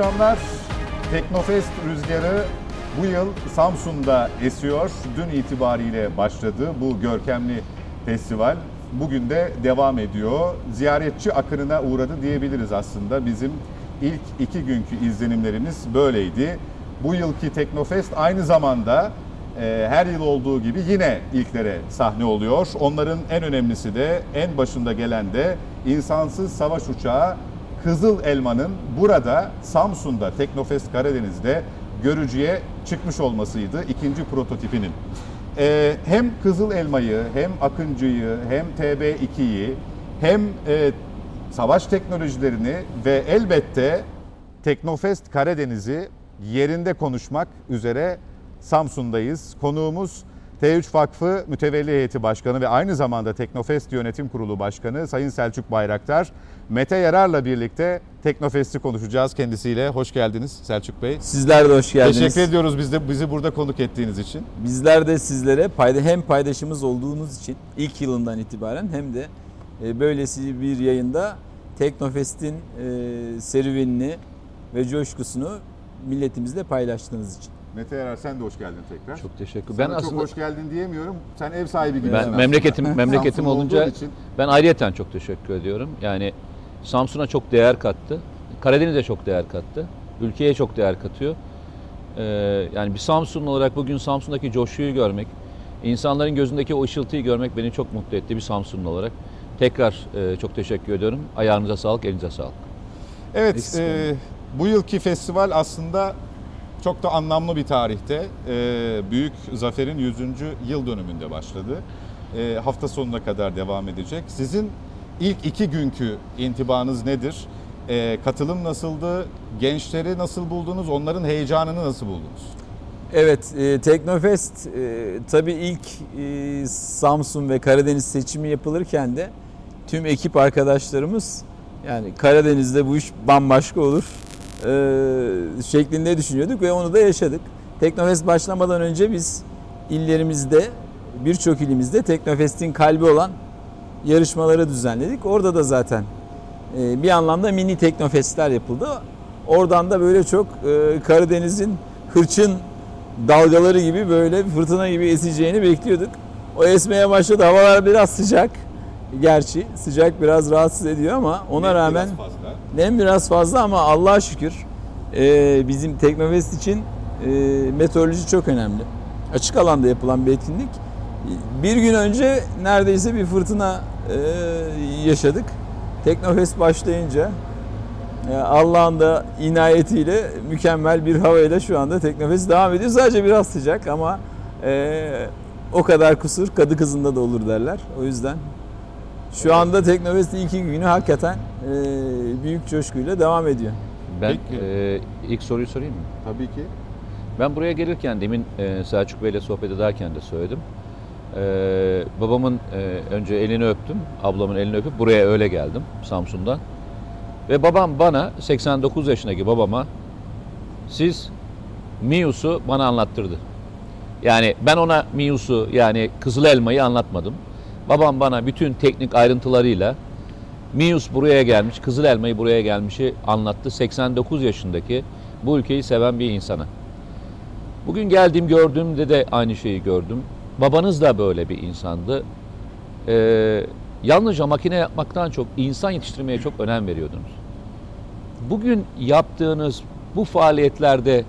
akşamlar. Teknofest rüzgarı bu yıl Samsun'da esiyor. Dün itibariyle başladı bu görkemli festival. Bugün de devam ediyor. Ziyaretçi akınına uğradı diyebiliriz aslında. Bizim ilk iki günkü izlenimlerimiz böyleydi. Bu yılki Teknofest aynı zamanda e, her yıl olduğu gibi yine ilklere sahne oluyor. Onların en önemlisi de en başında gelen de insansız savaş uçağı Kızıl Elma'nın burada Samsun'da Teknofest Karadeniz'de görücüye çıkmış olmasıydı ikinci prototipinin. Ee, hem Kızıl Elma'yı hem Akıncı'yı hem TB2'yi hem e, savaş teknolojilerini ve elbette Teknofest Karadeniz'i yerinde konuşmak üzere Samsun'dayız. Konuğumuz T3 Vakfı Mütevelli Heyeti Başkanı ve aynı zamanda Teknofest Yönetim Kurulu Başkanı Sayın Selçuk Bayraktar. Mete Yarar'la birlikte Teknofest'i konuşacağız kendisiyle. Hoş geldiniz Selçuk Bey. Sizler de hoş geldiniz. Teşekkür ediyoruz biz de bizi burada konuk ettiğiniz için. Bizler de sizlere payda hem paydaşımız olduğunuz için ilk yılından itibaren hem de e, böylesi bir yayında Teknofest'in e, serüvenini ve coşkusunu milletimizle paylaştığınız için. Mete Yarar sen de hoş geldin tekrar. Çok teşekkür. Sana Ben çok aslında hoş geldin diyemiyorum. Sen ev sahibi gibisin ben aslında. memleketim memleketim olunca için ben ayrıyeten çok teşekkür ediyorum. Yani Samsun'a çok değer kattı. Karadeniz'e çok değer kattı. Ülkeye çok değer katıyor. Ee, yani bir Samsunlu olarak bugün Samsun'daki coşkuyu görmek, insanların gözündeki o ışıltıyı görmek beni çok mutlu etti bir Samsunlu olarak. Tekrar e, çok teşekkür ediyorum. Ayağınıza sağlık, elinize sağlık. Evet, Eksik e, bu yılki festival aslında çok da anlamlı bir tarihte. E, Büyük Zafer'in 100. yıl dönümünde başladı. E, hafta sonuna kadar devam edecek. Sizin ilk iki günkü intibanız nedir? E, katılım nasıldı? Gençleri nasıl buldunuz? Onların heyecanını nasıl buldunuz? Evet, e, Teknofest e, tabii ilk e, Samsun ve Karadeniz seçimi yapılırken de tüm ekip arkadaşlarımız yani Karadeniz'de bu iş bambaşka olur e, şeklinde düşünüyorduk ve onu da yaşadık. Teknofest başlamadan önce biz illerimizde birçok ilimizde Teknofest'in kalbi olan yarışmaları düzenledik. Orada da zaten e, bir anlamda mini Teknofestler yapıldı. Oradan da böyle çok e, Karadeniz'in hırçın dalgaları gibi böyle fırtına gibi eseceğini bekliyorduk. O esmeye başladı. Havalar biraz sıcak. Gerçi sıcak biraz rahatsız ediyor ama ona rağmen Biraz fazla. nem biraz fazla ama Allah'a şükür e, bizim Teknofest için e, meteoroloji çok önemli. Açık alanda yapılan bir etkinlik. Bir gün önce neredeyse bir fırtına yaşadık. Teknofest başlayınca e, Allah'ın da inayetiyle mükemmel bir havayla şu anda Teknofest devam ediyor. Sadece biraz sıcak ama e, o kadar kusur kadı kızında da olur derler. O yüzden şu anda Teknofest'in iki günü hakikaten e, büyük coşkuyla devam ediyor. Ben e, ilk soruyu sorayım mı? Tabii ki. Ben buraya gelirken demin e, Selçuk Bey'le sohbet ederken de söyledim. E, babamın e, önce elini öptüm, ablamın elini öpüp buraya öyle geldim Samsun'dan. Ve babam bana 89 yaşındaki babama siz Mius'u bana anlattırdı. Yani ben ona Mius'u yani Kızıl Elma'yı anlatmadım. Babam bana bütün teknik ayrıntılarıyla Mius buraya gelmiş, Kızıl Elma'yı buraya gelmişi anlattı. 89 yaşındaki bu ülkeyi seven bir insana. Bugün geldiğim gördüğümde de aynı şeyi gördüm. Babanız da böyle bir insandı. Ee, yalnızca makine yapmaktan çok insan yetiştirmeye çok önem veriyordunuz. Bugün yaptığınız bu faaliyetlerde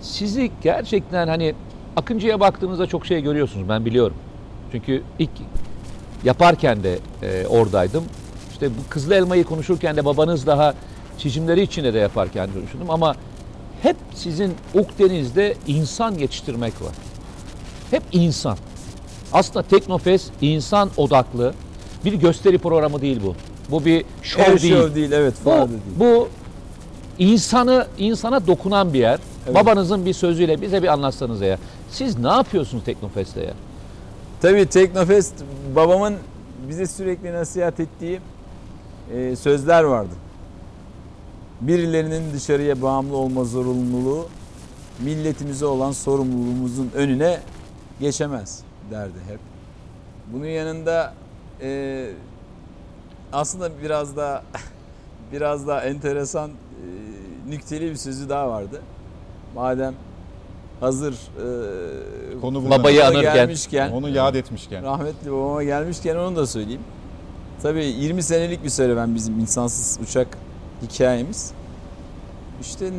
sizi gerçekten hani Akıncı'ya baktığınızda çok şey görüyorsunuz ben biliyorum. Çünkü ilk yaparken de e, oradaydım. İşte bu Kızıl Elma'yı konuşurken de babanız daha çizimleri içinde de yaparken düşündüm ama hep sizin Ukdeniz'de insan yetiştirmek var. Hep insan. Aslında Teknofest insan odaklı bir gösteri programı değil bu. Bu bir şov Her değil. show değil, evet, Bu, değil. bu insanı insana dokunan bir yer. Evet. Babanızın bir sözüyle bize bir anlatsanız ya. Siz ne yapıyorsunuz Teknofest'te ya? Tabii Teknofest babamın bize sürekli nasihat ettiği e, sözler vardı. Birilerinin dışarıya bağımlı olma zorunluluğu milletimize olan sorumluluğumuzun önüne geçemez derdi hep. Bunun yanında e, aslında biraz da biraz daha enteresan e, nükteli bir sözü daha vardı. Madem hazır e, Konu. Babayı anırken- gelmişken, Onu yad etmişken. rahmetli babama gelmişken onu da söyleyeyim. Tabii 20 senelik bir serüven bizim insansız uçak hikayemiz. İşte e,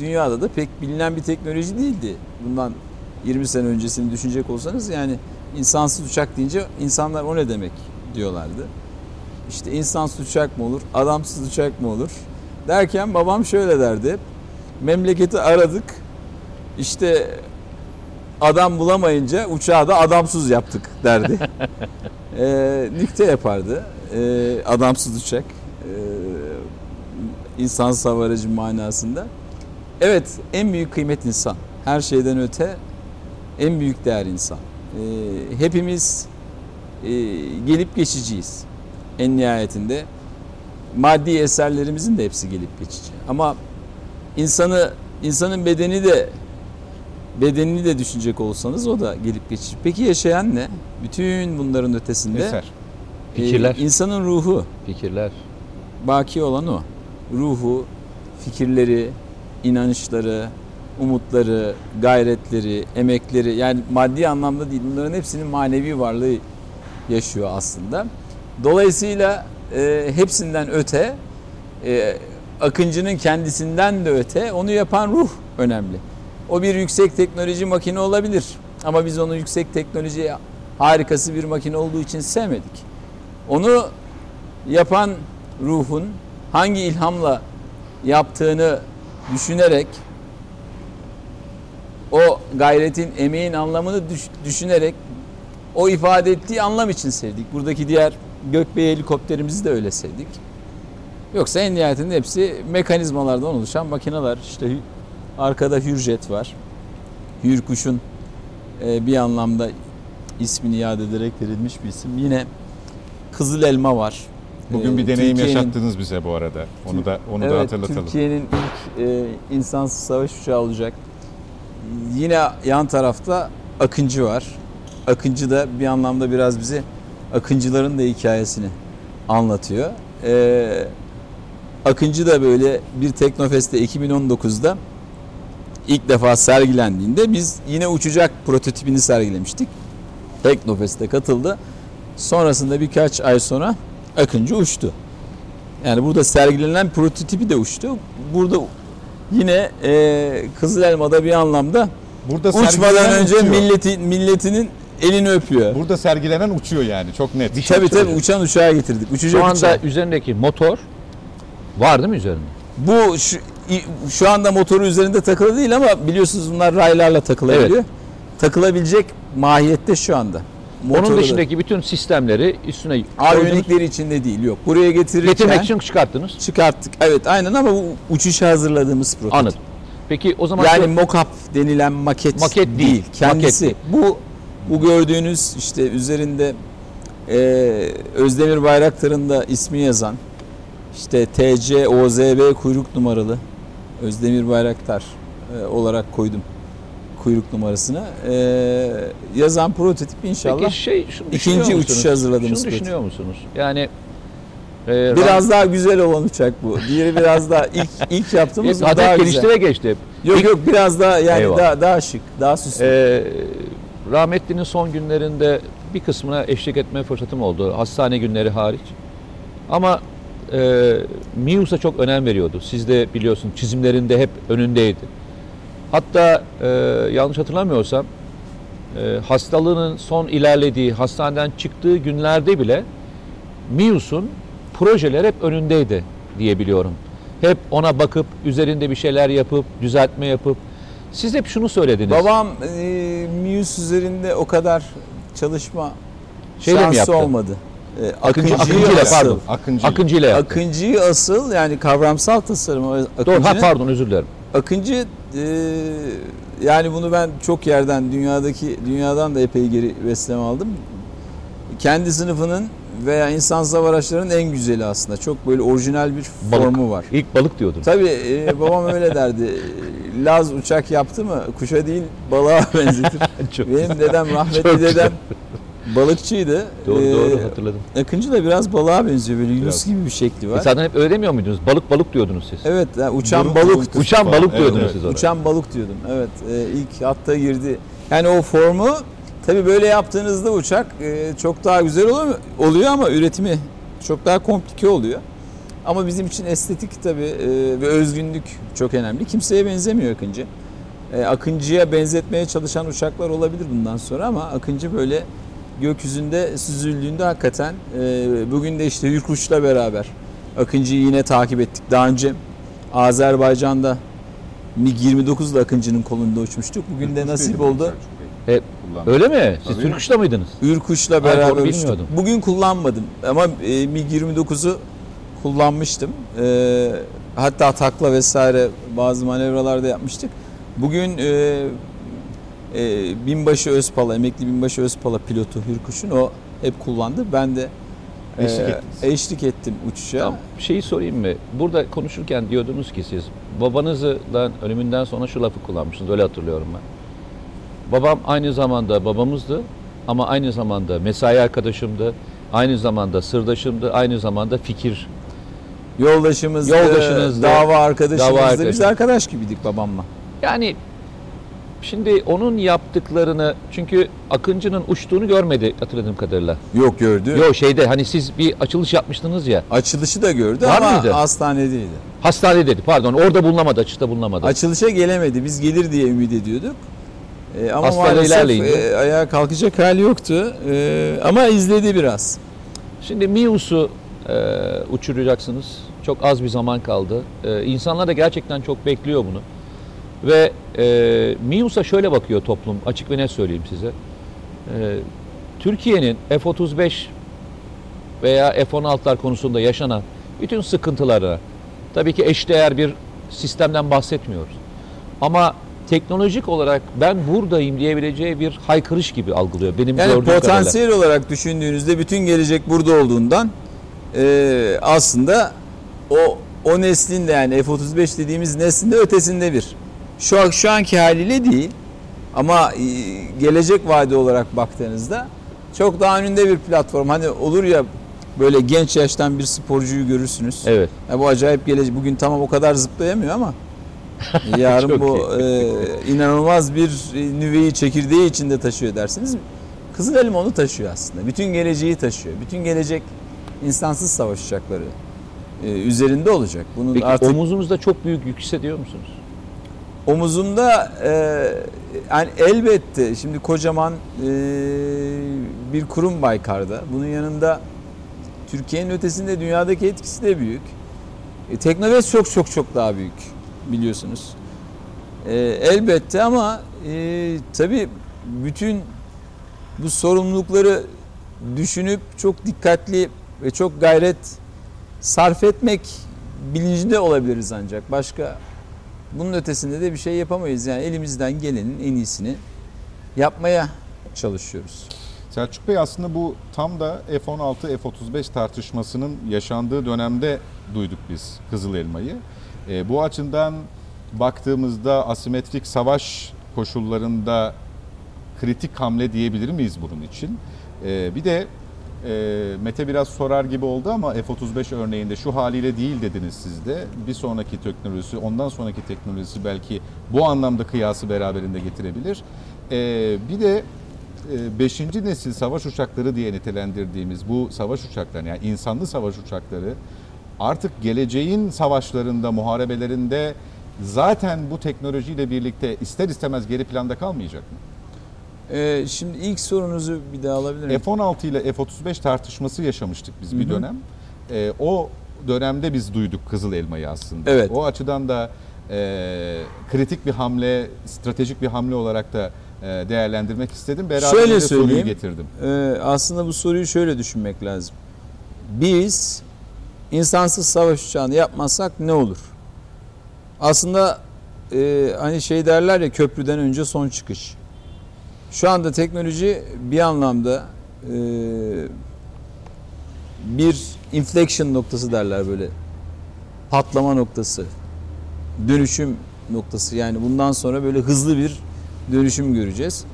dünyada da pek bilinen bir teknoloji değildi. Bundan 20 sene öncesini düşünecek olsanız yani insansız uçak deyince insanlar o ne demek diyorlardı. İşte insansız uçak mı olur, adamsız uçak mı olur derken babam şöyle derdi. Memleketi aradık. İşte adam bulamayınca uçağı da adamsız yaptık derdi. ee, nükte yapardı. Ee, adamsız uçak. İnsansız hava aracı manasında. Evet en büyük kıymet insan. Her şeyden öte en büyük değer insan. Ee, hepimiz e, gelip geçiciyiz. En nihayetinde maddi eserlerimizin de hepsi gelip geçici. Ama insanı insanın bedeni de bedenini de düşünecek olsanız o da gelip geçici. Peki yaşayan ne? Bütün bunların ötesinde Eser. e, Fikirler. insanın ruhu Fikirler. baki olan o. Ruhu, fikirleri, inanışları, umutları, gayretleri, emekleri yani maddi anlamda değil bunların hepsinin manevi varlığı yaşıyor aslında. Dolayısıyla e, hepsinden öte e, Akıncı'nın kendisinden de öte onu yapan ruh önemli. O bir yüksek teknoloji makine olabilir ama biz onu yüksek teknoloji harikası bir makine olduğu için sevmedik. Onu yapan ruhun hangi ilhamla yaptığını düşünerek o gayretin, emeğin anlamını düş- düşünerek o ifade ettiği anlam için sevdik. Buradaki diğer gökbey helikopterimizi de öyle sevdik. Yoksa en nihayetinde hepsi mekanizmalardan oluşan makineler. İşte arkada Hürjet var. Hürkuş'un e, bir anlamda ismini yad ederek verilmiş bir isim. Yine Kızıl Elma var. Bugün Ee, bir deneyim yaşattınız bize bu arada. Onu da onu da evet, hatırlatalım. Türkiye'nin ilk e, insansız savaş uçağı olacak. Yine yan tarafta Akıncı var. Akıncı da bir anlamda biraz bize Akıncıların da hikayesini anlatıyor. E, Akıncı da böyle bir Teknofest'te 2019'da ilk defa sergilendiğinde biz yine uçacak prototipini sergilemiştik. Teknofest'e katıldı. Sonrasında birkaç ay sonra Akıncı uçtu. Yani burada sergilenen prototipi de uçtu. Burada yine e, Kızıl Elma'da bir anlamda Burada uçmadan sergilenen önce uçuyor. milleti milletinin elini öpüyor. Burada sergilenen uçuyor yani çok net. Bir şey tabii tabii uçan uçağı getirdik. Uçacak Şu anda uçağı. üzerindeki motor var değil mi üzerinde? Bu şu, şu anda motoru üzerinde takılı değil ama biliyorsunuz bunlar raylarla takılabiliyor. Takılabilecek mahiyette şu anda. Motoru Onun da- dışındaki bütün sistemleri üstüne aviyonikleri içinde değil yok. Buraya getirirken getirmek için çıkarttınız. çıkarttık. Evet aynen ama bu uçuşa hazırladığımız prototip. Anladım. Peki o zaman Yani mock-up denilen maket, Maket değil. değil, Kendisi. maket Bu bu gördüğünüz işte üzerinde e, Özdemir Bayraktar'ın da ismi yazan işte TC OZB kuyruk numaralı Özdemir Bayraktar e, olarak koydum kuyruk numarasını. E, yazan prototip inşallah Peki şey şunu ikinci musunuz? uçuşa hazırladığımız Şunu prototip. düşünüyor musunuz? Yani e, biraz daha güzel olan uçak bu. Diğeri biraz daha ilk ilk yaptığımız daha, daha güzel. geliştire geçti. Yok yok biraz daha yani Eyvallah. daha daha şık, daha süslü. Ee, rahmetlinin son günlerinde bir kısmına eşlik etme fırsatım oldu. Hastane günleri hariç. Ama e, Mius'a çok önem veriyordu. Siz de biliyorsun çizimlerinde hep önündeydi. Hatta e, yanlış hatırlamıyorsam e, hastalığının son ilerlediği, hastaneden çıktığı günlerde bile Mius'un projeler hep önündeydi diye biliyorum. Hep ona bakıp, üzerinde bir şeyler yapıp, düzeltme yapıp. Siz hep şunu söylediniz. Babam e, Muse üzerinde o kadar çalışma Şeyle mi şansı yaptı? olmadı. E, Akıncı, Akıncı ile pardon. Akıncı. Akıncı ile yaptı. Akıncı'yı asıl yani kavramsal tasarım. Doğru, ha, Akıncı'nın- pardon özür dilerim. Akıncı yani bunu ben çok yerden dünyadaki dünyadan da epey geri besleme aldım. Kendi sınıfının veya insansız hava araçlarının en güzeli aslında. Çok böyle orijinal bir Balık. formu var. İlk balık diyordun. Tabii e, babam öyle derdi. Laz uçak yaptı mı kuşa değil balığa benzetir. Çok Benim dedem rahmetli Çok dedem balıkçıydı. Doğru Ee, doğru hatırladım. Akıncı da biraz balığa benziyor böyle Yunus gibi bir şekli var. E zaten hep öyle demiyor muydunuz? Balık balık diyordunuz siz. Evet yani uçan balık. Uçan falan. balık diyordunuz Evet, siz oraya. Uçan balık diyordum. Evet e, ilk hatta girdi. Yani o formu tabi böyle yaptığınızda uçak e, çok daha güzel oluyor, oluyor ama üretimi çok daha komplike oluyor. Ama bizim için estetik tabi ve özgünlük çok önemli. Kimseye benzemiyor Akıncı. E, Akıncı'ya benzetmeye çalışan uçaklar olabilir bundan sonra ama Akıncı böyle gökyüzünde süzüldüğünde hakikaten e, bugün de işte Hürkuş'la beraber Akıncı'yı yine takip ettik. Daha önce Azerbaycan'da MiG-29 ile Akıncı'nın kolunda uçmuştuk. Bugün de nasip oldu. E, Kullandım. öyle mi? Siz Tabii. Türküş'te mıydınız? Ürkuş'la beraber uçtuk. bilmiyordum. Bugün kullanmadım ama e, MiG-29'u kullanmıştım. E, hatta takla vesaire bazı manevralarda yapmıştık. Bugün e, e, Binbaşı Özpala, emekli Binbaşı Özpala pilotu Hürkuş'un o hep kullandı. Ben de e, Eşlik ettiniz. eşlik ettim uçuşa. Tamam. Şeyi sorayım mı? Burada konuşurken diyordunuz ki siz babanızdan ölümünden sonra şu lafı kullanmışsınız. Öyle hatırlıyorum ben. Babam aynı zamanda babamızdı ama aynı zamanda mesai arkadaşımdı. Aynı zamanda sırdaşımdı. Aynı zamanda fikir. Yoldaşımızdı, Yoldaşınızdı, dava arkadaşımızdı. dava Biz arkadaşı. arkadaş gibiydik babamla. Yani şimdi onun yaptıklarını çünkü Akıncı'nın uçtuğunu görmedi hatırladığım kadarıyla. Yok gördü. Yo şeyde hani siz bir açılış yapmıştınız ya. Açılışı da gördü Var ama mıydı? hastanedeydi. Hastane dedi pardon orada bulunamadı açıkta bulunamadı. Açılışa gelemedi. Biz gelir diye ümit ediyorduk. Ee, ama Hastane maalesef e, ayağa kalkacak hali yoktu. Ee, ama izledi biraz. Şimdi Mius'u e, uçuracaksınız. Çok az bir zaman kaldı. E, insanlar da gerçekten çok bekliyor bunu. Ve e, Mius'a şöyle bakıyor toplum. Açık ve net söyleyeyim size. E, Türkiye'nin F-35 veya F-16'lar konusunda yaşanan bütün sıkıntılara tabii ki eşdeğer bir sistemden bahsetmiyoruz. Ama teknolojik olarak ben buradayım diyebileceği bir haykırış gibi algılıyor benim Yani gördüğüm kadarıyla. potansiyel olarak düşündüğünüzde bütün gelecek burada olduğundan e, aslında o o neslin de yani F-35 dediğimiz neslin de ötesinde bir. Şu, şu anki haliyle değil ama e, gelecek vadi olarak baktığınızda çok daha önünde bir platform. Hani olur ya böyle genç yaştan bir sporcuyu görürsünüz. Evet. Ya bu acayip gelecek. Bugün tamam o kadar zıplayamıyor ama yarın bu e, inanılmaz bir e, nüveyi çekirdeği içinde taşıyor dersiniz. Kızıl elma onu taşıyor aslında. Bütün geleceği taşıyor. Bütün gelecek insansız savaş uçakları e, üzerinde olacak. Bunun Peki artık omuzunuzda çok büyük yük hissediyor musunuz? Omuzumda e, yani elbette şimdi kocaman e, bir kurum Baykar'da. Bunun yanında Türkiye'nin ötesinde dünyadaki etkisi de büyük. E, Teknovest çok çok çok daha büyük biliyorsunuz. E, elbette ama e, tabii bütün bu sorumlulukları düşünüp çok dikkatli ve çok gayret sarf etmek bilincinde olabiliriz ancak. Başka bunun ötesinde de bir şey yapamayız. Yani elimizden gelenin en iyisini yapmaya çalışıyoruz. Selçuk Bey aslında bu tam da F-16, F-35 tartışmasının yaşandığı dönemde duyduk biz Kızıl Elma'yı. E, bu açıdan baktığımızda asimetrik savaş koşullarında kritik hamle diyebilir miyiz bunun için? E, bir de e, Mete biraz sorar gibi oldu ama F-35 örneğinde şu haliyle değil dediniz siz de. Bir sonraki teknolojisi, ondan sonraki teknolojisi belki bu anlamda kıyası beraberinde getirebilir. E, bir de 5. nesil savaş uçakları diye nitelendirdiğimiz bu savaş uçakları yani insanlı savaş uçakları artık geleceğin savaşlarında, muharebelerinde zaten bu teknolojiyle birlikte ister istemez geri planda kalmayacak mı? Ee, şimdi ilk sorunuzu bir daha alabilir miyim? F-16 ile F-35 tartışması yaşamıştık biz bir Hı hı. dönem. Ee, o dönemde biz duyduk Kızıl Elma'yı aslında. Evet. O açıdan da e, kritik bir hamle, stratejik bir hamle olarak da e, değerlendirmek istedim. Beraberinde Şöyle soruyu getirdim. Ee, aslında bu soruyu şöyle düşünmek lazım. Biz insansız savaş uçağını yapmazsak ne olur? Aslında e, hani şey derler ya köprüden önce son çıkış. Şu anda teknoloji bir anlamda e, bir inflection noktası derler böyle. Patlama noktası. Dönüşüm noktası. Yani bundan sonra böyle hızlı bir dönüşüm göreceğiz.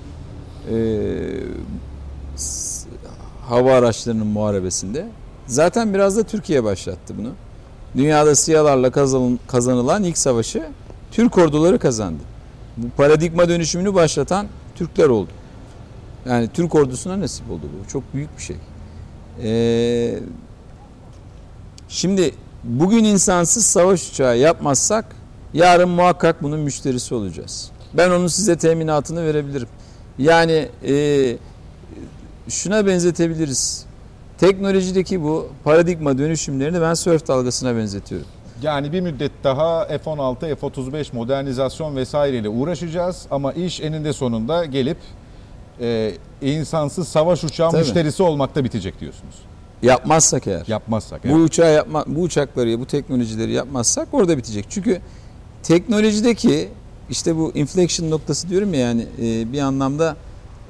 S- hava araçlarının muharebesinde. Zaten biraz da Türkiye başlattı bunu. Dünyada siyalarla kazanılan ilk savaşı Türk orduları kazandı. Bu paradigma dönüşümünü başlatan Türkler oldu. Yani Türk ordusuna nasip oldu bu. Çok büyük bir şey. Ee, şimdi bugün insansız savaş uçağı yapmazsak yarın muhakkak bunun müşterisi olacağız. Ben onun size teminatını verebilirim. Yani e, şuna benzetebiliriz. Teknolojideki bu paradigma dönüşümlerini ben sörf dalgasına benzetiyorum. Yani bir müddet daha F-16, F-35 modernizasyon vesaireyle uğraşacağız ama iş eninde sonunda gelip e, insansız savaş uçağı Tabii. müşterisi olmakta bitecek diyorsunuz. Yapmazsak eğer. Yapmazsak. Bu evet. uçağı yapma, bu uçakları, bu teknolojileri yapmazsak orada bitecek. Çünkü teknolojideki işte bu inflection noktası diyorum ya yani e, bir anlamda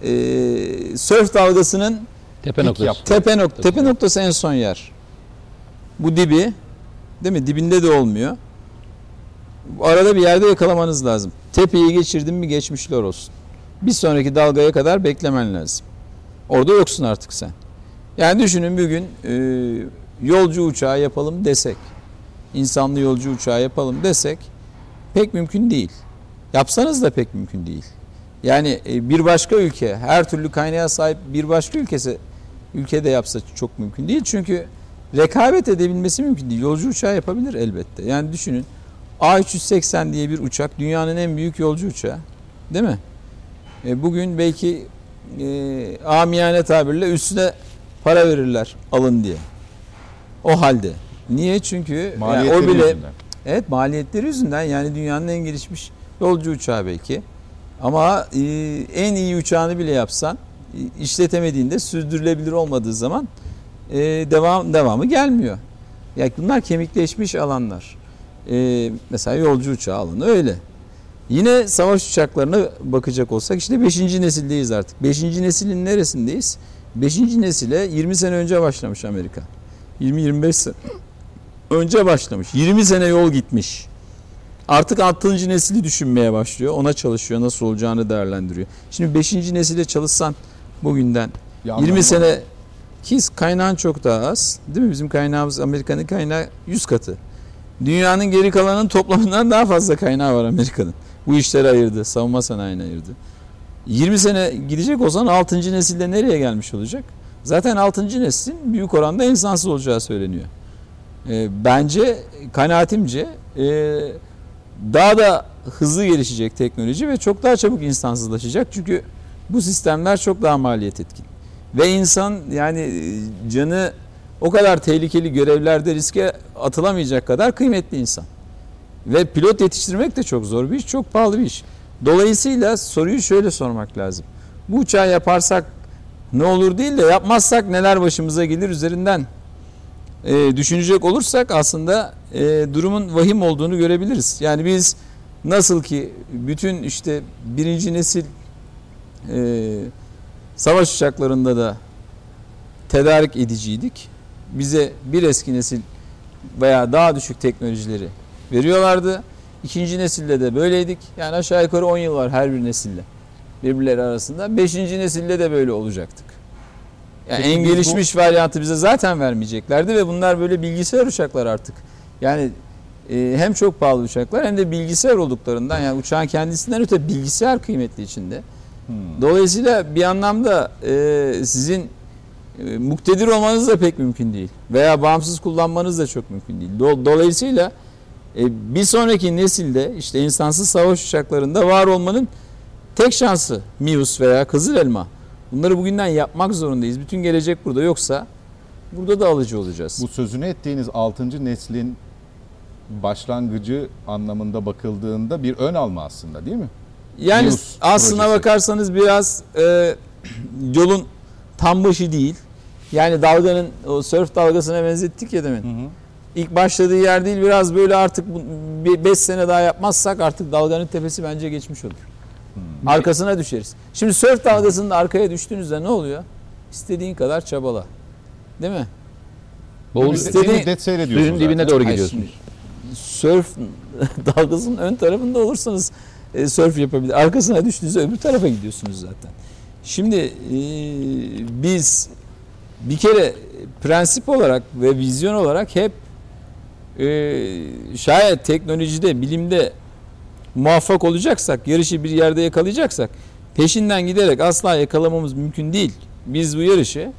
e, sörf dalgasının Tepe noktası. tepe nok tepe noktası en son yer. Bu dibi değil mi? Dibinde de olmuyor. Arada bir yerde yakalamanız lazım. Tepeyi geçirdin mi geçmişler olsun. Bir sonraki dalgaya kadar beklemen lazım. Orada yoksun artık sen. Yani düşünün bir gün e, yolcu uçağı yapalım desek, insanlı yolcu uçağı yapalım desek pek mümkün değil. Yapsanız da pek mümkün değil. Yani e, bir başka ülke, her türlü kaynağa sahip bir başka ülkesi ülkede yapsa çok mümkün değil. Çünkü rekabet edebilmesi mümkün değil. Yolcu uçağı yapabilir elbette. Yani düşünün A380 diye bir uçak dünyanın en büyük yolcu uçağı. Değil mi? E, bugün belki e, amiyane tabirle üstüne para verirler alın diye. O halde. Niye? Çünkü yani Maliyetleri o bile yüzünden. Evet maliyetleri yüzünden yani dünyanın en gelişmiş yolcu uçağı belki. Ama e, en iyi uçağını bile yapsan e, işletemediğinde sürdürülebilir olmadığı zaman e, devam devamı gelmiyor. Yani bunlar kemikleşmiş alanlar. E, mesela yolcu uçağı alanı öyle. Yine savaş uçaklarına bakacak olsak işte 5. nesildeyiz artık. 5. neslin neresindeyiz? 5. nesile 20 sene önce başlamış Amerika. 20-25 sene önce başlamış. 20 sene yol gitmiş. Artık 6. nesili düşünmeye başlıyor. Ona çalışıyor. Nasıl olacağını değerlendiriyor. Şimdi 5. nesile çalışsan bugünden anlamı 20 var. sene ki kaynağın çok daha az. Değil mi? Bizim kaynağımız Amerika'nın kaynağı 100 katı. Dünyanın geri kalanının toplamından daha fazla kaynağı var Amerika'nın. Bu işleri ayırdı. Savunma sanayine ayırdı. 20 sene gidecek olsan 6. nesilde nereye gelmiş olacak? Zaten 6. neslin büyük oranda insansız olacağı söyleniyor. E, bence kanaatimce e, daha da hızlı gelişecek teknoloji ve çok daha çabuk insansızlaşacak. Çünkü bu sistemler çok daha maliyet etkin. Ve insan yani e, canı o kadar tehlikeli görevlerde riske atılamayacak kadar kıymetli insan. Ve pilot yetiştirmek de çok zor bir iş, çok pahalı bir iş. Dolayısıyla soruyu şöyle sormak lazım. Bu uçağı yaparsak ne olur değil de yapmazsak neler başımıza gelir üzerinden e, düşünecek olursak aslında e, durumun vahim olduğunu görebiliriz. Yani biz nasıl ki bütün işte birinci nesil e, savaş uçaklarında da tedarik ediciydik. Bize bir eski nesil veya daha düşük teknolojileri veriyorlardı. İkinci nesilde de böyleydik. Yani aşağı yukarı 10 yıl var her bir nesille birbirleri arasında. Beşinci nesilde de böyle olacaktık. Yani Peki en biz bu- gelişmiş varyantı bize zaten vermeyeceklerdi ve bunlar böyle bilgisayar uçaklar artık. Yani e, hem çok pahalı uçaklar hem de bilgisayar olduklarından yani uçağın kendisinden öte bilgisayar kıymetli içinde. Dolayısıyla bir anlamda e, sizin e, muktedir olmanız da pek mümkün değil. Veya bağımsız kullanmanız da çok mümkün değil. Do- Dolayısıyla e, bir sonraki nesilde işte insansız savaş uçaklarında var olmanın tek şansı Mius veya Kızıl Elma. Bunları bugünden yapmak zorundayız. Bütün gelecek burada yoksa burada da alıcı olacağız. Bu sözünü ettiğiniz 6. neslin başlangıcı anlamında bakıldığında bir ön alma aslında değil mi? Yani Mius aslına projesi. bakarsanız biraz e, yolun tam başı değil. Yani dalganın o sörf dalgasına benzettik ya demin. İlk başladığı yer değil biraz böyle artık 5 sene daha yapmazsak artık dalganın tepesi bence geçmiş olur. Arkasına düşeriz. Şimdi sörf dalgasında arkaya düştüğünüzde ne oluyor? İstediğin kadar çabala. Değil mi? Boğul, Bir istediğin- müddet seyrediyorsunuz suyun dibine zaten. doğru gidiyorsunuz. Sörf dalgasının ön tarafında olursanız e, sörf yapabilir. Arkasına düştüğünüzde öbür tarafa gidiyorsunuz zaten. Şimdi e, biz bir kere prensip olarak ve vizyon olarak hep e, şayet teknolojide, bilimde muvaffak olacaksak, yarışı bir yerde yakalayacaksak peşinden giderek asla yakalamamız mümkün değil. Biz bu yarışı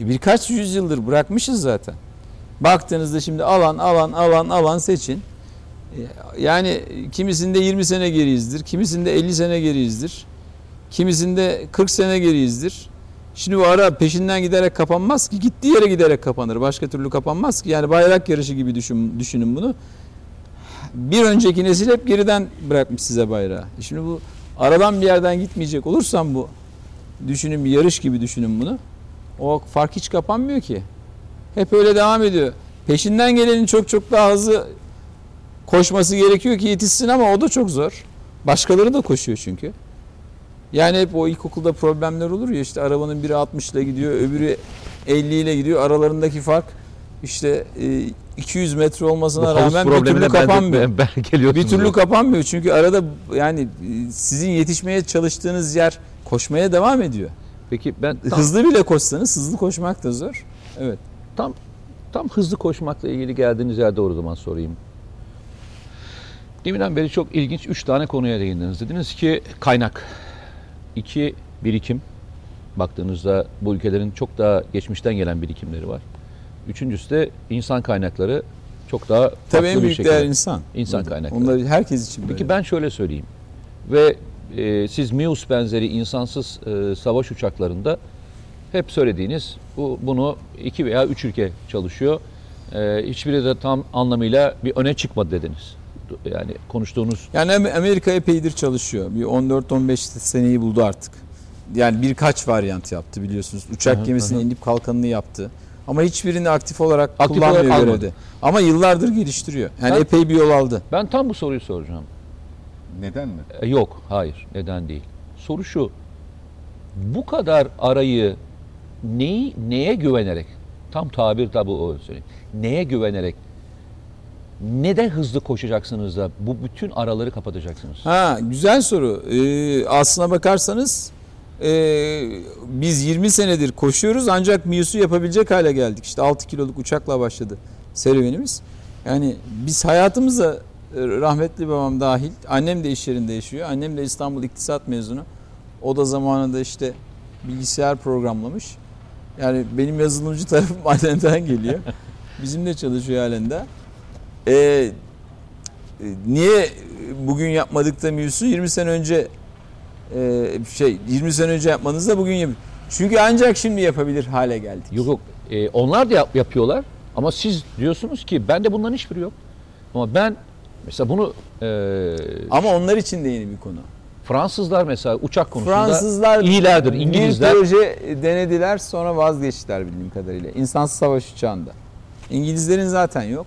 e, birkaç yüzyıldır bırakmışız zaten. Baktığınızda şimdi alan alan alan alan seçin. Yani kimisinde 20 sene geriyizdir, kimisinde 50 sene geriyizdir, kimisinde 40 sene geriyizdir. Şimdi bu ara peşinden giderek kapanmaz ki. Gittiği yere giderek kapanır. Başka türlü kapanmaz ki. Yani bayrak yarışı gibi düşün, düşünün bunu. Bir önceki nesil hep geriden bırakmış size bayrağı. E Şimdi bu aradan bir yerden gitmeyecek olursam bu düşünün bir yarış gibi düşünün bunu. O fark hiç kapanmıyor ki. Hep öyle devam ediyor. Peşinden gelenin çok çok daha hızlı koşması gerekiyor ki yetişsin ama o da çok zor. Başkaları da koşuyor çünkü. Yani hep o ilkokulda problemler olur ya işte arabanın biri 60 ile gidiyor öbürü 50 ile gidiyor. Aralarındaki fark işte e, 200 metre olmasına Bu rağmen bir türlü kapanmıyor. ben, ben. Bir türlü kapanmıyor çünkü arada yani e, sizin yetişmeye çalıştığınız yer koşmaya devam ediyor. Peki ben tam, Hızlı bile koşsanız hızlı koşmak da zor. Evet. tam, tam hızlı koşmakla ilgili geldiğiniz yerde o zaman sorayım. Deminden beri çok ilginç üç tane konuya değindiniz. Dediniz ki kaynak, iki birikim. Baktığınızda bu ülkelerin çok daha geçmişten gelen birikimleri var. Üçüncüsü de insan kaynakları çok daha farklı Tabii en bir büyük şekilde. değer insan. İnsan kaynakları. Onlar herkes için böyle. Peki ben şöyle söyleyeyim. Ve e, siz Mius benzeri insansız e, savaş uçaklarında hep söylediğiniz bu bunu iki veya üç ülke çalışıyor. E, hiçbiri de tam anlamıyla bir öne çıkmadı dediniz. Yani konuştuğunuz Yani Am- Amerika epeydir çalışıyor. Bir 14-15 seneyi buldu artık. Yani birkaç varyant yaptı biliyorsunuz. Uçak Hı hı, gemisine hı. inip kalkanını yaptı. Ama hiçbirini aktif olarak Aktif kullanmıyor olarak görevde. Ama yıllardır geliştiriyor. Yani Ben- epey bir yol aldı. ben tam bu soruyu soracağım. Neden mi? E, yok, hayır. Neden değil? Soru şu. Bu kadar arayı neyi, neye güvenerek, tam tabir tabi o söyleyeyim. Neye güvenerek, neden hızlı koşacaksınız da bu bütün araları kapatacaksınız? Ha güzel soru. Ee, aslına bakarsanız e, biz 20 senedir koşuyoruz ancak Mius'u yapabilecek hale geldik. İşte 6 kiloluk uçakla başladı serüvenimiz. Yani biz hayatımıza e, rahmetli babam dahil, annem de iş yerinde yaşıyor. Annem de İstanbul İktisat mezunu. O da zamanında işte bilgisayar programlamış. Yani benim yazılımcı tarafım annemden geliyor. Bizim de çalışıyor halen de. Ee, e, niye bugün yapmadık da Mius'u 20 sene önce e, şey 20 sene önce yapmanızda bugün yap. Çünkü ancak şimdi yapabilir hale geldik. Yok yok. E, onlar da yap- yapıyorlar ama siz diyorsunuz ki bende bunların hiçbiri yok. Ama ben mesela bunu e, Ama onlar için de yeni bir konu. Fransızlar mesela uçak konusunda Fransızlar iyilerdir. İngilizler bir proje denediler sonra vazgeçtiler bildiğim kadarıyla. İnsansız savaş uçağında. İngilizlerin zaten yok.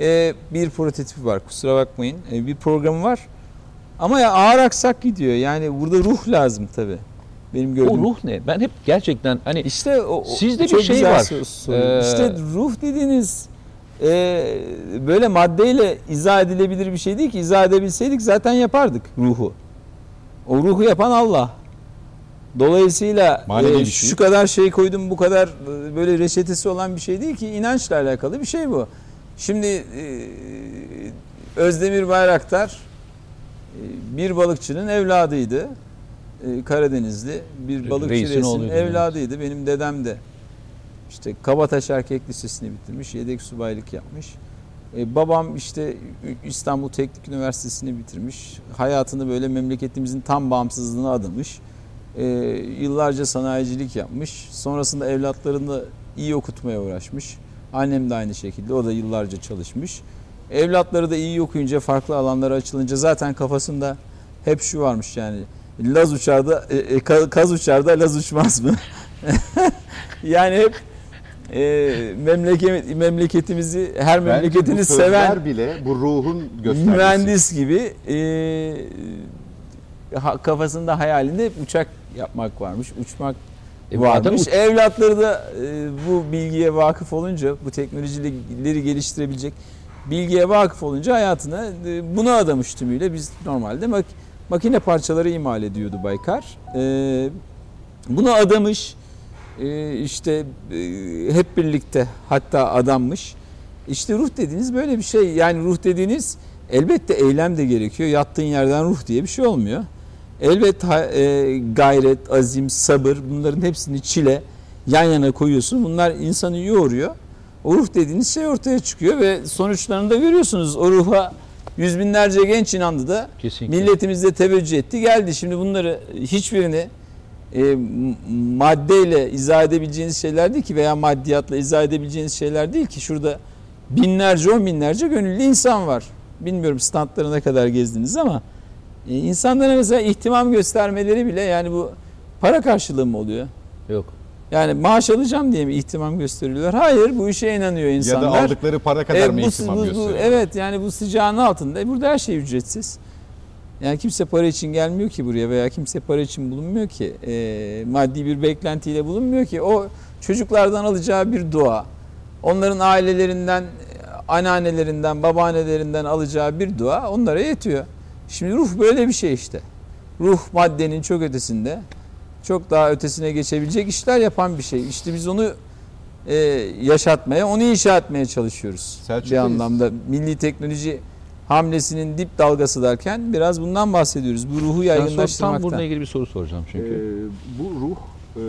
Ee, bir prototipi var kusura bakmayın. Ee, bir programı var. Ama ya ağır aksak gidiyor. Yani burada ruh lazım tabii. Benim o gördüğüm. ruh ne? Ben hep gerçekten hani İşte o, o- Sizde bir şey var. Ee, İşte ruh dediğiniz e, böyle maddeyle izah edilebilir bir şey değil ki. İzah edebilseydik zaten yapardık ruhu. O ruhu yapan Allah. Dolayısıyla Manevi e, bir şey. şu kadar şey koydum bu kadar e, böyle reçetesi olan bir şey değil ki inançla alakalı bir şey bu. Şimdi e, Özdemir Bayraktar e, bir balıkçının evladıydı. E, Karadenizli bir balıkçı Reisin reisinin oğluydu, evladıydı. Benim dedem de işte Kabataş Erkek Lisesi'ni bitirmiş, yedek subaylık yapmış. E, babam işte İstanbul Teknik Üniversitesi'ni bitirmiş. Hayatını böyle memleketimizin tam bağımsızlığına adamış. E, yıllarca sanayicilik yapmış. Sonrasında evlatlarını da iyi okutmaya uğraşmış. Annem de aynı şekilde. O da yıllarca çalışmış. Evlatları da iyi okuyunca, farklı alanlara açılınca zaten kafasında hep şu varmış yani. Laz uçar da, e, e, ka- kaz uçar da Laz uçmaz mı? yani hep e, memleket, memleketimizi, her Bence memleketini bu seven bile bu ruhun göstergesi. mühendis gibi e, ha- kafasında hayalinde uçak yapmak varmış, uçmak E, zaten uç- Evlatları da e, bu bilgiye vakıf olunca, bu teknolojileri geliştirebilecek bilgiye vakıf olunca hayatına e, buna adamış tümüyle. Biz normalde mak- makine parçaları imal ediyordu Baykar. E, buna adamış. e, işte e, hep birlikte hatta adanmış. İşte ruh dediğiniz böyle bir şey. Yani ruh dediğiniz elbette eylem de gerekiyor. Yattığın yerden ruh diye bir şey olmuyor. Elbette e, gayret, azim, sabır bunların hepsini çile yan yana koyuyorsun. Bunlar insanı yoğuruyor. O ruh dediğiniz şey ortaya çıkıyor ve sonuçlarını da görüyorsunuz. O ruha yüz binlerce genç inandı da Kesinlikle. milletimiz de teveccüh etti geldi. Şimdi bunları hiçbirini e, maddeyle izah edebileceğiniz şeyler değil ki veya maddiyatla izah edebileceğiniz şeyler değil ki. Şurada binlerce on binlerce gönüllü insan var. Bilmiyorum standları ne kadar gezdiniz ama e, insanlara mesela ihtimam göstermeleri bile yani bu para karşılığı mı oluyor? Yok. Yani maaş alacağım diye mi ihtimam gösteriyorlar? Hayır bu işe inanıyor Ya insanlar. da aldıkları para kadar E, mı bu- ihtimam bu- bu- gösteriyor? Evet yani bu sıcağın altında. E, burada her şey ücretsiz. Yani kimse para için gelmiyor ki buraya veya kimse para için bulunmuyor ki. E, maddi bir beklentiyle bulunmuyor ki. O çocuklardan alacağı bir dua. Onların ailelerinden, anneannelerinden, babaannelerinden alacağı bir dua onlara yetiyor. Şimdi ruh böyle bir şey işte. Ruh maddenin çok ötesinde. Çok daha ötesine geçebilecek işler yapan bir şey. İşte biz onu e, yaşatmaya, onu inşa etmeye çalışıyoruz. Selçuk bir Bey, anlamda milli teknoloji hamlesinin dip dalgası derken biraz bundan bahsediyoruz. Bu ruhu sor- tam yaygınlaştırmaktan. bununla ilgili bir soru soracağım çünkü. Ee, bu ruh e,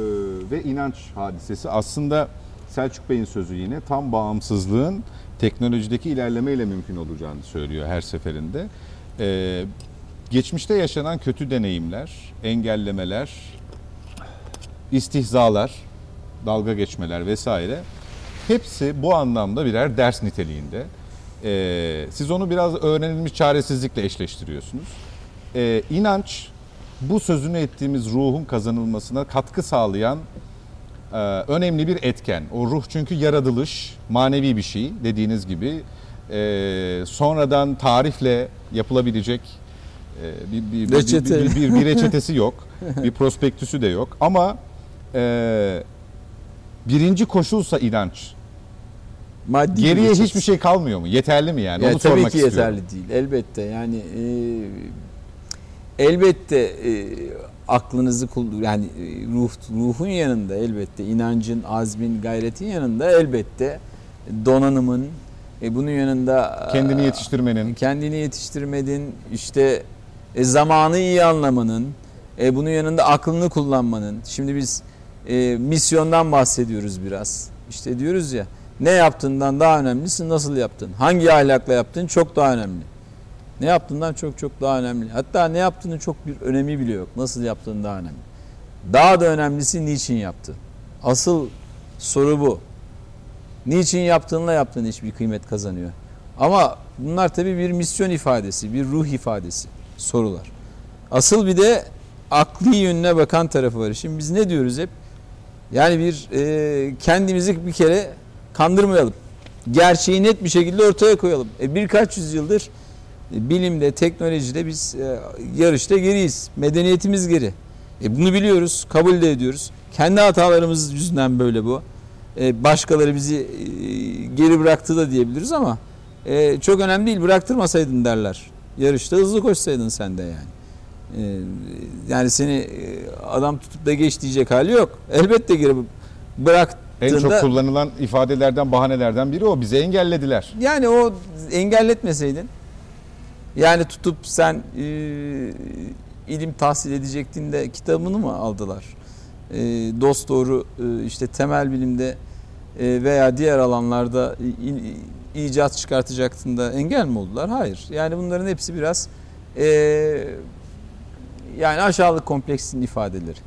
ve inanç hadisesi aslında Selçuk Bey'in sözü yine tam bağımsızlığın teknolojideki ilerlemeyle mümkün olacağını söylüyor her seferinde. Ee, geçmişte yaşanan kötü deneyimler, engellemeler, istihzalar, dalga geçmeler vesaire hepsi bu anlamda birer ders niteliğinde. Ee, siz onu biraz öğrenilmiş çaresizlikle eşleştiriyorsunuz. Ee, inanç bu sözünü ettiğimiz ruhun kazanılmasına katkı sağlayan e, önemli bir etken. O ruh çünkü yaratılış, manevi bir şey dediğiniz gibi. E, sonradan tarifle yapılabilecek e, bir, bir, bir, Reçete. bir, bir, bir reçetesi yok. bir prospektüsü de yok. Ama e, birinci koşulsa inanç. Maddi Geriye bir hiçbir şey kalmıyor mu? Yeterli mi yani? Ya Onu tabii sormak ki istiyorum. yeterli değil. Elbette yani e, elbette e, aklınızı yani e, ruh ruhun yanında elbette inancın, azmin, gayretin yanında elbette donanımın e, bunun yanında Kendini e, yetiştirmenin. kendini yetiştirmedin işte e, zamanı iyi anlamanın e, bunun yanında aklını kullanmanın. Şimdi biz e, misyondan bahsediyoruz biraz. İşte diyoruz ya ne yaptığından daha önemlisi nasıl yaptın? Hangi ahlakla yaptın? Çok daha önemli. Ne yaptığından çok çok daha önemli. Hatta ne yaptığının çok bir önemi bile yok. Nasıl yaptığın daha önemli. Daha da önemlisi niçin yaptın asıl soru bu niçin yaptığınla yaptığın hiçbir kıymet kazanıyor ama bunlar tabii bir misyon ifadesi, bir ruh ifadesi sorular. Asıl bir de akli yönüne bakan tarafı var. Şimdi biz ne diyoruz hep? Yani bir e, kendimizi bir kere kandırmayalım. Gerçeği net bir şekilde ortaya koyalım. E, birkaç yüzyıldır e, bilimde, teknolojide biz e, yarışta geriyiz. Medeniyetimiz geri. E, bunu biliyoruz, kabul de ediyoruz. Kendi hatalarımız yüzünden böyle bu. E, başkaları bizi e, geri bıraktı da diyebiliriz ama e, çok önemli değil bıraktırmasaydın derler. Yarışta hızlı koşsaydın sen de yani. Yani seni adam tutup da geç diyecek hali yok. Elbette geri bıraktığında En çok kullanılan ifadelerden, bahanelerden biri o. Bizi engellediler. yani o engelletmeseydin yani tutup sen e, ilim tahsil edecektin de kitabını mı aldılar? E, dost doğru e, işte temel bilimde e, veya diğer alanlarda i- i- icat çıkartacaktın da engel mi oldular? Hayır. Yani bunların hepsi biraz e, yani aşağılık kompleksinin ifadeleri.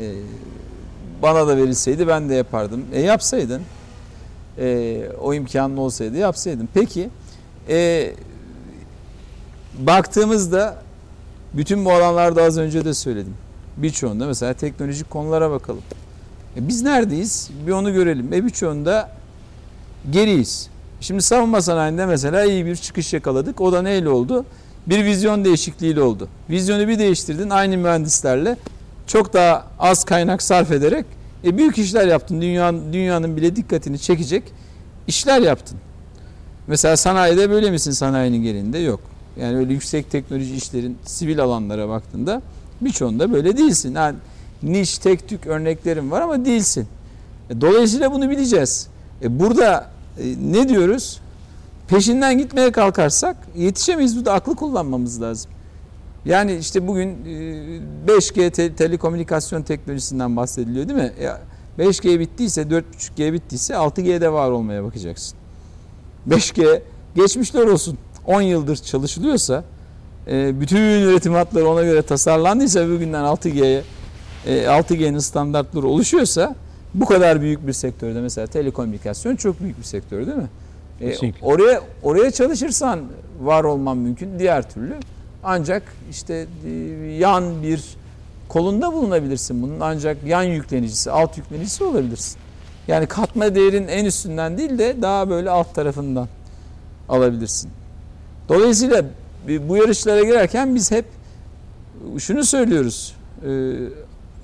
E, bana da verilseydi ben de yapardım. E yapsaydın e, o imkanın olsaydı yapsaydın. Peki e, baktığımızda bütün bu alanlarda az önce de söyledim. Birçoğunda mesela teknolojik konulara bakalım. E biz neredeyiz? Bir onu görelim. E birçoğunda geriyiz. Şimdi savunma sanayinde mesela iyi bir çıkış yakaladık. O da neyle oldu? Bir vizyon değişikliğiyle oldu. Vizyonu bir değiştirdin aynı mühendislerle çok daha az kaynak sarf ederek e, büyük işler yaptın. Dünyanın, dünyanın bile dikkatini çekecek işler yaptın. Mesela sanayide böyle misin sanayinin genelinde? Yok. Yani öyle yüksek teknoloji işlerin sivil alanlara baktığında birçoğunda böyle değilsin. Yani niş tek tük örneklerim var ama değilsin. E, Dolayısıyla bunu bileceğiz. E, burada e, ne diyoruz? Peşinden gitmeye kalkarsak yetişemeyiz. Bu da aklı kullanmamız lazım. Yani işte bugün e, 5G te- telekomünikasyon teknolojisinden bahsediliyor değil mi? Ya 5G bittiyse, 4.5G bittiyse 6G'de var olmaya bakacaksın. 5G geçmişler olsun. 10 yıldır çalışılıyorsa, bütün üretim hatları ona göre tasarlandıysa bugünden 6G'ye e, 6G'nin standartları oluşuyorsa bu kadar büyük bir sektörde mesela telekomünikasyon çok büyük bir sektör değil mi? E, oraya oraya çalışırsan var olman mümkün. Diğer türlü ancak işte e, yan bir kolunda bulunabilirsin bunun. Ancak yan yüklenicisi, alt yüklenicisi olabilirsin. Yani katma değerin en üstünden değil de daha böyle alt tarafından alabilirsin. Dolayısıyla bu yarışlara girerken biz hep şunu söylüyoruz. Ee,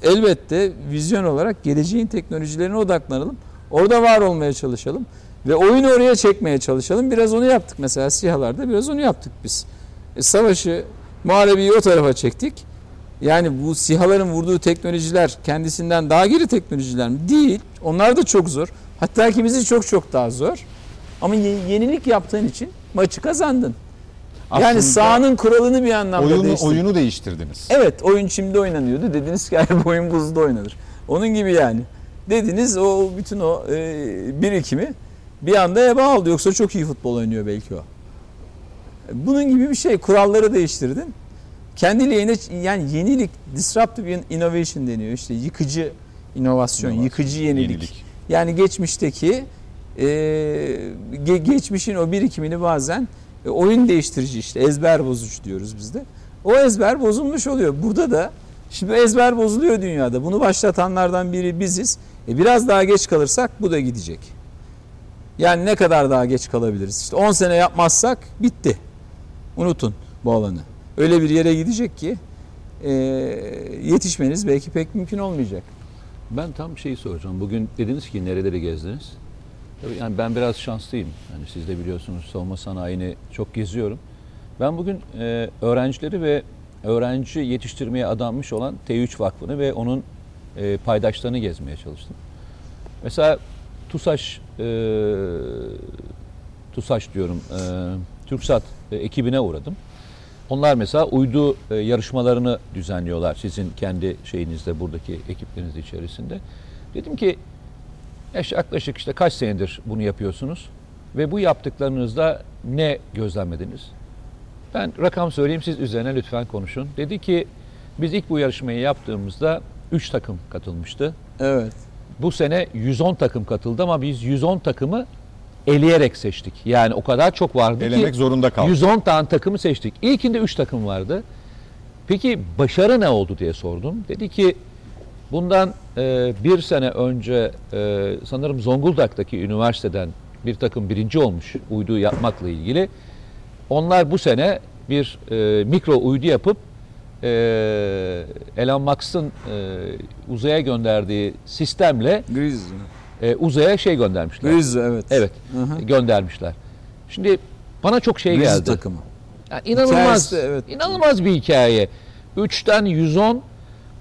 elbette vizyon olarak geleceğin teknolojilerine odaklanalım. Orada var olmaya çalışalım. Ve oyunu oraya çekmeye çalışalım. Biraz onu yaptık mesela SİHA'larda biraz onu yaptık biz. E, savaşı, muharebeyi o tarafa çektik. Yani bu SİHA'ların vurduğu teknolojiler kendisinden daha geri teknolojiler mi? Değil. Onlar da çok zor. Hatta kimisi çok çok daha zor. Ama ye- yenilik yaptığın için maçı kazandın. Yani sahanın kuralını bir anlamda oyunu, değiştirdin. oyunu değiştirdiniz. Evet oyun çimde oynanıyordu. Dediniz ki hayır oyun buzda oynanır. Onun gibi yani. Dediniz o bütün o e, birikimi bir anda eba aldı. Yoksa çok iyi futbol oynuyor belki o. Bunun gibi bir şey. Kuralları değiştirdin. Kendi lehine yani yenilik, disruptive innovation deniyor. İşte yıkıcı inovasyon, İnovasyon, yıkıcı yenilik. Yenilik. Yani geçmişteki e, ge- geçmişin o birikimini bazen e, oyun değiştirici işte ezber bozucu diyoruz biz de. O ezber bozulmuş oluyor. Burada da şimdi ezber bozuluyor dünyada. Bunu başlatanlardan biri biziz. E, biraz daha geç kalırsak bu da gidecek. Yani ne kadar daha geç kalabiliriz? İşte 10 sene yapmazsak bitti. Unutun bu alanı. Öyle bir yere gidecek ki e, yetişmeniz belki pek mümkün olmayacak. Ben tam şeyi soracağım. Bugün dediniz ki nereleri gezdiniz? Tabii yani ben biraz şanslıyım. Yani siz de biliyorsunuz savunma sanayini çok geziyorum. Ben bugün e, öğrencileri ve öğrenci yetiştirmeye adanmış olan T3 Vakfı'nı ve onun e, paydaşlarını gezmeye çalıştım. Mesela TUSAŞ, e, TUSAŞ diyorum, e, TürkSat e, ekibine uğradım. Onlar mesela uydu e, yarışmalarını düzenliyorlar sizin kendi şeyinizde, buradaki ekipleriniz içerisinde. Dedim ki yaklaşık işte kaç senedir bunu yapıyorsunuz ve bu yaptıklarınızda ne gözlemlediniz? Ben rakam söyleyeyim siz üzerine lütfen konuşun. Dedi ki biz ilk bu yarışmayı yaptığımızda 3 takım katılmıştı. Evet. Bu sene 110 takım katıldı ama biz 110 takımı eleyerek seçtik. Yani o kadar çok vardı ki Elemek zorunda kaldı. 110 tane takımı seçtik. İlkinde 3 takım vardı. Peki başarı ne oldu diye sordum. Dedi ki bundan e, bir sene önce e, sanırım Zonguldak'taki üniversiteden bir takım birinci olmuş uydu yapmakla ilgili. Onlar bu sene bir e, mikro uydu yapıp e, Elon Musk'ın e, uzaya gönderdiği sistemle Griz. e, uzaya şey göndermişler. Griz evet. Evet Hı hı. göndermişler. Şimdi bana çok şey Griz geldi. takımı. Yani inanılmaz, de, evet. inanılmaz bir hikaye. 3'ten 110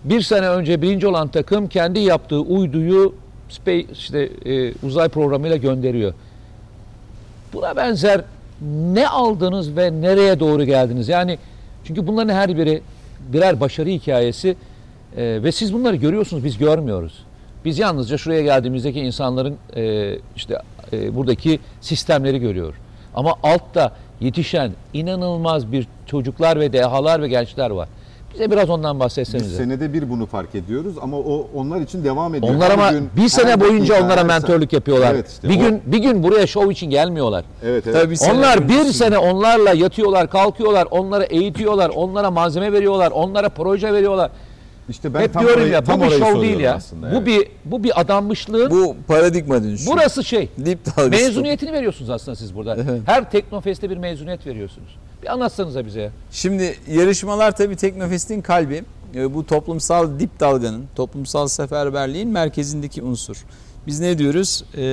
bir sene önce birinci olan takım kendi yaptığı uyduyu space, işte e, uzay programıyla gönderiyor. Buna benzer ne aldınız ve nereye doğru geldiniz? Yani çünkü bunların her biri birer başarı hikayesi e, ve siz bunları görüyorsunuz biz görmüyoruz. Biz yalnızca şuraya geldiğimizdeki insanların e, işte e, buradaki sistemleri görüyor. Ama altta yetişen inanılmaz bir çocuklar ve dehalar ve gençler var. Bize biraz ondan Biz bahsetsenize. senede bir bunu fark ediyoruz ama o onlar için devam ediyor. Onlar Her ama gün, bir sene boyunca onlara her mentörlük yapıyorlar. Evet işte bir o- gün bir gün buraya şov için gelmiyorlar. Evet evet. Tabii sene Onlar bir sene onlarla yatıyorlar, kalkıyorlar, onlara eğitiyorlar, onlara malzeme veriyorlar, onlara proje veriyorlar. İşte ben Hep tam diyorum orayı- ya tam bu bir şov değil ya. aslında, bu evet. bir bu bir adanmışlığın Bu paradigma dönüşü. burası şey. Mezuniyetini veriyorsunuz aslında siz burada. Evet. Her Teknofest'te bir mezuniyet veriyorsunuz. Bir anlatsanıza bize. Şimdi yarışmalar tabii Teknofest'in kalbi. E, Bu toplumsal dip dalganın, toplumsal seferberliğin merkezindeki unsur. Biz ne diyoruz? E,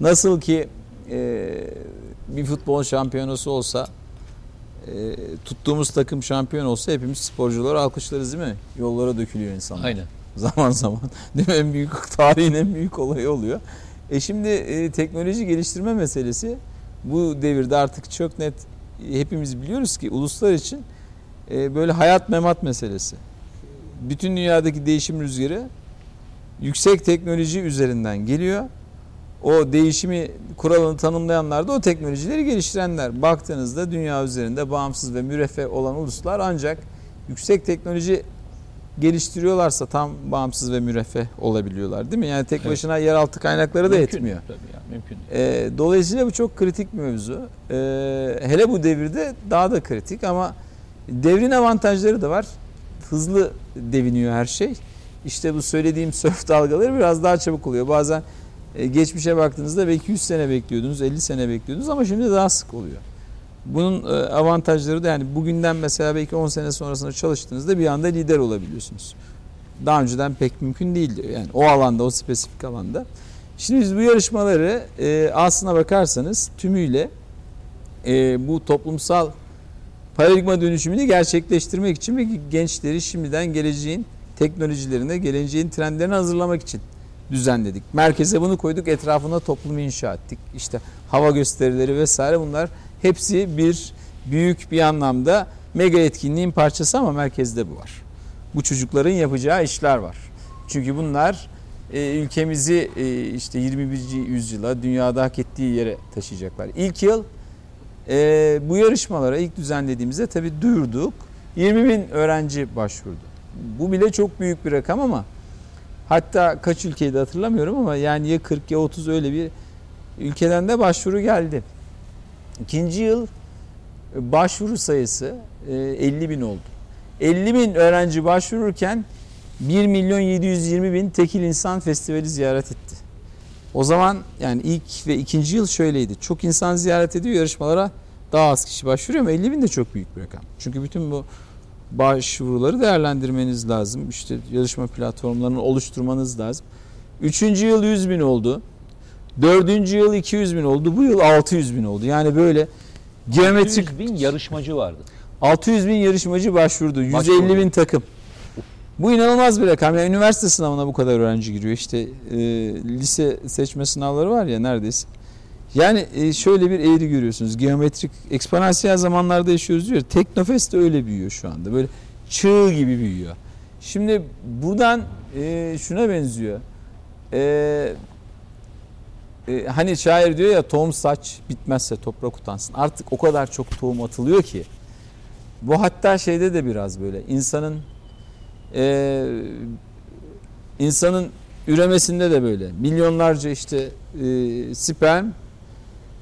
nasıl ki e, bir futbol şampiyonası olsa e, tuttuğumuz takım şampiyon olsa hepimiz sporcuları alkışlarız değil mi? Yollara dökülüyor insanlar. Aynen. Zaman zaman. Değil mi? En büyük tarihin en büyük olayı oluyor. E şimdi e, teknoloji geliştirme meselesi bu devirde artık çok net e, hepimiz biliyoruz ki uluslar için e, böyle hayat memat meselesi. Bütün dünyadaki değişim rüzgarı yüksek teknoloji üzerinden geliyor. O değişimi kuralını tanımlayanlar da o teknolojileri geliştirenler. Baktığınızda dünya üzerinde bağımsız ve müreffeh olan uluslar ancak yüksek teknoloji geliştiriyorlarsa tam bağımsız ve müreffeh olabiliyorlar değil mi? Yani tek Evet. başına yeraltı kaynakları da Mümkün. yetmiyor. Tabii ya, mümkün. Ee, dolayısıyla bu çok kritik bir mevzu. Ee, hele bu devirde daha da kritik ama devrin avantajları da var. Hızlı deviniyor her şey. İşte bu söylediğim sörf dalgaları biraz daha çabuk oluyor. Bazen e, geçmişe baktığınızda belki 100 sene bekliyordunuz, 50 sene bekliyordunuz ama şimdi daha sık oluyor. Bunun e, avantajları da yani bugünden mesela belki 10 sene sonrasında çalıştığınızda bir anda lider olabiliyorsunuz. Daha önceden pek mümkün değildi. Yani o alanda, o spesifik alanda. Şimdi biz bu yarışmaları e, aslına bakarsanız tümüyle bu toplumsal paradigma dönüşümünü gerçekleştirmek için ve gençleri şimdiden geleceğin teknolojilerine, geleceğin trendlerine hazırlamak için düzenledik. Merkeze bunu koyduk, etrafına toplumu inşa ettik. İşte hava gösterileri vesaire bunlar hepsi bir büyük bir anlamda mega etkinliğin parçası ama merkezde bu var. Bu çocukların yapacağı işler var. Çünkü bunlar e, ülkemizi e, işte 21. yüzyıla dünyada hak ettiği yere taşıyacaklar. İlk yıl e, bu yarışmalara ilk düzenlediğimizde tabii duyurduk. 20 bin öğrenci başvurdu. Bu bile çok büyük bir rakam ama hatta kaç ülkeydi hatırlamıyorum ama yani ya 40 ya 30 öyle bir ülkeden de başvuru geldi. İkinci yıl e, başvuru sayısı e, 50 bin oldu. 50 bin öğrenci başvururken 1 milyon 720 bin tekil insan festivali ziyaret etti. O zaman yani ilk ve ikinci yıl şöyleydi. Çok insan ziyaret ediyor yarışmalara daha az kişi başvuruyor ama 50 bin de çok büyük bir rakam. Çünkü bütün bu başvuruları değerlendirmeniz lazım. İşte yarışma platformlarını oluşturmanız lazım. Üçüncü yıl 100 bin oldu. Dördüncü yıl 200 bin oldu. Bu yıl 600 bin oldu. Yani böyle geometrik 100 bin yarışmacı vardı. 600 bin yarışmacı başvurdu. 150 Başvurdu. bin takım. Bu inanılmaz bir rakam. Yani üniversite sınavına bu kadar öğrenci giriyor. İşte e, lise seçme sınavları var ya neredeyse. Yani e, şöyle bir eğri görüyorsunuz. Geometrik, eksponansiyel zamanlarda yaşıyoruz diyor. Teknofest de öyle büyüyor şu anda. Böyle çığ gibi büyüyor. Şimdi buradan e, şuna benziyor. E, e, hani şair diyor ya tohum saç bitmezse toprak utansın. Artık o kadar çok tohum atılıyor ki. Bu hatta şeyde de biraz böyle insanın e, insanın üremesinde de böyle milyonlarca işte e, sperm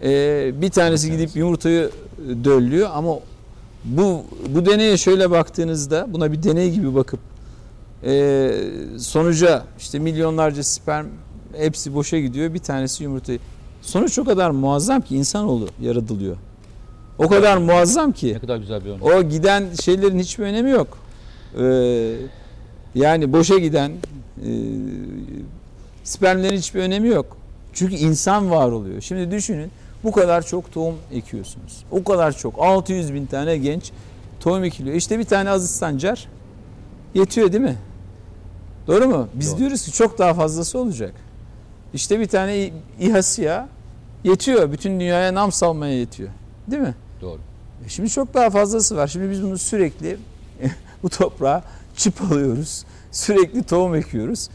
e, bir tanesi gidip yumurtayı döllüyor ama bu bu deneye şöyle baktığınızda buna bir deney gibi bakıp e, sonuca işte milyonlarca sperm hepsi boşa gidiyor bir tanesi yumurtayı sonuç o kadar muazzam ki insanoğlu yaratılıyor. O kadar muazzam ki Ne kadar güzel bir örnek. o giden şeylerin hiçbir önemi yok. Ee, yani boşa giden e, spermlerin hiçbir önemi yok. Çünkü insan var oluyor. Şimdi düşünün bu kadar çok tohum ekiyorsunuz. O kadar çok. 600 bin tane genç tohum ekiliyor. İşte bir tane Aziz Sancar yetiyor değil mi? Doğru mu? Biz Doğru. diyoruz ki çok daha fazlası olacak. İşte bir tane İ- İHA SİHA yetiyor. Bütün dünyaya nam salmaya yetiyor. Değil mi? Doğru. E Şimdi çok daha fazlası var. Şimdi biz bunu sürekli bu toprağa çip alıyoruz. Sürekli tohum ekiyoruz.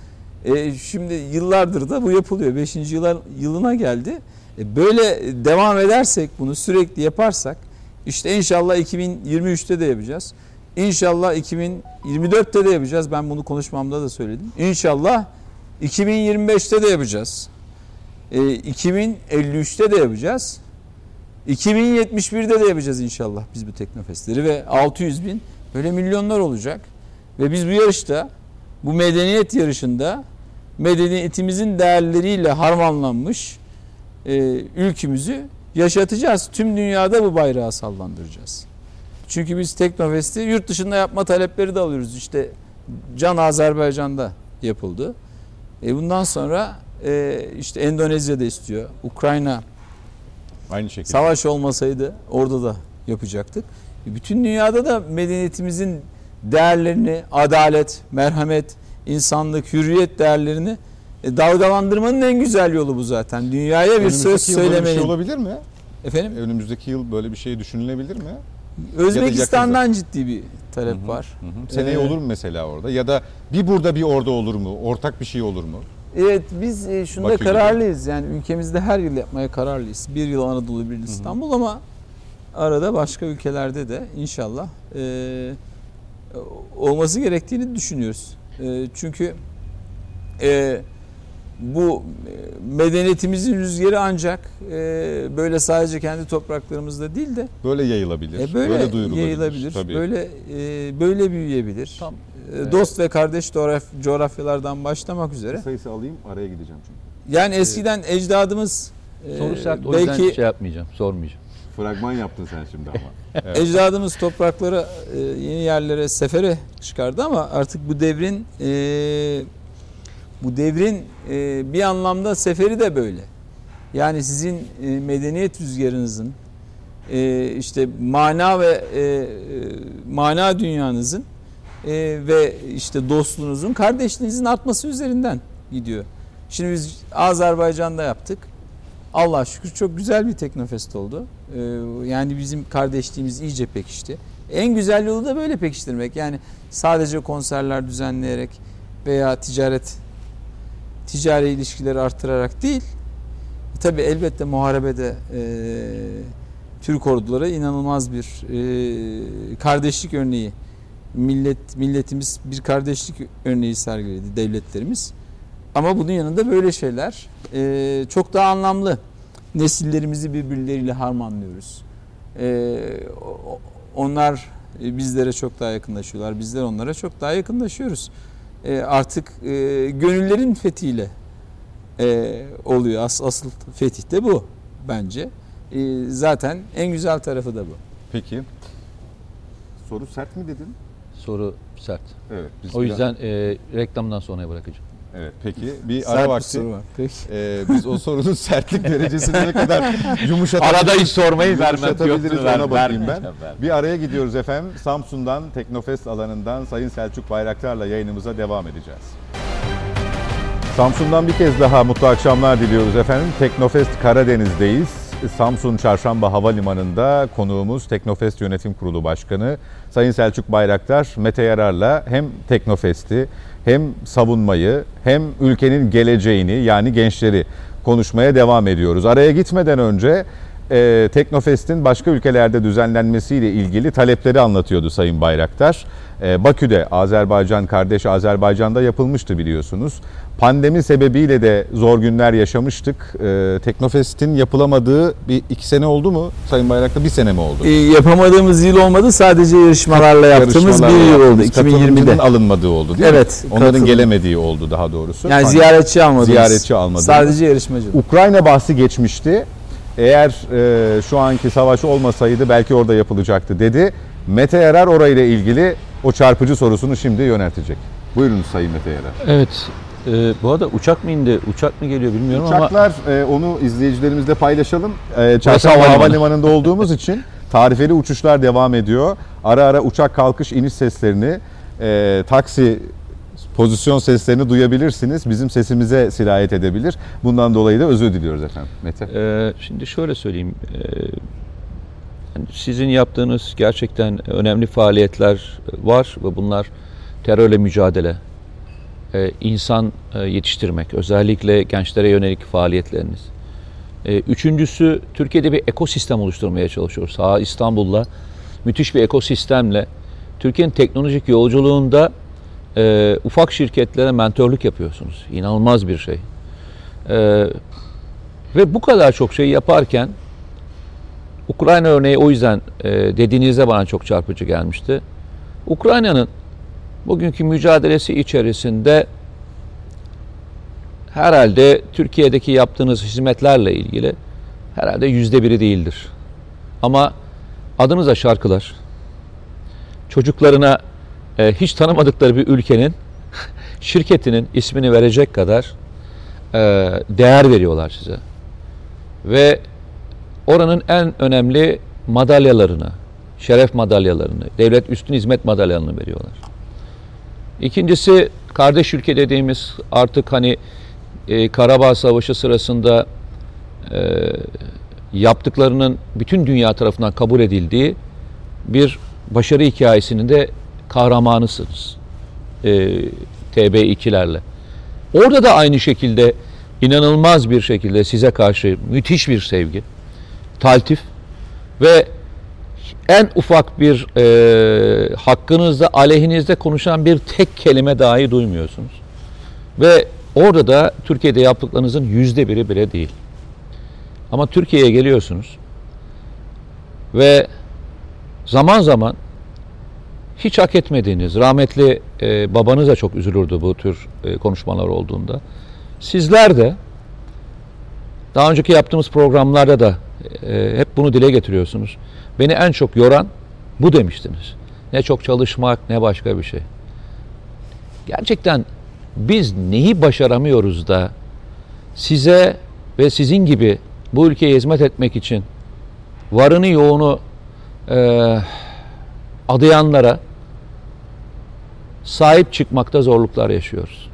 E, şimdi yıllardır da bu yapılıyor. Beşinci yıla, yılına geldi. E, böyle devam edersek bunu sürekli yaparsak işte inşallah 2023'te de yapacağız. İnşallah 2024'te de yapacağız. Ben bunu konuşmamda da söyledim. İnşallah 2025'te de yapacağız. E, 2053'te de yapacağız. 2071'de de yapacağız inşallah biz bu teknofestleri ve 600 bin böyle milyonlar olacak. Ve biz bu yarışta bu medeniyet yarışında medeniyetimizin değerleriyle harmanlanmış e, ülkümüzü yaşatacağız. Tüm dünyada bu bayrağı sallandıracağız. Çünkü biz Teknofest'i yurt dışında yapma talepleri de alıyoruz. İşte Can Azerbaycan'da yapıldı. E bundan sonra e, işte Endonezya'da istiyor. Ukrayna Aynı şekilde. Savaş olmasaydı orada da yapacaktık. Bütün dünyada da medeniyetimizin değerlerini, adalet, merhamet, insanlık, hürriyet değerlerini e, dalgalandırmanın en güzel yolu bu zaten. Dünyaya bir söz Önümüzdeki yıl böyle bir şey olabilir mi? Efendim? Önümüzdeki yıl böyle bir şey düşünülebilir mi? Özbekistan'dan ciddi bir talep Hı hı. var. Hı. Seneye Ee, olur mu mesela orada? Ya da bir burada bir orada olur mu? Ortak bir şey olur mu? Evet biz e, şunda Bakü gibi. kararlıyız. Yani ülkemizde her yıl yapmaya kararlıyız. Bir yıl Anadolu bir yıl İstanbul ama arada başka ülkelerde de inşallah e, olması gerektiğini düşünüyoruz. E, çünkü e, bu e, medeniyetimizin rüzgarı ancak e, böyle sadece kendi topraklarımızda değil de Böyle yayılabilir. e, böyle, duyurulabilir. yayılabilir, Tabii. böyle e, böyle büyüyebilir. Tam, E, Dost ve kardeş coğraf- coğrafyalardan başlamak üzere. sayısı alayım araya gideceğim çünkü. Yani eskiden ecdadımız e, Soru sert o belki yüzden şey yapmayacağım, sormayacağım. Fragman yaptın sen şimdi ama. ecdadımız topraklara e, yeni yerlere sefere çıkardı ama artık bu devrin e, bu devrin e, bir anlamda seferi de böyle. Yani sizin e, medeniyet rüzgarınızın e, işte mana ve e, e, mana dünyanızın e, ve işte dostluğunuzun, kardeşliğinizin artması üzerinden gidiyor. Şimdi biz Azerbaycan'da yaptık. Allah şükür çok güzel bir Teknofest oldu. Ee, yani bizim kardeşliğimiz iyice pekişti. En güzel yolu da böyle pekiştirmek. Yani sadece konserler düzenleyerek veya ticaret ticari ilişkileri artırarak değil. Tabii elbette muharebede e, Türk orduları inanılmaz bir e, kardeşlik örneği. Millet milletimiz bir kardeşlik örneği sergiledi devletlerimiz. Ama bunun yanında böyle şeyler e, çok daha anlamlı. Nesillerimizi birbirleriyle harmanlıyoruz. E, onlar e, bizlere çok daha yakınlaşıyorlar. Bizler onlara çok daha yakınlaşıyoruz. E, artık e, gönüllerin fethiyle e, oluyor. As, asıl fetih de bu bence. Zaten en güzel tarafı da bu. Peki. Soru sert mi dedin? Soru sert. Evet. biz O biraz- yüzden e, reklamdan sonraya bırakacağım. Evet. Peki bir Sert ara bir vakti. soru var. Peki. Ee, biz o sorunun sertlik derecesini ne kadar yumuşatabiliriz. Arada hiç sormayı vermem, Yumuşatabiliriz yoktu, ver- ona bakayım ben. Bir araya gidiyoruz efendim. Samsun'dan Teknofest alanından Sayın Selçuk Bayraktar'la yayınımıza devam edeceğiz. Samsun'dan bir kez daha mutlu akşamlar diliyoruz efendim. Teknofest Karadeniz'deyiz. Samsun Çarşamba Havalimanı'nda konuğumuz Teknofest Yönetim Kurulu Başkanı Sayın Selçuk Bayraktar, Mete Yarar'la hem Teknofest'i hem savunmayı hem ülkenin geleceğini yani gençleri konuşmaya devam ediyoruz. Araya gitmeden önce e, Teknofest'in başka ülkelerde düzenlenmesiyle ilgili talepleri anlatıyordu Sayın Bayraktar. E, Bakü'de Azerbaycan kardeş Azerbaycan'da yapılmıştı biliyorsunuz. Pandemi sebebiyle de zor günler yaşamıştık. E, Teknofest'in yapılamadığı bir iki sene oldu mu Sayın Bayraktar? Bir sene mi oldu? E, yapamadığımız yıl olmadı. Sadece yarışmalarla yaptığımız bir yıl oldu. yaptığımız, katılımcının 2020'de. alınmadığı oldu değil Evet, mi? Onların katılım. gelemediği oldu daha doğrusu. Yani Pandemi- ziyaretçi almadınız. Ziyaretçi almadınız. Sadece yarışmacı. Ukrayna bahsi geçmişti. Eğer e, şu anki savaş olmasaydı belki orada yapılacaktı dedi. Mete Yarar orayla ilgili o çarpıcı sorusunu şimdi yöneltecek. Buyurun Sayın Mete Yarar. Evet. e, bu arada uçak mı indi, uçak mı geliyor bilmiyorum ama Uçaklar e, onu izleyicilerimizle paylaşalım. E, Çarşamba havalimanı. Havalimanı'nda olduğumuz için tarifeli uçuşlar devam ediyor. Ara ara uçak kalkış iniş seslerini, e, taksi pozisyon seslerini duyabilirsiniz. Bizim sesimize sirayet edebilir. Bundan dolayı da özür diliyoruz efendim. Mete. Ee, şimdi şöyle söyleyeyim. Ee, sizin yaptığınız gerçekten önemli faaliyetler var ve bunlar terörle mücadele, ee, insan e, yetiştirmek, özellikle gençlere yönelik faaliyetleriniz. Ee, üçüncüsü Türkiye'de bir ekosistem oluşturmaya çalışıyoruz. Ha İstanbul'la müthiş bir ekosistemle Türkiye'nin teknolojik yolculuğunda e, ufak şirketlere mentörlük yapıyorsunuz. İnanılmaz bir şey. Ee, ve bu kadar çok şey yaparken Ukrayna örneği o yüzden e, dediğinizde bana çok çarpıcı gelmişti. Ukrayna'nın bugünkü mücadelesi içerisinde herhalde Türkiye'deki yaptığınız hizmetlerle ilgili herhalde yüzde biri değildir. Ama adınıza şarkılar, çocuklarına e, hiç tanımadıkları bir ülkenin şirketinin ismini verecek kadar e, değer veriyorlar size. Ve oranın en önemli madalyalarını, şeref madalyalarını, devlet üstün hizmet madalyalarını veriyorlar. İkincisi kardeş ülke dediğimiz artık hani e, Karabağ Savaşı sırasında e, yaptıklarının bütün dünya tarafından kabul edildiği bir başarı hikayesinin de kahramanısınız. E, TB2'lerle. Orada da aynı şekilde inanılmaz bir şekilde size karşı müthiş bir sevgi, taltif ve en ufak bir e, hakkınızda, aleyhinizde konuşan bir tek kelime dahi duymuyorsunuz. Ve orada da Türkiye'de yaptıklarınızın yüzde biri bile değil. Ama Türkiye'ye geliyorsunuz ve zaman zaman hiç hak etmediğiniz, rahmetli e, babanız da çok üzülürdü bu tür e, konuşmalar olduğunda. Sizler de daha önceki yaptığımız programlarda da e, hep bunu dile getiriyorsunuz. Beni en çok yoran bu demiştiniz. Ne çok çalışmak ne başka bir şey. Gerçekten biz neyi başaramıyoruz da size ve sizin gibi bu ülkeye hizmet etmek için varını yoğunu e, adayanlara sahip çıkmakta zorluklar yaşıyoruz.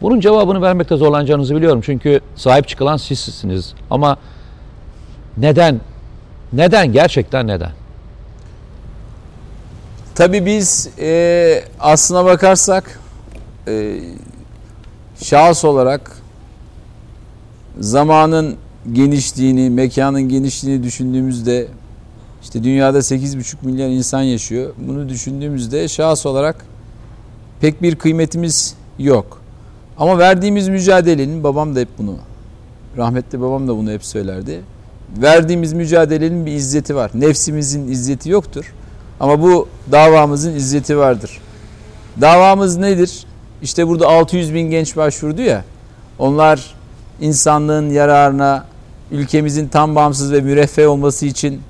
Bunun cevabını vermekte zorlanacağınızı biliyorum. Çünkü sahip çıkılan sizsiniz. Ama neden? Neden? Gerçekten neden? Tabii biz e, aslına bakarsak e, şahıs olarak zamanın genişliğini, mekanın genişliğini düşündüğümüzde işte dünyada 8,5 milyar insan yaşıyor. Bunu düşündüğümüzde şahıs olarak pek bir kıymetimiz yok. Ama verdiğimiz mücadelenin, babam da hep bunu, rahmetli babam da bunu hep söylerdi. Verdiğimiz mücadelenin bir izzeti var. Nefsimizin izzeti yoktur. Ama bu davamızın izzeti vardır. Davamız nedir? İşte burada 600 bin genç başvurdu ya. Onlar insanlığın yararına, ülkemizin tam bağımsız ve müreffeh olması için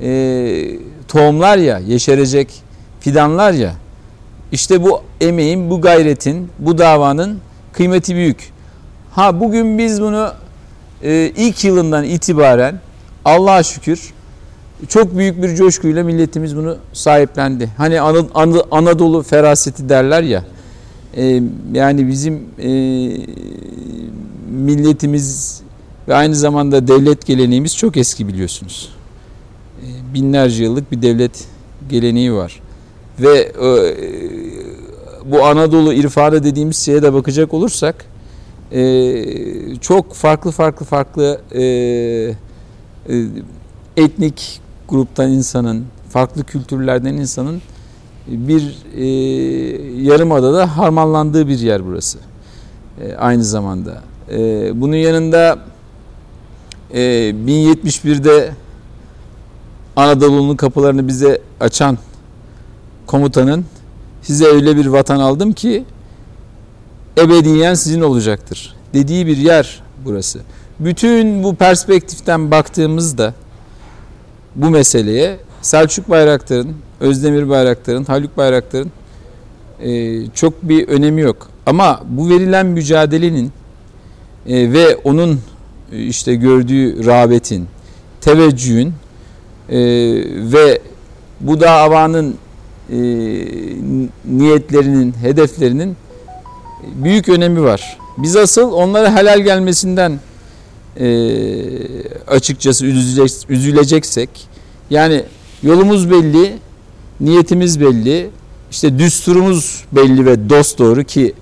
e, tohumlar ya, yeşerecek fidanlar ya. İşte bu emeğin, bu gayretin, bu davanın kıymeti büyük. Ha bugün biz bunu e, ilk yılından itibaren Allah'a şükür çok büyük bir coşkuyla milletimiz bunu sahiplendi. Hani Ana, Ana, Anadolu feraseti derler ya. E, yani bizim e, milletimiz ve aynı zamanda devlet geleneğimiz çok eski biliyorsunuz. E, binlerce yıllık bir devlet geleneği var. Ve e, bu Anadolu irfanı dediğimiz şeye de bakacak olursak e, çok farklı farklı farklı e, e, etnik gruptan insanın, farklı kültürlerden insanın bir e, yarımadada harmanlandığı bir yer burası. E, aynı zamanda. E, bunun yanında e, 1071'de Anadolu'nun kapılarını bize açan komutanın size öyle bir vatan aldım ki ebediyen sizin olacaktır dediği bir yer burası. Bütün bu perspektiften baktığımızda bu meseleye Selçuk Bayraktar'ın, Özdemir Bayraktar'ın, Haluk Bayraktar'ın e, çok bir önemi yok. Ama bu verilen mücadelenin e, ve onun e, işte gördüğü rağbetin, teveccühün e, ve bu davanın e, niyetlerinin, hedeflerinin büyük önemi var. Biz asıl onlara helal gelmesinden e, açıkçası üzülecek, üzüleceksek yani yolumuz belli, niyetimiz belli, işte düsturumuz belli ve dost doğru ki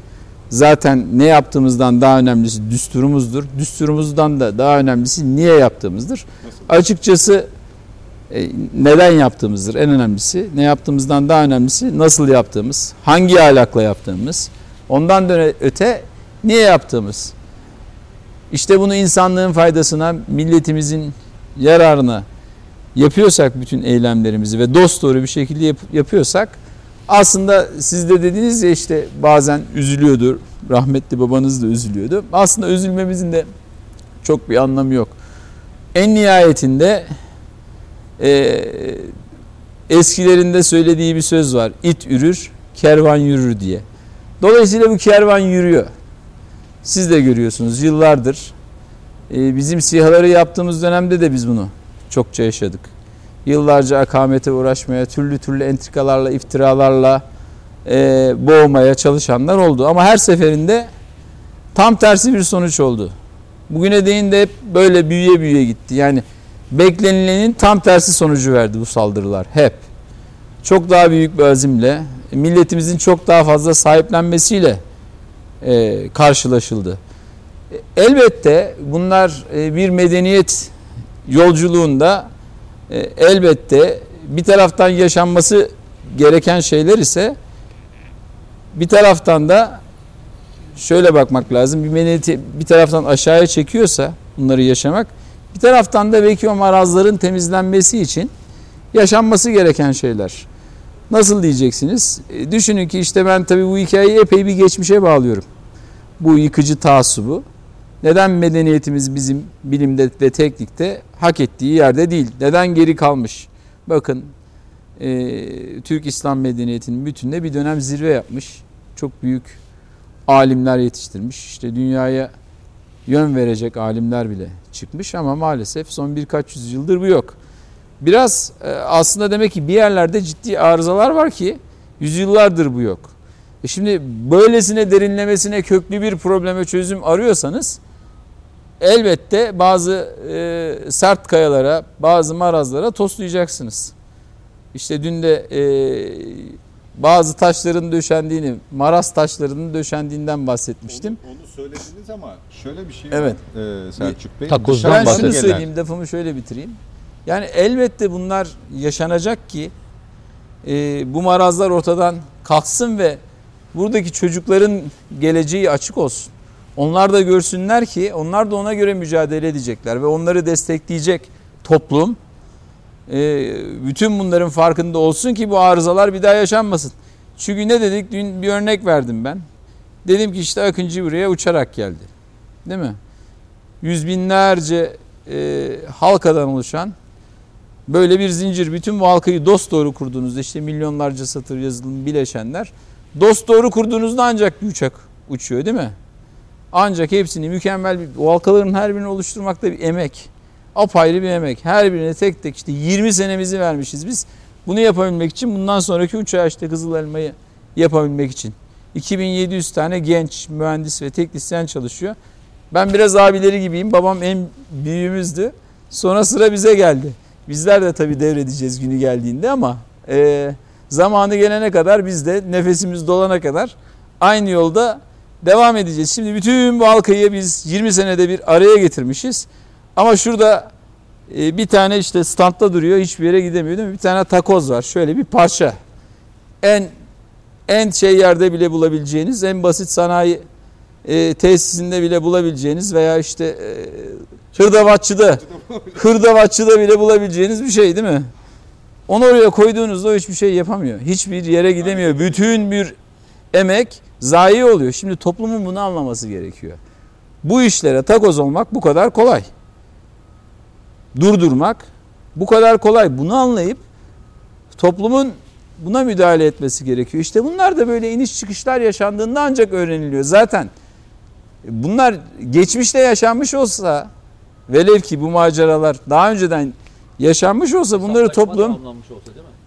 zaten ne yaptığımızdan daha önemlisi düsturumuzdur. Düsturumuzdan da daha önemlisi niye yaptığımızdır. Açıkçası neden yaptığımızdır en önemlisi. Ne yaptığımızdan daha önemlisi nasıl yaptığımız, hangi ahlakla yaptığımız. Ondan öte niye yaptığımız. İşte bunu insanlığın faydasına, milletimizin yararına yapıyorsak bütün eylemlerimizi ve dost doğru bir şekilde yap- yapıyorsak aslında siz de dediniz ya işte bazen üzülüyordur. Rahmetli babanız da üzülüyordu. Aslında üzülmemizin de çok bir anlamı yok. En nihayetinde e, eskilerinde söylediği bir söz var. İt ürür, kervan yürür diye. Dolayısıyla bu kervan yürüyor. Siz de görüyorsunuz yıllardır. E, bizim sihaları yaptığımız dönemde de biz bunu çokça yaşadık. yıllarca akamete uğraşmaya, türlü türlü entrikalarla, iftiralarla e, boğmaya çalışanlar oldu. Ama her seferinde tam tersi bir sonuç oldu. Bugüne değin de hep böyle büyüye büyüye gitti. Yani beklenilenin tam tersi sonucu verdi bu saldırılar hep. Çok daha büyük bir azimle, milletimizin çok daha fazla sahiplenmesiyle e, karşılaşıldı. E, Elbette bunlar e, bir medeniyet yolculuğunda e, elbette bir taraftan yaşanması gereken şeyler ise bir taraftan da şöyle bakmak lazım. Bir medeniyeti bir taraftan aşağıya çekiyorsa bunları yaşamak bir taraftan da belki o marazların temizlenmesi için yaşanması gereken şeyler. Nasıl diyeceksiniz? E, düşünün ki işte ben tabii bu hikayeyi epey bir geçmişe bağlıyorum. Bu yıkıcı taassubu. Neden medeniyetimiz bizim bilimde ve teknikte hak ettiği yerde değil? Neden geri kalmış? Bakın e, Türk İslam medeniyetinin bütününe bir dönem zirve yapmış. Çok büyük alimler yetiştirmiş. İşte dünyaya yön verecek alimler bile çıkmış ama maalesef son birkaç yüzyıldır bu yok. Biraz e, aslında demek ki bir yerlerde ciddi arızalar var ki yüzyıllardır bu yok. E şimdi böylesine derinlemesine köklü bir probleme çözüm arıyorsanız elbette bazı e, sert kayalara, bazı marazlara toslayacaksınız. İşte dün de e, bazı taşların döşendiğini, maraz taşlarının döşendiğinden bahsetmiştim. Onu, onu söylediniz ama şöyle bir şey Evet. var e, Selçuk Bey. Takozdan Ben şunu gelen- söyleyeyim, lafımı şöyle bitireyim. Yani elbette bunlar yaşanacak ki e, bu marazlar ortadan kalksın ve buradaki çocukların geleceği açık olsun. Onlar da görsünler ki onlar da ona göre mücadele edecekler ve onları destekleyecek toplum bütün bunların farkında olsun ki bu arızalar bir daha yaşanmasın. Çünkü ne dedik? Dün bir örnek verdim ben. Dedim ki işte Akıncı buraya uçarak geldi. Değil mi? Yüz binlerce e, halkadan oluşan böyle bir zincir. Bütün bu halkayı dost doğru kurduğunuzda işte milyonlarca satır yazılım bileşenler dost doğru kurduğunuzda ancak bir uçak uçuyor değil mi? Ancak hepsini mükemmel bir o halkaların her birini oluşturmakta bir emek. Apayrı bir emek. Her birine tek tek işte 20 senemizi vermişiz biz. Bunu yapabilmek için bundan sonraki uçağı işte Kızıl Elma'yı yapabilmek için. 2700 tane genç mühendis ve teknisyen çalışıyor. Ben biraz abileri gibiyim. Babam en büyüğümüzdü. Sonra sıra bize geldi. Bizler de tabii devredeceğiz günü geldiğinde ama e, zamanı gelene kadar biz de nefesimiz dolana kadar aynı yolda devam edeceğiz. Şimdi bütün bu halkayı biz 20 senede bir araya getirmişiz. Ama şurada e, bir tane işte standta duruyor hiçbir yere gidemiyor değil mi? Bir tane takoz var şöyle bir parça. En en şey yerde bile bulabileceğiniz en basit sanayi e, tesisinde bile bulabileceğiniz veya işte e, hırdavatçıda hırdavatçıda bile bulabileceğiniz bir şey değil mi? Onu oraya koyduğunuzda o hiçbir şey yapamıyor. Hiçbir yere gidemiyor. Bütün bir emek zayi oluyor. Şimdi toplumun bunu anlaması gerekiyor. Bu işlere takoz olmak bu kadar kolay. Durdurmak bu kadar kolay. Bunu anlayıp toplumun buna müdahale etmesi gerekiyor. İşte bunlar da böyle iniş çıkışlar yaşandığında ancak öğreniliyor. Zaten bunlar geçmişte yaşanmış olsa velev ki bu maceralar daha önceden yaşanmış olsa bunları toplum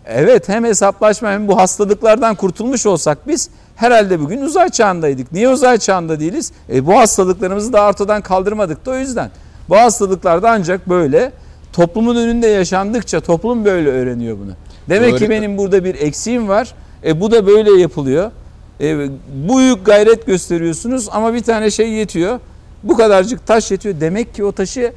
Evet hem hesaplaşma hem bu hastalıklardan kurtulmuş olsak biz herhalde bugün uzay çağındaydık. Niye uzay çağında değiliz? E, bu hastalıklarımızı da ortadan kaldırmadık da o yüzden. Bu hastalıklarda ancak böyle toplumun önünde yaşandıkça toplum böyle öğreniyor bunu. Demek ki Öğre- benim burada bir eksiğim var. E, bu da böyle yapılıyor. E, büyük gayret gösteriyorsunuz ama bir tane şey yetiyor. Bu kadarcık taş yetiyor. Demek ki o taşı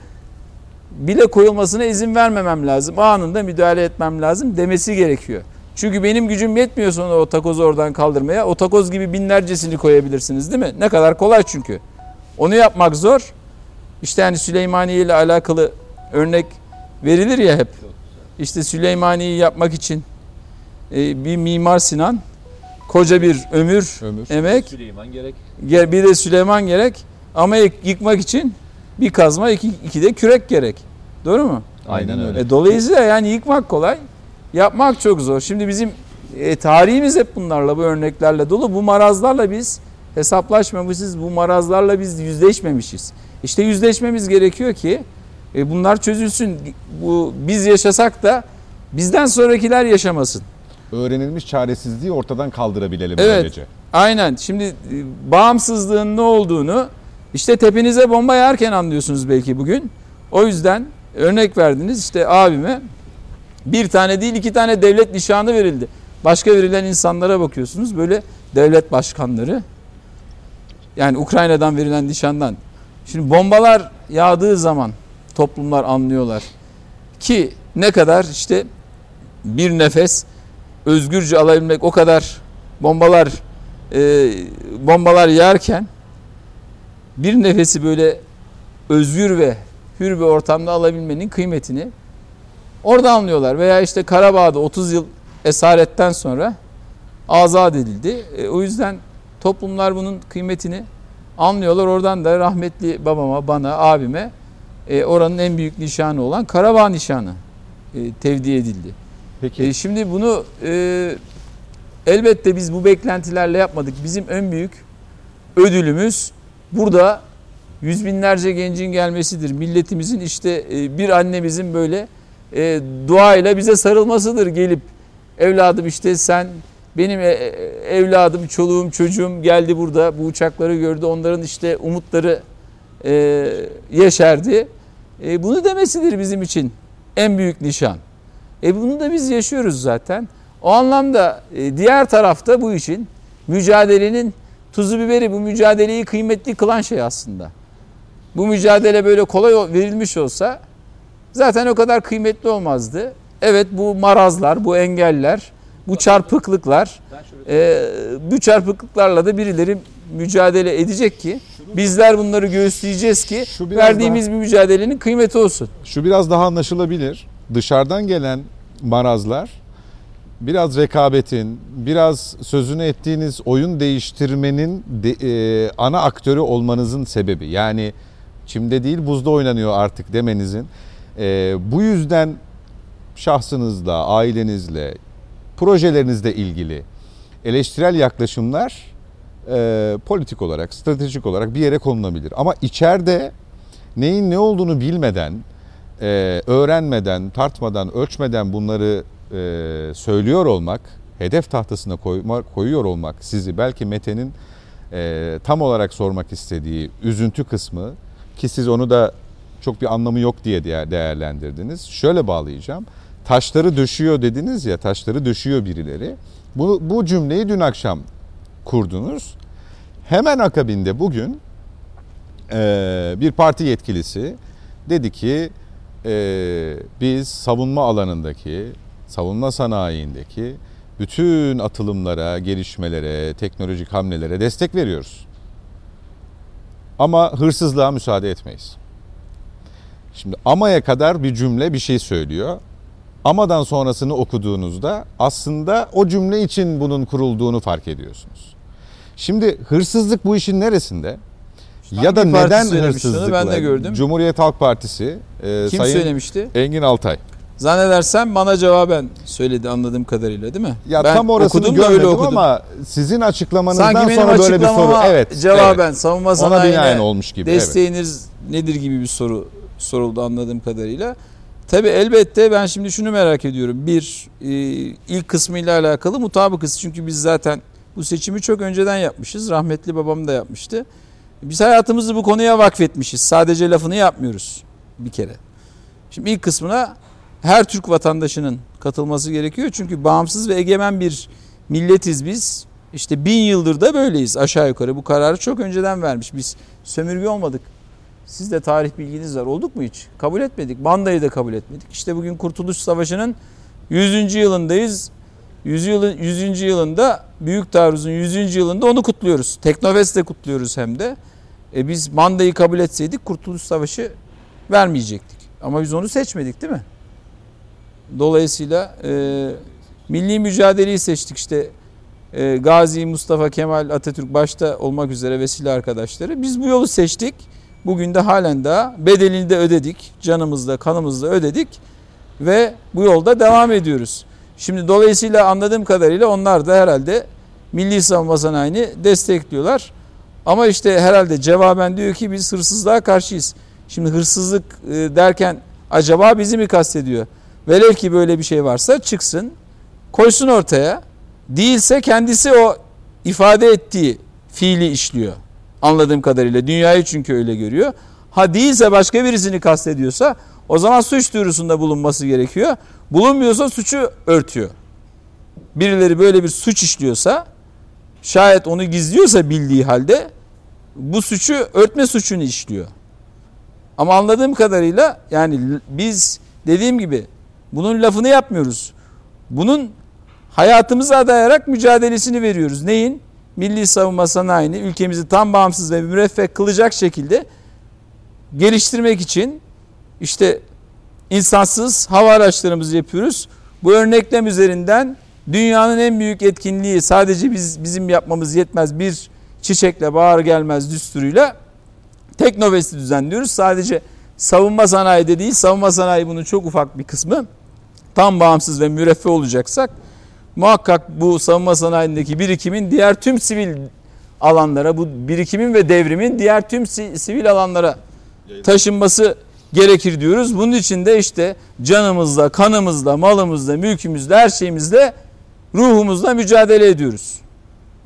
bile koyulmasına izin vermemem lazım. Anında müdahale etmem lazım demesi gerekiyor. Çünkü benim gücüm yetmiyor sonra o takozu oradan kaldırmaya. O takoz gibi binlercesini koyabilirsiniz değil mi? Ne kadar kolay çünkü. Onu yapmak zor. İşte hani Süleymaniye ile alakalı örnek verilir ya hep. İşte Süleymaniye'yi yapmak için e, bir Mimar Sinan koca bir ömür, Ömür. emek Süleyman gerek. Ge- Bir de Süleyman gerek ama yık- yıkmak için bir kazma iki, iki de kürek gerek. Doğru mu? Aynen öyle. E, dolayısıyla yani yıkmak kolay, yapmak çok zor. Şimdi bizim e, tarihimiz hep bunlarla, bu örneklerle dolu. Bu marazlarla biz hesaplaşmamışız, bu marazlarla biz yüzleşmemişiz. İşte yüzleşmemiz gerekiyor ki e, bunlar çözülsün. Bu biz yaşasak da Bizden sonrakiler yaşamasın. Öğrenilmiş çaresizliği ortadan kaldırabilelim Evet. böylece. Aynen. Şimdi e, bağımsızlığın ne olduğunu işte tepenize bomba yerken anlıyorsunuz belki bugün. O yüzden örnek verdiniz işte abime bir tane değil iki tane devlet nişanı verildi. Başka verilen insanlara bakıyorsunuz böyle devlet başkanları. Yani Ukrayna'dan verilen nişandan. Şimdi bombalar yağdığı zaman toplumlar anlıyorlar ki ne kadar işte bir nefes özgürce alabilmek o kadar bombalar e, bombalar yağarken bir nefesi böyle özgür ve hür bir ortamda alabilmenin kıymetini orada anlıyorlar. Veya işte Karabağ'da 30 yıl esaretten sonra azat edildi. E, o yüzden toplumlar bunun kıymetini anlıyorlar. Oradan da rahmetli babama, bana, abime e, oranın en büyük nişanı olan Karabağ nişanı e, tevdi edildi. Peki E, şimdi bunu e, elbette biz bu beklentilerle yapmadık. Bizim en büyük ödülümüz burada yüz binlerce gencin gelmesidir. Milletimizin işte e, bir annemizin böyle e, duayla bize sarılmasıdır gelip evladım işte sen benim e, e, evladım, çoluğum, çocuğum geldi burada bu uçakları gördü. Onların işte umutları e, yeşerdi. E, bunu demesidir bizim için en büyük nişan. E bunu da biz yaşıyoruz zaten. O anlamda e, diğer tarafta bu işin mücadelenin tuzu biberi bu mücadeleyi kıymetli kılan şey aslında. Bu mücadele böyle kolay verilmiş olsa zaten o kadar kıymetli olmazdı. Evet bu marazlar, bu engeller, bu çarpıklıklar, e, bu çarpıklıklarla da birileri mücadele edecek ki bizler bunları göğüsleyeceğiz ki verdiğimiz bir mücadelenin kıymeti olsun. şu biraz daha anlaşılabilir. Dışarıdan gelen marazlar biraz rekabetin, biraz sözünü ettiğiniz oyun değiştirmenin de- e, ana aktörü olmanızın sebebi. Yani çimde değil buzda oynanıyor artık demenizin. E, bu yüzden şahsınızla, ailenizle, projelerinizle ilgili eleştirel yaklaşımlar e, politik olarak, stratejik olarak bir yere konulabilir. Ama içeride neyin ne olduğunu bilmeden, e, öğrenmeden, tartmadan, ölçmeden bunları e, söylüyor olmak, hedef tahtasına koyma, koyuyor olmak sizi belki Mete'nin e, tam olarak sormak istediği üzüntü kısmı ki siz onu da çok bir anlamı yok diye değer- değerlendirdiniz. Şöyle bağlayacağım. Taşları döşüyor dediniz ya, taşları döşüyor birileri. Bu, bu cümleyi dün akşam kurdunuz. Hemen akabinde bugün e, bir parti yetkilisi dedi ki e, biz savunma alanındaki, savunma sanayindeki bütün atılımlara, gelişmelere, teknolojik hamlelere destek veriyoruz. Ama hırsızlığa müsaade etmeyiz. Şimdi amaya kadar bir cümle bir şey söylüyor. Amadan sonrasını okuduğunuzda aslında o cümle için bunun kurulduğunu fark ediyorsunuz. Şimdi hırsızlık bu işin neresinde? ya da neden hırsızlıkla? Ben de gördüm. Cumhuriyet Halk Partisi e, Kim Sayın söylemişti? Engin Altay. Zannedersem bana cevaben söyledi anladığım kadarıyla değil mi? Ya ben tam orasını okudum görmedim öyle okudum. ama sizin açıklamanızdan Sanki benim sonra böyle bir soru. Evet. cevaben evet. savunma sanayine olmuş gibi. Evet. desteğiniz nedir gibi bir soru soruldu anladığım kadarıyla. Tabi elbette ben şimdi şunu merak ediyorum. Bir e, ilk kısmıyla alakalı mutabıkız. Çünkü biz zaten bu seçimi çok önceden yapmışız. Rahmetli babam da yapmıştı. Biz hayatımızı bu konuya vakfetmişiz. Sadece lafını yapmıyoruz bir kere. Şimdi ilk kısmına her Türk vatandaşının katılması gerekiyor. Çünkü bağımsız ve egemen bir milletiz biz. İşte bin yıldır da böyleyiz aşağı yukarı. Bu kararı çok önceden vermiş. Biz sömürge olmadık. Siz de tarih bilginiz var. Olduk mu hiç? Kabul etmedik. Bandayı da kabul etmedik. İşte bugün Kurtuluş Savaşı'nın 100. yılındayız. 100. yılın 100. yılında Büyük Taarruz'un 100. yılında onu kutluyoruz. Teknofest'te kutluyoruz hem de. E biz Bandayı kabul etseydik Kurtuluş Savaşı vermeyecektik. Ama biz onu seçmedik değil mi? Dolayısıyla e, milli mücadeleyi seçtik işte e, Gazi Mustafa Kemal Atatürk başta olmak üzere vesile arkadaşları. Biz bu yolu seçtik. Bugün de halen daha bedelini de ödedik. Canımızla kanımızla ödedik. Ve bu yolda devam ediyoruz. Şimdi dolayısıyla anladığım kadarıyla onlar da herhalde milli savunma sanayini destekliyorlar. Ama işte herhalde cevaben diyor ki biz hırsızlığa karşıyız. Şimdi hırsızlık e, derken acaba bizi mi kastediyor? Velev ki böyle bir şey varsa çıksın, koysun ortaya. Değilse kendisi o ifade ettiği fiili işliyor. Anladığım kadarıyla. Dünyayı çünkü öyle görüyor. Ha değilse başka birisini kastediyorsa o zaman suç duyurusunda bulunması gerekiyor. Bulunmuyorsa suçu örtüyor. Birileri böyle bir suç işliyorsa şayet onu gizliyorsa bildiği halde bu suçu örtme suçunu işliyor. Ama anladığım kadarıyla yani biz dediğim gibi bunun lafını yapmıyoruz. Bunun hayatımıza adayarak mücadelesini veriyoruz. Neyin? Milli savunma sanayini ülkemizi tam bağımsız ve müreffeh kılacak şekilde geliştirmek için işte insansız hava araçlarımızı yapıyoruz. Bu örneklem üzerinden dünyanın en büyük etkinliği sadece biz bizim yapmamız yetmez bir çiçekle bağır gelmez düsturuyla Teknovest'i düzenliyoruz. Sadece savunma sanayide değil, savunma sanayi bunun çok ufak bir kısmı. Tam bağımsız ve müreffeh olacaksak muhakkak bu savunma sanayindeki birikimin diğer tüm sivil alanlara, bu birikimin ve devrimin diğer tüm sivil alanlara taşınması gerekir diyoruz. Bunun için de işte canımızla, kanımızla, malımızla, mülkümüzle, her şeyimizle, ruhumuzla mücadele ediyoruz.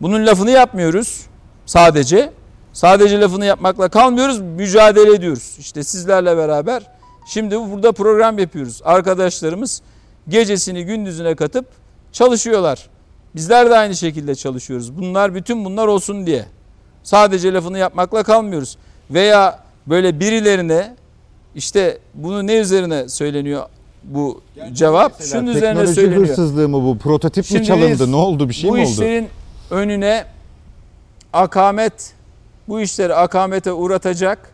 Bunun lafını yapmıyoruz sadece. Sadece lafını yapmakla kalmıyoruz, mücadele ediyoruz. İşte sizlerle beraber şimdi burada program yapıyoruz. Arkadaşlarımız gecesini gündüzüne katıp çalışıyorlar. Bizler de aynı şekilde çalışıyoruz. Bunlar bütün bunlar olsun diye. Sadece lafını yapmakla kalmıyoruz. Veya böyle birilerine işte bunu ne üzerine söyleniyor bu yani cevap? Şunun üzerine söyleniyor. Teknoloji hırsızlığı mı bu? Prototip Şimdi mi çalındı? Ne oldu? Bir şey mi oldu? Bu işlerin önüne akamet bu işleri akamete uğratacak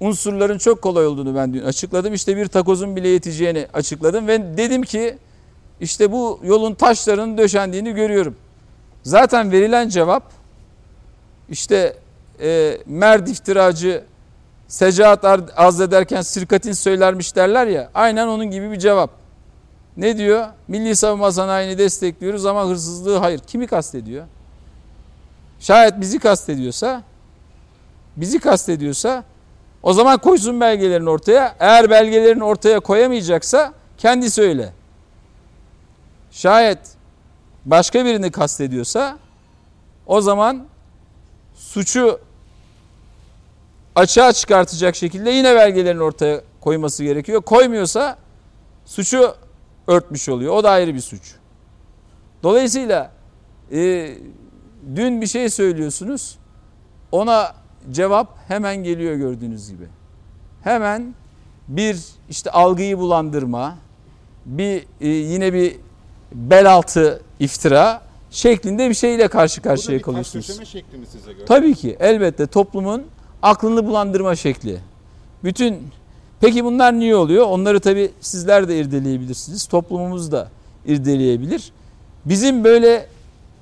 unsurların çok kolay olduğunu ben dün açıkladım. İşte bir takozun bile yeteceğini açıkladım ve dedim ki işte bu yolun taşlarının döşendiğini görüyorum. Zaten verilen cevap işte e, merd iftiracı secaat azlederken sirkatin söylermiş derler ya aynen onun gibi bir cevap. Ne diyor? Milli savunma sanayini destekliyoruz ama hırsızlığı hayır. Kimi kastediyor? Şayet bizi kastediyorsa bizi kastediyorsa o zaman koysun belgelerini ortaya. Eğer belgelerini ortaya koyamayacaksa kendisi öyle. Şayet başka birini kastediyorsa o zaman suçu açığa çıkartacak şekilde yine belgelerini ortaya koyması gerekiyor. Koymuyorsa suçu örtmüş oluyor. O da ayrı bir suç. Dolayısıyla e, dün bir şey söylüyorsunuz. Ona cevap hemen geliyor gördüğünüz gibi. Hemen bir işte algıyı bulandırma, bir e, yine bir bel altı iftira şeklinde bir şeyle karşı karşıya kalıyorsunuz. Bu şekli mi size göre? Tabii ki elbette toplumun aklını bulandırma şekli. Bütün peki bunlar niye oluyor? Onları tabii sizler de irdeleyebilirsiniz. Toplumumuz da irdeleyebilir. Bizim böyle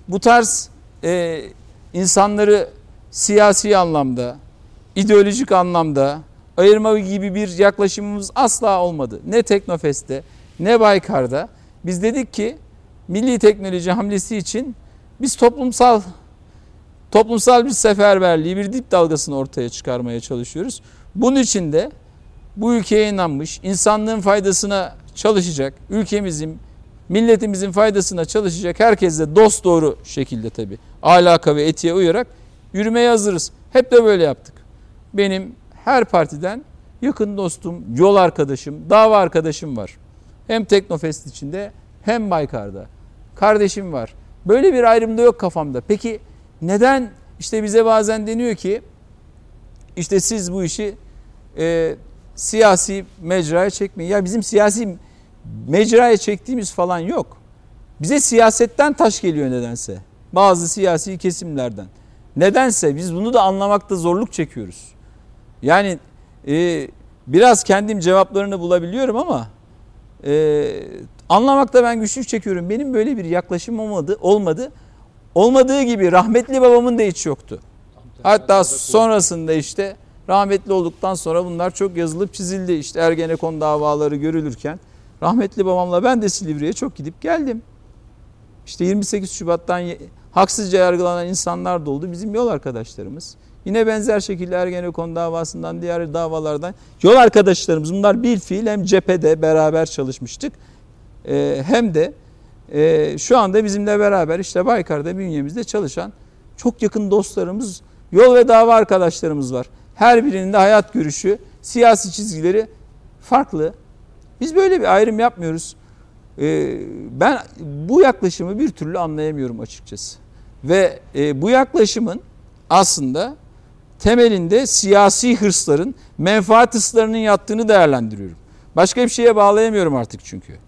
bu tarz e, insanları siyasi anlamda, ideolojik anlamda ayırma gibi bir yaklaşımımız asla olmadı. Ne Teknofest'te ne Baykar'da. Biz dedik ki milli teknoloji hamlesi için biz toplumsal toplumsal bir seferberliği, bir dip dalgasını ortaya çıkarmaya çalışıyoruz. Bunun için de bu ülkeye inanmış, insanlığın faydasına çalışacak, ülkemizin, milletimizin faydasına çalışacak herkesle dost doğru şekilde tabii ahlaka ve etiğe uyarak yürümeye hazırız. Hep de böyle yaptık. Benim her partiden yakın dostum, yol arkadaşım, dava arkadaşım var. Hem Teknofest içinde hem Baykar'da. Kardeşim var. Böyle bir ayrım da yok kafamda. Peki neden işte bize bazen deniyor ki işte siz bu işi e, siyasi mecraya çekmeyin. Ya bizim siyasi mecraya çektiğimiz falan yok. Bize siyasetten taş geliyor nedense. Bazı siyasi kesimlerden. Nedense biz bunu da anlamakta zorluk çekiyoruz. Yani e, biraz kendim cevaplarını bulabiliyorum ama e, anlamakta ben güçlük çekiyorum. Benim böyle bir yaklaşım olmadı. olmadı. Olmadığı gibi rahmetli babamın da hiç yoktu. Hatta sonrasında işte rahmetli olduktan sonra bunlar çok yazılıp çizildi. İşte Ergenekon davaları görülürken rahmetli babamla ben de Silivri'ye çok gidip geldim. İşte 28 Şubat'tan haksızca yargılanan insanlar da oldu. Bizim yol arkadaşlarımız. Yine benzer şekilde Ergenekon davasından, diğer davalardan yol arkadaşlarımız bunlar bir fiil hem cephede beraber çalışmıştık. Ee, hem de e, şu anda bizimle beraber işte Baykar'da bünyemizde çalışan çok yakın dostlarımız, yol ve dava arkadaşlarımız var. Her birinin de hayat görüşü, siyasi çizgileri farklı. Biz böyle bir ayrım yapmıyoruz. Ee, ben bu yaklaşımı bir türlü anlayamıyorum açıkçası. Ve e, bu yaklaşımın aslında temelinde siyasi hırsların, menfaat hırslarının yattığını değerlendiriyorum. Başka bir şeye bağlayamıyorum artık çünkü.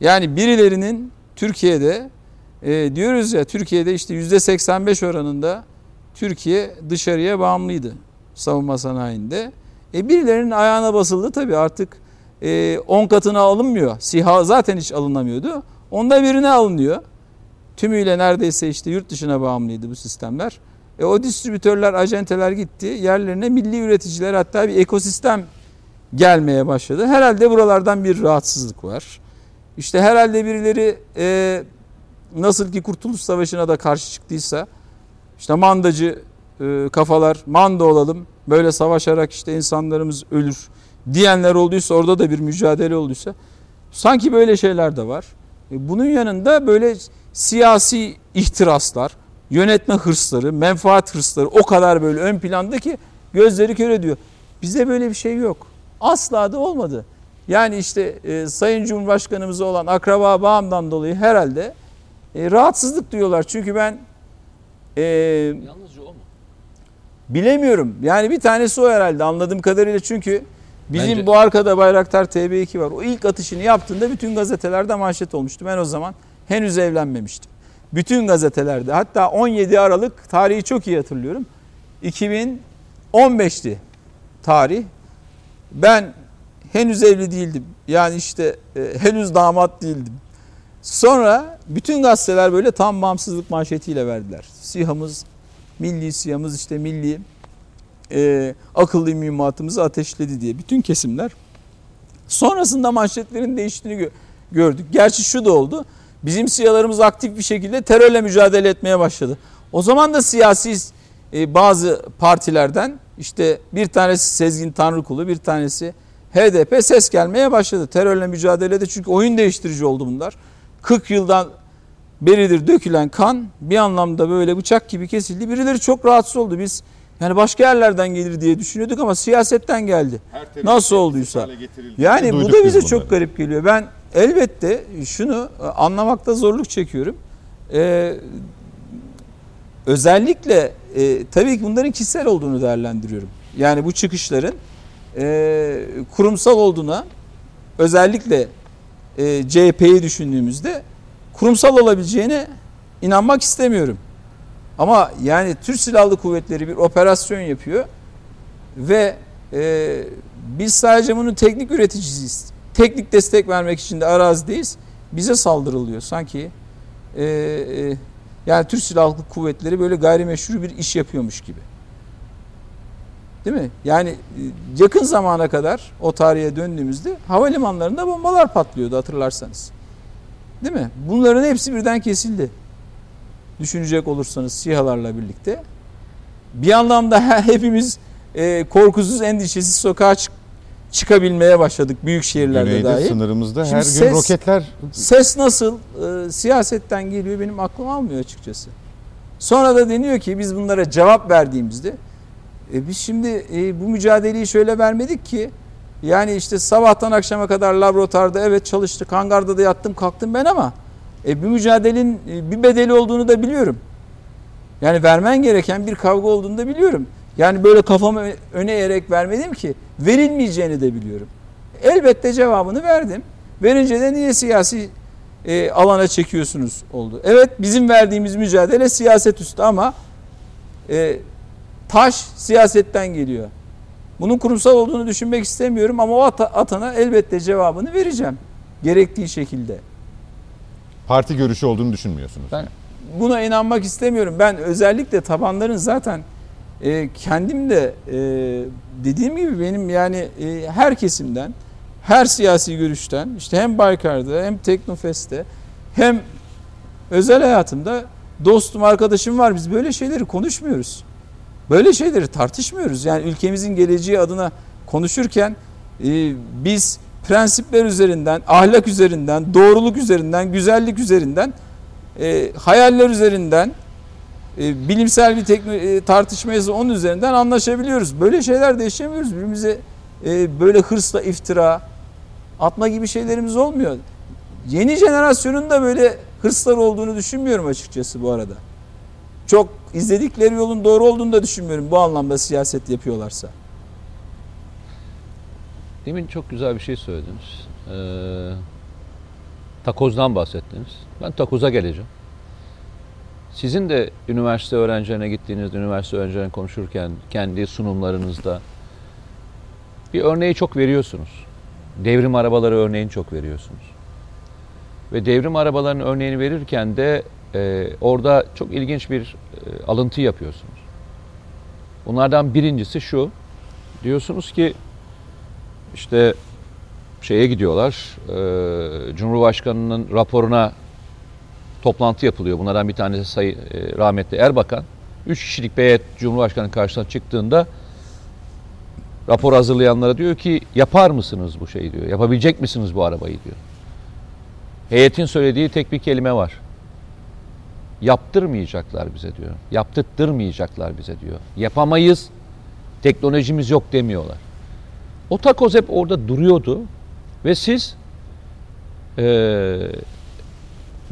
Yani birilerinin Türkiye'de e, diyoruz ya Türkiye'de işte yüzde 85 oranında Türkiye dışarıya bağımlıydı savunma sanayinde. E birilerinin ayağına basıldı tabii artık 10 e, katına alınmıyor. SİHA zaten hiç alınamıyordu. Onda birine alınıyor. Tümüyle neredeyse işte yurt dışına bağımlıydı bu sistemler. E, o distribütörler, acenteler gitti. Yerlerine milli üreticiler hatta bir ekosistem gelmeye başladı. Herhalde buralardan bir rahatsızlık var. İşte herhalde birileri e, nasıl ki Kurtuluş Savaşı'na da karşı çıktıysa işte mandacı e, kafalar manda olalım böyle savaşarak işte insanlarımız ölür diyenler olduysa orada da bir mücadele olduysa sanki böyle şeyler de var. E, bunun yanında böyle siyasi ihtiraslar, yönetme hırsları, menfaat hırsları o kadar böyle ön planda ki gözleri kör ediyor. Bizde böyle bir şey yok. Asla da olmadı. Yani işte e, Sayın Cumhurbaşkanımıza olan akraba bağımdan dolayı herhalde e, rahatsızlık duyuyorlar. Çünkü ben e, Yalnızca o mu? bilemiyorum. Yani bir tanesi o herhalde anladığım kadarıyla çünkü bizim Bence- bu arkada Bayraktar TB2 var. O ilk atışını yaptığında bütün gazetelerde manşet olmuştu. Ben o zaman henüz evlenmemiştim. Bütün gazetelerde hatta 17 Aralık tarihi çok iyi hatırlıyorum. 2015'ti tarih. Ben henüz evli değildim. Yani işte e, henüz damat değildim. Sonra bütün gazeteler böyle tam bağımsızlık manşetiyle verdiler. SİHA'mız, milli SİHA'mız işte milli e, akıllı mühimmatımızı ateşledi diye bütün kesimler. Sonrasında manşetlerin değiştiğini gö- gördük. Gerçi şu da oldu. Bizim SİHA'larımız aktif bir şekilde terörle mücadele etmeye başladı. O zaman da siyasi e, bazı partilerden işte bir tanesi Sezgin Tanrıkulu, bir tanesi HDP ses gelmeye başladı. Terörle mücadelede çünkü oyun değiştirici oldu bunlar. 40 yıldan beridir dökülen kan bir anlamda böyle bıçak gibi kesildi. Birileri çok rahatsız oldu. Biz yani başka yerlerden gelir diye düşünüyorduk ama siyasetten geldi. Nasıl olduysa. Yani bu da biz bize çok garip geliyor. Ben elbette şunu e, anlamakta zorluk çekiyorum. Ee, özellikle e, tabii ki bunların kişisel olduğunu değerlendiriyorum. Yani bu çıkışların e, kurumsal olduğuna özellikle e, CHP'yi düşündüğümüzde kurumsal olabileceğine inanmak istemiyorum. Ama yani Türk Silahlı Kuvvetleri bir operasyon yapıyor ve e, biz sadece bunun teknik üreticisiyiz. Teknik destek vermek için de arazideyiz. Bize saldırılıyor sanki. E, e, yani Türk Silahlı Kuvvetleri böyle gayrimeşru bir iş yapıyormuş gibi. Değil mi? Yani e, yakın zamana kadar o tarihe döndüğümüzde havalimanlarında bombalar patlıyordu hatırlarsanız. Değil mi? Bunların hepsi birden kesildi. Düşünecek olursanız SİHA'larla birlikte. Bir anlamda he- hepimiz e, korkusuz, endişesiz sokağa çık- çıkabilmeye başladık büyük şehirlerde Güneyde dahi. sınırımızda Şimdi her gün ses- roketler Ses nasıl e, siyasetten geliyor benim aklım almıyor açıkçası. Sonra da deniyor ki biz bunlara cevap verdiğimizde e, biz şimdi e, bu mücadeleyi şöyle vermedik ki yani işte sabahtan akşama kadar laboratuvarda evet çalıştık hangarda da yattım kalktım ben ama e, bu mücadelenin e, bir bedeli olduğunu da biliyorum. Yani vermen gereken bir kavga olduğunu da biliyorum. Yani böyle kafamı öne eğerek vermedim ki verilmeyeceğini de biliyorum. Elbette cevabını verdim. Verince de niye siyasi e, alana çekiyorsunuz oldu. Evet bizim verdiğimiz mücadele siyaset üstü ama e, taş siyasetten geliyor. Bunun kurumsal olduğunu düşünmek istemiyorum ama o ata- atana elbette cevabını vereceğim. Gerektiği şekilde. parti görüşü olduğunu düşünmüyorsunuz. Ben buna inanmak istemiyorum. Ben özellikle tabanların zaten e, kendim de e, dediğim gibi benim yani e, her kesimden, her siyasi görüşten işte hem Baykar'da hem Teknofest'te hem özel hayatımda dostum, arkadaşım var. Biz böyle şeyleri konuşmuyoruz. Böyle şeyleri tartışmıyoruz. Yani ülkemizin geleceği adına konuşurken e, biz prensipler üzerinden, ahlak üzerinden, doğruluk üzerinden, güzellik üzerinden, e, hayaller üzerinden, e, bilimsel bir e, tartışmaysa onun üzerinden anlaşabiliyoruz. Böyle şeyler de yaşamıyoruz. Birbirimize e, böyle hırsla iftira atma gibi şeylerimiz olmuyor. Yeni jenerasyonun da böyle hırslar olduğunu düşünmüyorum açıkçası bu arada. Çok izledikleri yolun doğru olduğunu da düşünmüyorum bu anlamda siyaset yapıyorlarsa. Demin çok güzel bir şey söylediniz. Ee, takozdan bahsettiniz. Ben takoza geleceğim. Sizin de üniversite öğrencilerine gittiğinizde, üniversite öğrencilerine konuşurken kendi sunumlarınızda bir örneği çok veriyorsunuz. Devrim arabaları örneğini çok veriyorsunuz. Ve devrim arabalarının örneğini verirken de e, orada çok ilginç bir e, alıntı yapıyorsunuz. Bunlardan birincisi şu. Diyorsunuz ki işte şeye gidiyorlar. E, Cumhurbaşkanının raporuna toplantı yapılıyor. Bunlardan bir tanesi Sayı e, rahmetli Erbakan. Üç kişilik bir heyet Cumhurbaşkanı karşısına çıktığında rapor hazırlayanlara diyor ki yapar mısınız bu şeyi diyor. Yapabilecek misiniz bu arabayı diyor. Heyetin söylediği tek bir kelime var. Yaptırmayacaklar bize diyor. Yaptırtırmayacaklar bize diyor. Yapamayız. Teknolojimiz yok demiyorlar. O takoz hep orada duruyordu ve siz eee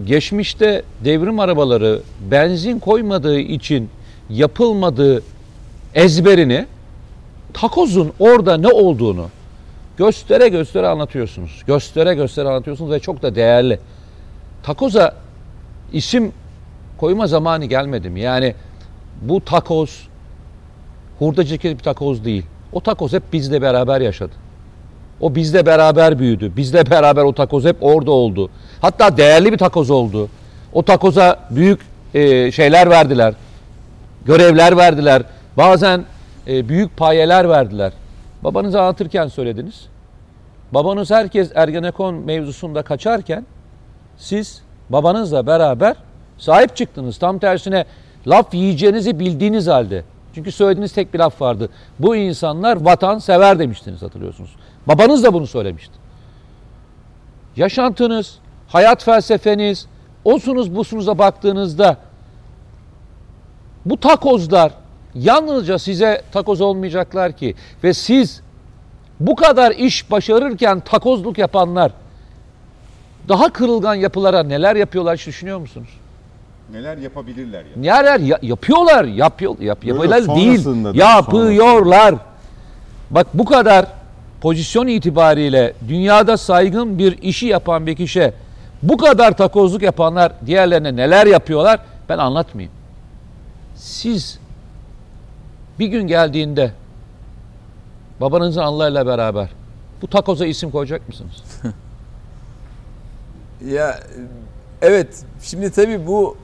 geçmişte devrim arabaları benzin koymadığı için yapılmadığı ezberini takozun orada ne olduğunu göstere göstere anlatıyorsunuz. Göstere göstere anlatıyorsunuz ve çok da değerli. Takoza isim koyma zamanı gelmedi mi? Yani bu takoz hurdacılık bir takoz değil. O takoz hep bizle beraber yaşadı. O bizle beraber büyüdü. Bizle beraber o takoz hep orada oldu. Hatta değerli bir takoz oldu. O takoza büyük e, şeyler verdiler. Görevler verdiler. Bazen e, büyük payeler verdiler. Babanızı anlatırken söylediniz. Babanız herkes Ergenekon mevzusunda kaçarken siz babanızla beraber sahip çıktınız. Tam tersine laf yiyeceğinizi bildiğiniz halde. Çünkü söylediğiniz tek bir laf vardı. Bu insanlar vatan sever demiştiniz hatırlıyorsunuz. Babanız da bunu söylemişti. Yaşantınız, hayat felsefeniz, osunuz busunuza baktığınızda bu takozlar yalnızca size takoz olmayacaklar ki ve siz bu kadar iş başarırken takozluk yapanlar daha kırılgan yapılara neler yapıyorlar hiç düşünüyor musunuz? Neler yapabilirler ya? Neler ya- yapıyorlar? Yapıyor, yap, yapıyorlar değil. Yapıyorlar. Bak bu kadar pozisyon itibariyle dünyada saygın bir işi yapan bir kişi bu kadar takozluk yapanlar diğerlerine neler yapıyorlar ben anlatmayayım. Siz bir gün geldiğinde babanızın Allah ile beraber bu takoza isim koyacak mısınız? Ya evet şimdi tabii bu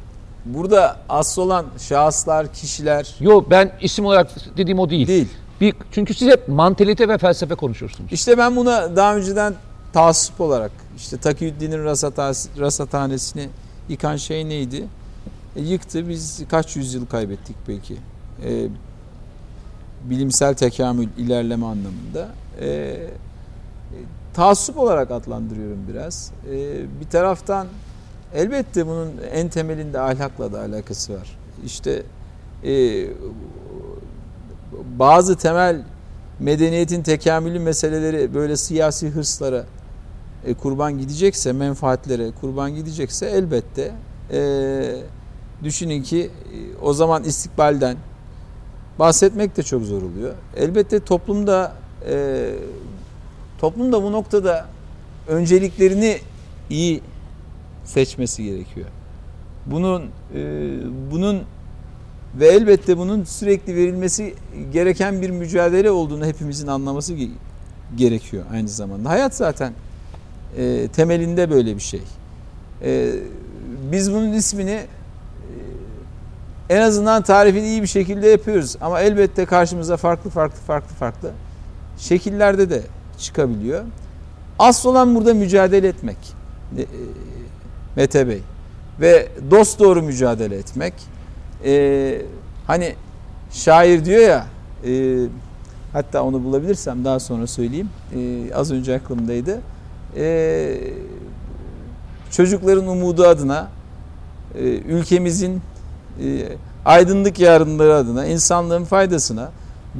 burada asıl olan şahıslar, kişiler Yok ben isim olarak dediğim o değil. değil. Bir, çünkü siz hep mantalite ve felsefe konuşuyorsunuz. İşte ben buna daha önceden taassup olarak işte Takiyüddin'in rasathanesi- rasathanesini yıkan şey neydi? E, yıktı. Biz kaç yüzyıl kaybettik belki. E, bilimsel tekamül, ilerleme anlamında. E, e, taassup olarak adlandırıyorum biraz. E, bir taraftan elbette bunun en temelinde ahlakla da alakası var. İşte e, bazı temel medeniyetin tekamülü meseleleri böyle siyasi hırslara e, kurban gidecekse, menfaatlere kurban gidecekse elbette e, düşünün ki e, o zaman istikbalden bahsetmek de çok zor oluyor. Elbette toplumda e, toplumda bu noktada önceliklerini iyi seçmesi gerekiyor. Bunun e, bunun ve elbette bunun sürekli verilmesi gereken bir mücadele olduğunu hepimizin anlaması ge- gerekiyor aynı zamanda. Hayat zaten e, temelinde böyle bir şey. E, biz bunun ismini e, en azından tarifini iyi bir şekilde yapıyoruz ama elbette karşımıza farklı farklı farklı farklı şekillerde de çıkabiliyor. Asıl olan burada mücadele etmek. E, Mete Bey ve dost doğru mücadele etmek. Ee, hani şair diyor ya e, hatta onu bulabilirsem daha sonra söyleyeyim. E, az önce aklımdaydı. E, çocukların umudu adına e, ülkemizin e, aydınlık yarınları adına insanlığın faydasına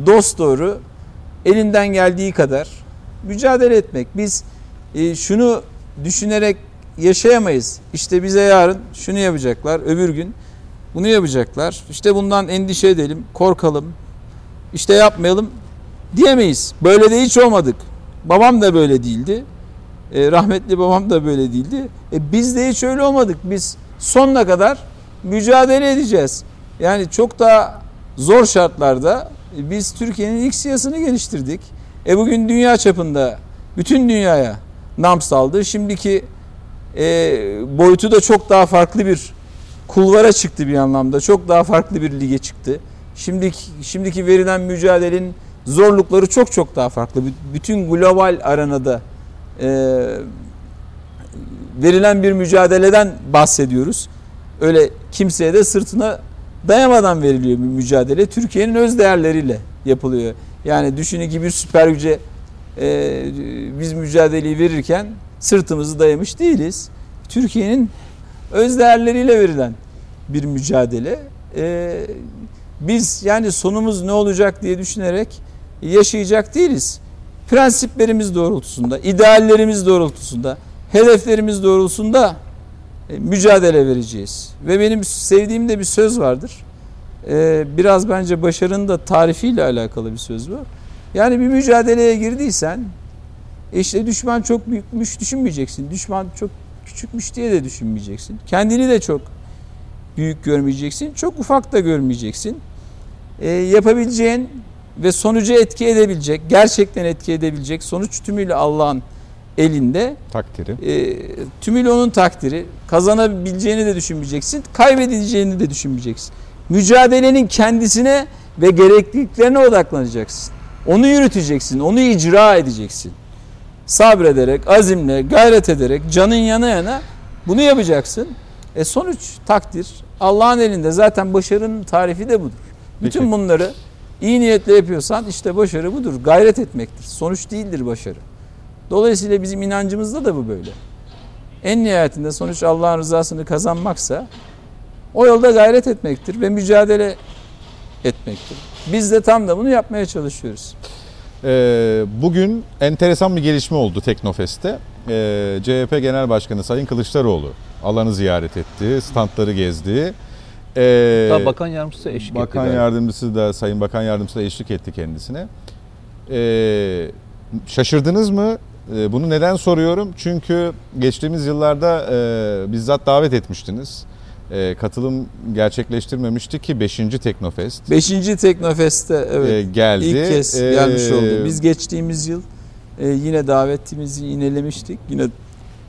dost doğru elinden geldiği kadar mücadele etmek. Biz e, şunu düşünerek yaşayamayız. İşte bize yarın şunu yapacaklar, öbür gün bunu yapacaklar. İşte bundan endişe edelim, korkalım. İşte yapmayalım diyemeyiz. Böyle de hiç olmadık. Babam da böyle değildi. E, rahmetli babam da böyle değildi. E, biz de hiç öyle olmadık. Biz sonuna kadar mücadele edeceğiz. Yani çok daha zor şartlarda biz Türkiye'nin ilk siyasını geliştirdik. E bugün dünya çapında bütün dünyaya nam saldı. Şimdiki e, boyutu da çok daha farklı bir kulvara çıktı bir anlamda. Çok daha farklı bir lige çıktı. Şimdiki, şimdiki verilen mücadelenin zorlukları çok çok daha farklı. Bütün global arenada e, verilen bir mücadeleden bahsediyoruz. Öyle kimseye de sırtına dayamadan veriliyor bir mücadele. Türkiye'nin öz değerleriyle yapılıyor. Yani düşünün ki bir süper güce e, biz mücadeleyi verirken sırtımızı dayamış değiliz. Türkiye'nin öz değerleriyle verilen bir mücadele. E, biz yani sonumuz ne olacak diye düşünerek yaşayacak değiliz. Prensiplerimiz doğrultusunda, ideallerimiz doğrultusunda, hedeflerimiz doğrultusunda e, mücadele vereceğiz. Ve benim sevdiğim de bir söz vardır. E, biraz bence başarının da tarifiyle alakalı bir söz bu. Yani bir mücadeleye girdiysen işte düşman çok büyükmüş düşünmeyeceksin. Düşman çok küçükmüş diye de düşünmeyeceksin. Kendini de çok büyük görmeyeceksin. Çok ufak da görmeyeceksin. E, yapabileceğin ve sonucu etki edebilecek, gerçekten etki edebilecek sonuç tümüyle Allah'ın elinde. Takdiri. E, tümüyle onun takdiri. Kazanabileceğini de düşünmeyeceksin, kaybedileceğini de düşünmeyeceksin. Mücadelenin kendisine ve gerekliliklerine odaklanacaksın. Onu yürüteceksin, onu icra edeceksin. Sabrederek, azimle, gayret ederek, canın yana yana bunu yapacaksın. E sonuç takdir. Allah'ın elinde zaten başarının tarifi de budur. Bütün Peki. bunları iyi niyetle yapıyorsan işte başarı budur. Gayret etmektir. Sonuç değildir başarı. Dolayısıyla bizim inancımızda da bu böyle. En nihayetinde sonuç Allah'ın rızasını kazanmaksa o yolda gayret etmektir ve mücadele etmektir. Biz de tam da bunu yapmaya çalışıyoruz. Ee, bugün enteresan bir gelişme oldu Teknofest'te. Ee, CHP Genel Başkanı Sayın Kılıçdaroğlu alanı ziyaret etti, standları gezdi. Ee, Hatta bakan yardımcısı eşlik etti. Bakan galiba. Yardımcısı da Sayın Bakan Yardımcısı da eşlik etti kendisine. Ee, şaşırdınız mı? Ee, bunu neden soruyorum? Çünkü geçtiğimiz yıllarda e, bizzat davet etmiştiniz. E, katılım gerçekleştirmemişti ki 5. Teknofest Beşinci Teknofest'te evet e, geldi. ilk kez Ee, gelmiş oldu. Biz geçtiğimiz yıl e, yine davetimizi yinelemiştik. Yine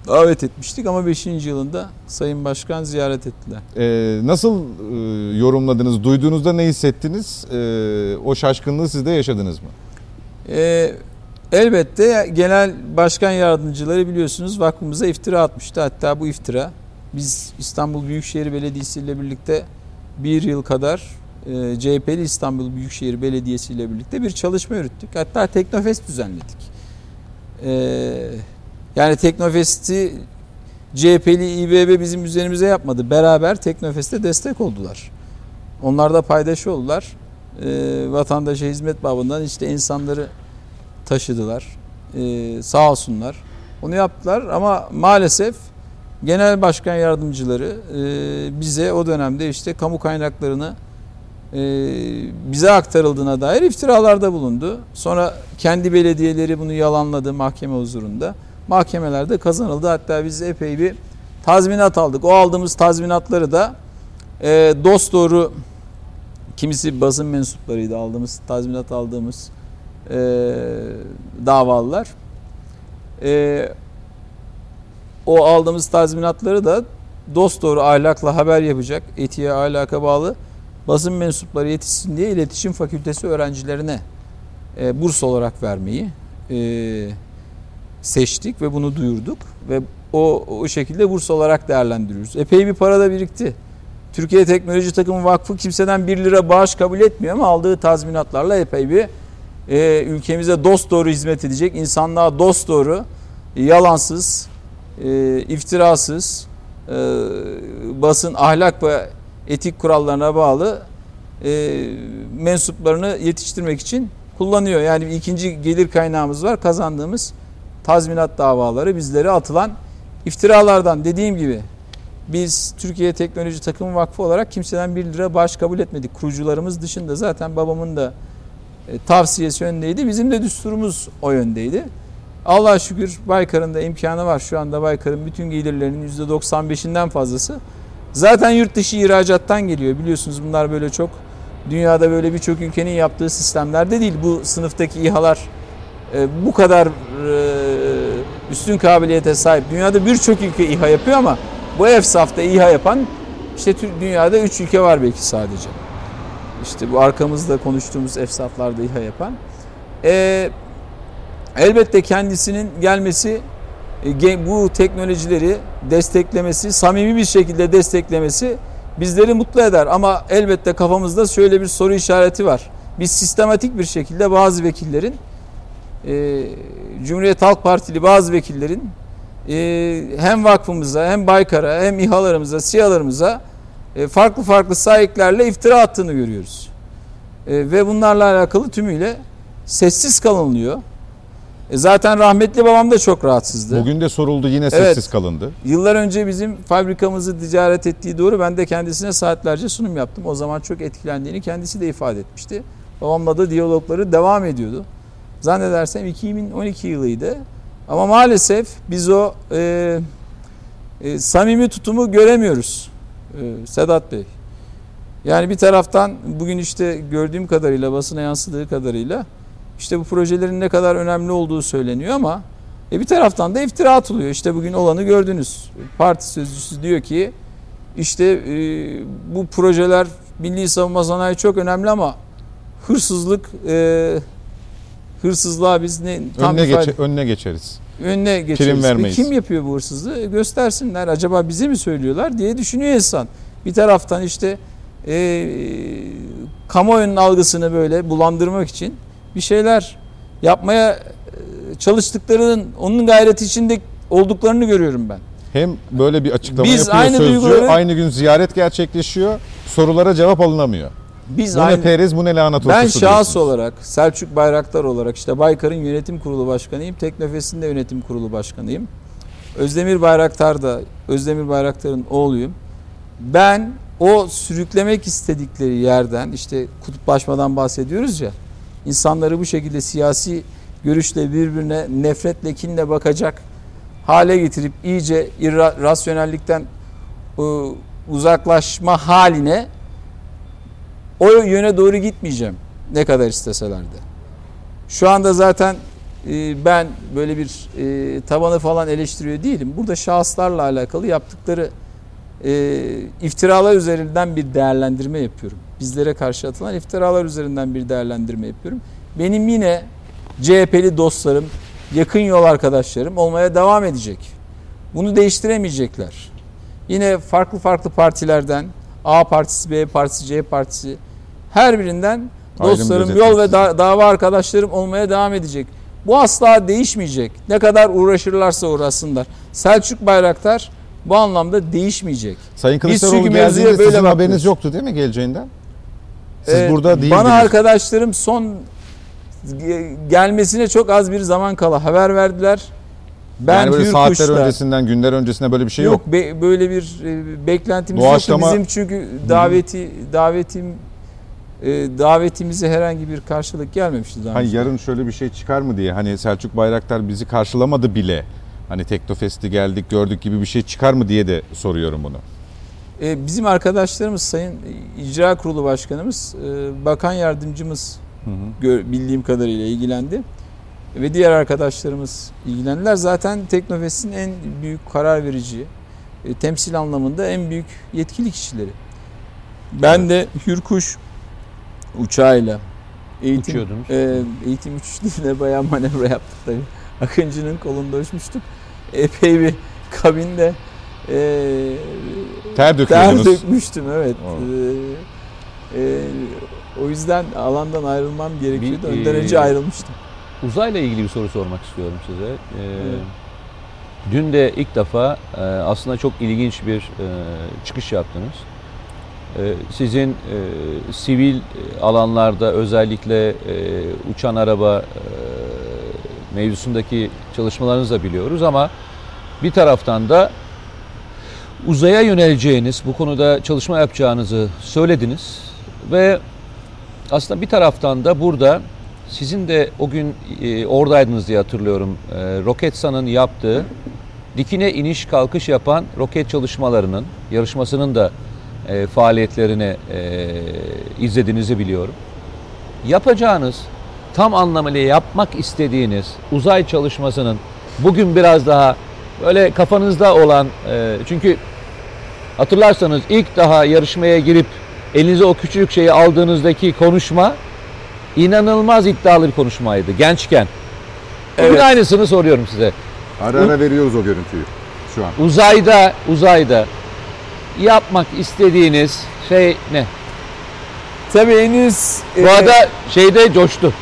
davet etmiştik ama 5. yılında Sayın Başkan ziyaret ettiler. e, nasıl e, yorumladınız? Duyduğunuzda ne hissettiniz? E, o şaşkınlığı siz de yaşadınız mı? Ee, elbette genel başkan yardımcıları biliyorsunuz vakfımıza iftira atmıştı. Hatta bu iftira biz İstanbul Büyükşehir Belediyesi ile birlikte bir yıl kadar e, CHP'li İstanbul Büyükşehir Belediyesi ile birlikte bir çalışma yürüttük. Hatta Teknofest düzenledik. Ee, yani Teknofest'i CHP'li İBB bizim üzerimize yapmadı. Beraber Teknofest'e destek oldular. Onlar da paydaşı oldular. Ee, vatandaşa hizmet babından işte insanları taşıdılar. Ee, sağ olsunlar. Onu yaptılar ama maalesef genel başkan yardımcıları e, bize o dönemde işte kamu kaynaklarını e, bize aktarıldığına dair iftiralarda bulundu. Sonra kendi belediyeleri bunu yalanladı mahkeme huzurunda. Mahkemelerde kazanıldı. Hatta biz epey bir tazminat aldık. O aldığımız tazminatları da e, dost doğru kimisi basın mensuplarıydı aldığımız tazminat aldığımız e, davalılar. O aldığımız tazminatları da dost doğru ahlakla haber yapacak, etiğe ahlaka bağlı basın mensupları yetişsin diye iletişim fakültesi öğrencilerine e, burs olarak vermeyi e, seçtik ve bunu duyurduk ve o o şekilde burs olarak değerlendiriyoruz. Epey bir para da birikti. Türkiye Teknoloji Takımı Vakfı kimseden 1 lira bağış kabul etmiyor ama aldığı tazminatlarla epey bir e, ülkemize dost doğru hizmet edecek, insanlığa dost doğru, yalansız, e, iftirasız, basın ahlak ve etik kurallarına bağlı e, mensuplarını yetiştirmek için kullanıyor. Yani ikinci gelir kaynağımız var. Kazandığımız tazminat davaları bizlere atılan iftiralardan dediğim gibi biz Türkiye Teknoloji Takımı Vakfı olarak kimseden 1 lira bağış kabul etmedik. Kurucularımız dışında zaten babamın da e, tavsiyesi yöndeydi. Bizim de düsturumuz o yöndeydi. Allah'a şükür Baykar'ın da imkanı var. Şu anda Baykar'ın bütün gelirlerinin %95'inden fazlası zaten yurt dışı ihracattan geliyor. Biliyorsunuz bunlar böyle çok dünyada böyle birçok ülkenin yaptığı sistemlerde değil. Bu sınıftaki İHA'lar e, bu kadar e, üstün kabiliyete sahip. Dünyada birçok ülke İHA yapıyor ama bu EFSAF'ta İHA yapan işte dünyada 3 ülke var belki sadece. İşte bu arkamızda konuştuğumuz EFSAF'larda İHA yapan. E, elbette kendisinin gelmesi e, bu teknolojileri desteklemesi, samimi bir şekilde desteklemesi bizleri mutlu eder. Ama elbette kafamızda şöyle bir soru işareti var. Biz sistematik bir şekilde bazı vekillerin e, Cumhuriyet Halk Partili bazı vekillerin e, hem vakfımıza hem Baykar'a hem İHA'larımıza, SİHA'larımıza farklı farklı sahiplerle iftira attığını görüyoruz. Ve bunlarla alakalı tümüyle sessiz kalınıyor. E, zaten rahmetli babam da çok rahatsızdı. Bugün de soruldu yine Evet. sessiz kalındı. Yıllar önce bizim fabrikamızı ticaret ettiği doğru ben de kendisine saatlerce sunum yaptım. O zaman çok etkilendiğini kendisi de ifade etmişti. Babamla da diyalogları devam ediyordu. Zannedersem 2012 yılıydı. Ama maalesef biz o e, e, samimi tutumu göremiyoruz e, Sedat Bey. Yani bir taraftan bugün işte gördüğüm kadarıyla basına yansıdığı kadarıyla işte bu projelerin ne kadar önemli olduğu söyleniyor ama e bir taraftan da iftira atılıyor. İşte bugün olanı gördünüz. Parti sözcüsü diyor ki işte e, bu projeler milli savunma sanayi çok önemli ama hırsızlık e, hırsızlığa biz ne tam Önüne, ifade- önüne geçeriz. önüne geçeriz. Ve vermeyiz. Kim yapıyor bu hırsızlığı? E, Göstersinler. Acaba bize mi söylüyorlar diye düşünüyor insan. Bir taraftan işte e, kamuoyunun algısını böyle bulandırmak için bir şeyler yapmaya e, çalıştıklarının onun gayreti içinde olduklarını görüyorum ben. Hem böyle bir açıklama Biz yapıyor aynı sözcü, duyguları- aynı gün ziyaret gerçekleşiyor. Sorulara cevap alınamıyor. Biz Bu ne aynı Perez bu ne lanet Ben şahıs diyorsunuz. olarak Selçuk Bayraktar olarak işte Baykar'ın yönetim kurulu başkanıyım. Teknofest'in de yönetim kurulu başkanıyım. Özdemir Bayraktar da Özdemir Bayraktar'ın oğluyum. Ben o sürüklemek istedikleri yerden işte kutuplaşmadan bahsediyoruz ya. İnsanları bu şekilde siyasi görüşle birbirine nefretle kinle bakacak hale getirip iyice irra- rasyonellikten ı, uzaklaşma haline o yöne doğru gitmeyeceğim ne kadar isteseler de. Şu anda zaten e, ben böyle bir e, tabanı falan eleştiriyor değilim. Burada şahıslarla alakalı yaptıkları iftiralar üzerinden bir değerlendirme yapıyorum. Bizlere karşı atılan iftiralar üzerinden bir değerlendirme yapıyorum. Benim yine CHP'li dostlarım, yakın yol arkadaşlarım olmaya devam edecek. Bunu değiştiremeyecekler. Yine farklı farklı partilerden A partisi, B partisi, C partisi her birinden Ayrım dostlarım, yol ve da- dava arkadaşlarım olmaya devam edecek. Bu asla değişmeyecek. Ne kadar uğraşırlarsa uğraşsınlar. Selçuk Bayraktar bu anlamda değişmeyecek. Sayın Kılıçdaroğlu geldiğinde böyle sizin haberiniz yoktu değil mi geleceğinden? Siz Ee, burada değildiniz. Bana arkadaşlarım son ge- gelmesine çok az bir zaman kala haber verdiler. Ben yani böyle saatler öncesinden, günler öncesinde böyle bir şey yok. Yok, be- böyle bir e, beklentimiz Doğaçlama- yoktu. Bizim çünkü daveti davetim e, davetimize herhangi bir karşılık gelmemişti daha Hani önce. yarın şöyle bir şey çıkar mı diye. Hani Selçuk Bayraktar bizi karşılamadı bile. Hani Teknofest'i geldik gördük gibi bir şey çıkar mı diye de soruyorum bunu. E, bizim arkadaşlarımız Sayın İcra Kurulu Başkanımız, e, Bakan Yardımcımız bildiğim kadarıyla ilgilendi. Ve diğer arkadaşlarımız ilgilendiler. Zaten Teknofest'in en büyük karar verici, e, temsil anlamında en büyük yetkili kişileri. Ben de Hürkuş uçağıyla eğitim, e, eğitim uçuşlarıyla bayağı manevra yaptık tabii. Akıncı'nın kolunda uçmuştuk. Epey bir kabinde e, Ter ter dökmüştüm evet. E, e, o yüzden alandan ayrılmam gerekiyordu. Bir, Önden e, önce ayrılmıştım. Uzayla ilgili bir soru sormak istiyorum size. Ee, Dün de ilk defa e, aslında çok ilginç bir e, çıkış yaptınız. E, Sizin e, sivil alanlarda özellikle e, uçan araba e, mevzusundaki çalışmalarınızı da biliyoruz ama bir taraftan da uzaya yöneleceğiniz, bu konuda çalışma yapacağınızı söylediniz ve aslında bir taraftan da burada sizin de o gün e, oradaydınız diye hatırlıyorum. E, Roketsan'ın yaptığı dikine iniş kalkış yapan roket çalışmalarının, yarışmasının da e, faaliyetlerini e, izlediğinizi biliyorum. Yapacağınız, tam anlamıyla yapmak istediğiniz uzay çalışmasının bugün biraz daha böyle kafanızda olan, e, çünkü hatırlarsanız ilk daha yarışmaya girip elinize o küçücük şeyi aldığınızdaki konuşma inanılmaz iddialı bir konuşmaydı gençken. Bugün Evet. aynısını soruyorum size. Ara ara veriyoruz o görüntüyü şu an. Uzayda, uzayda yapmak istediğiniz şey ne? Tabii henüz Bu e, arada şeyde coştu.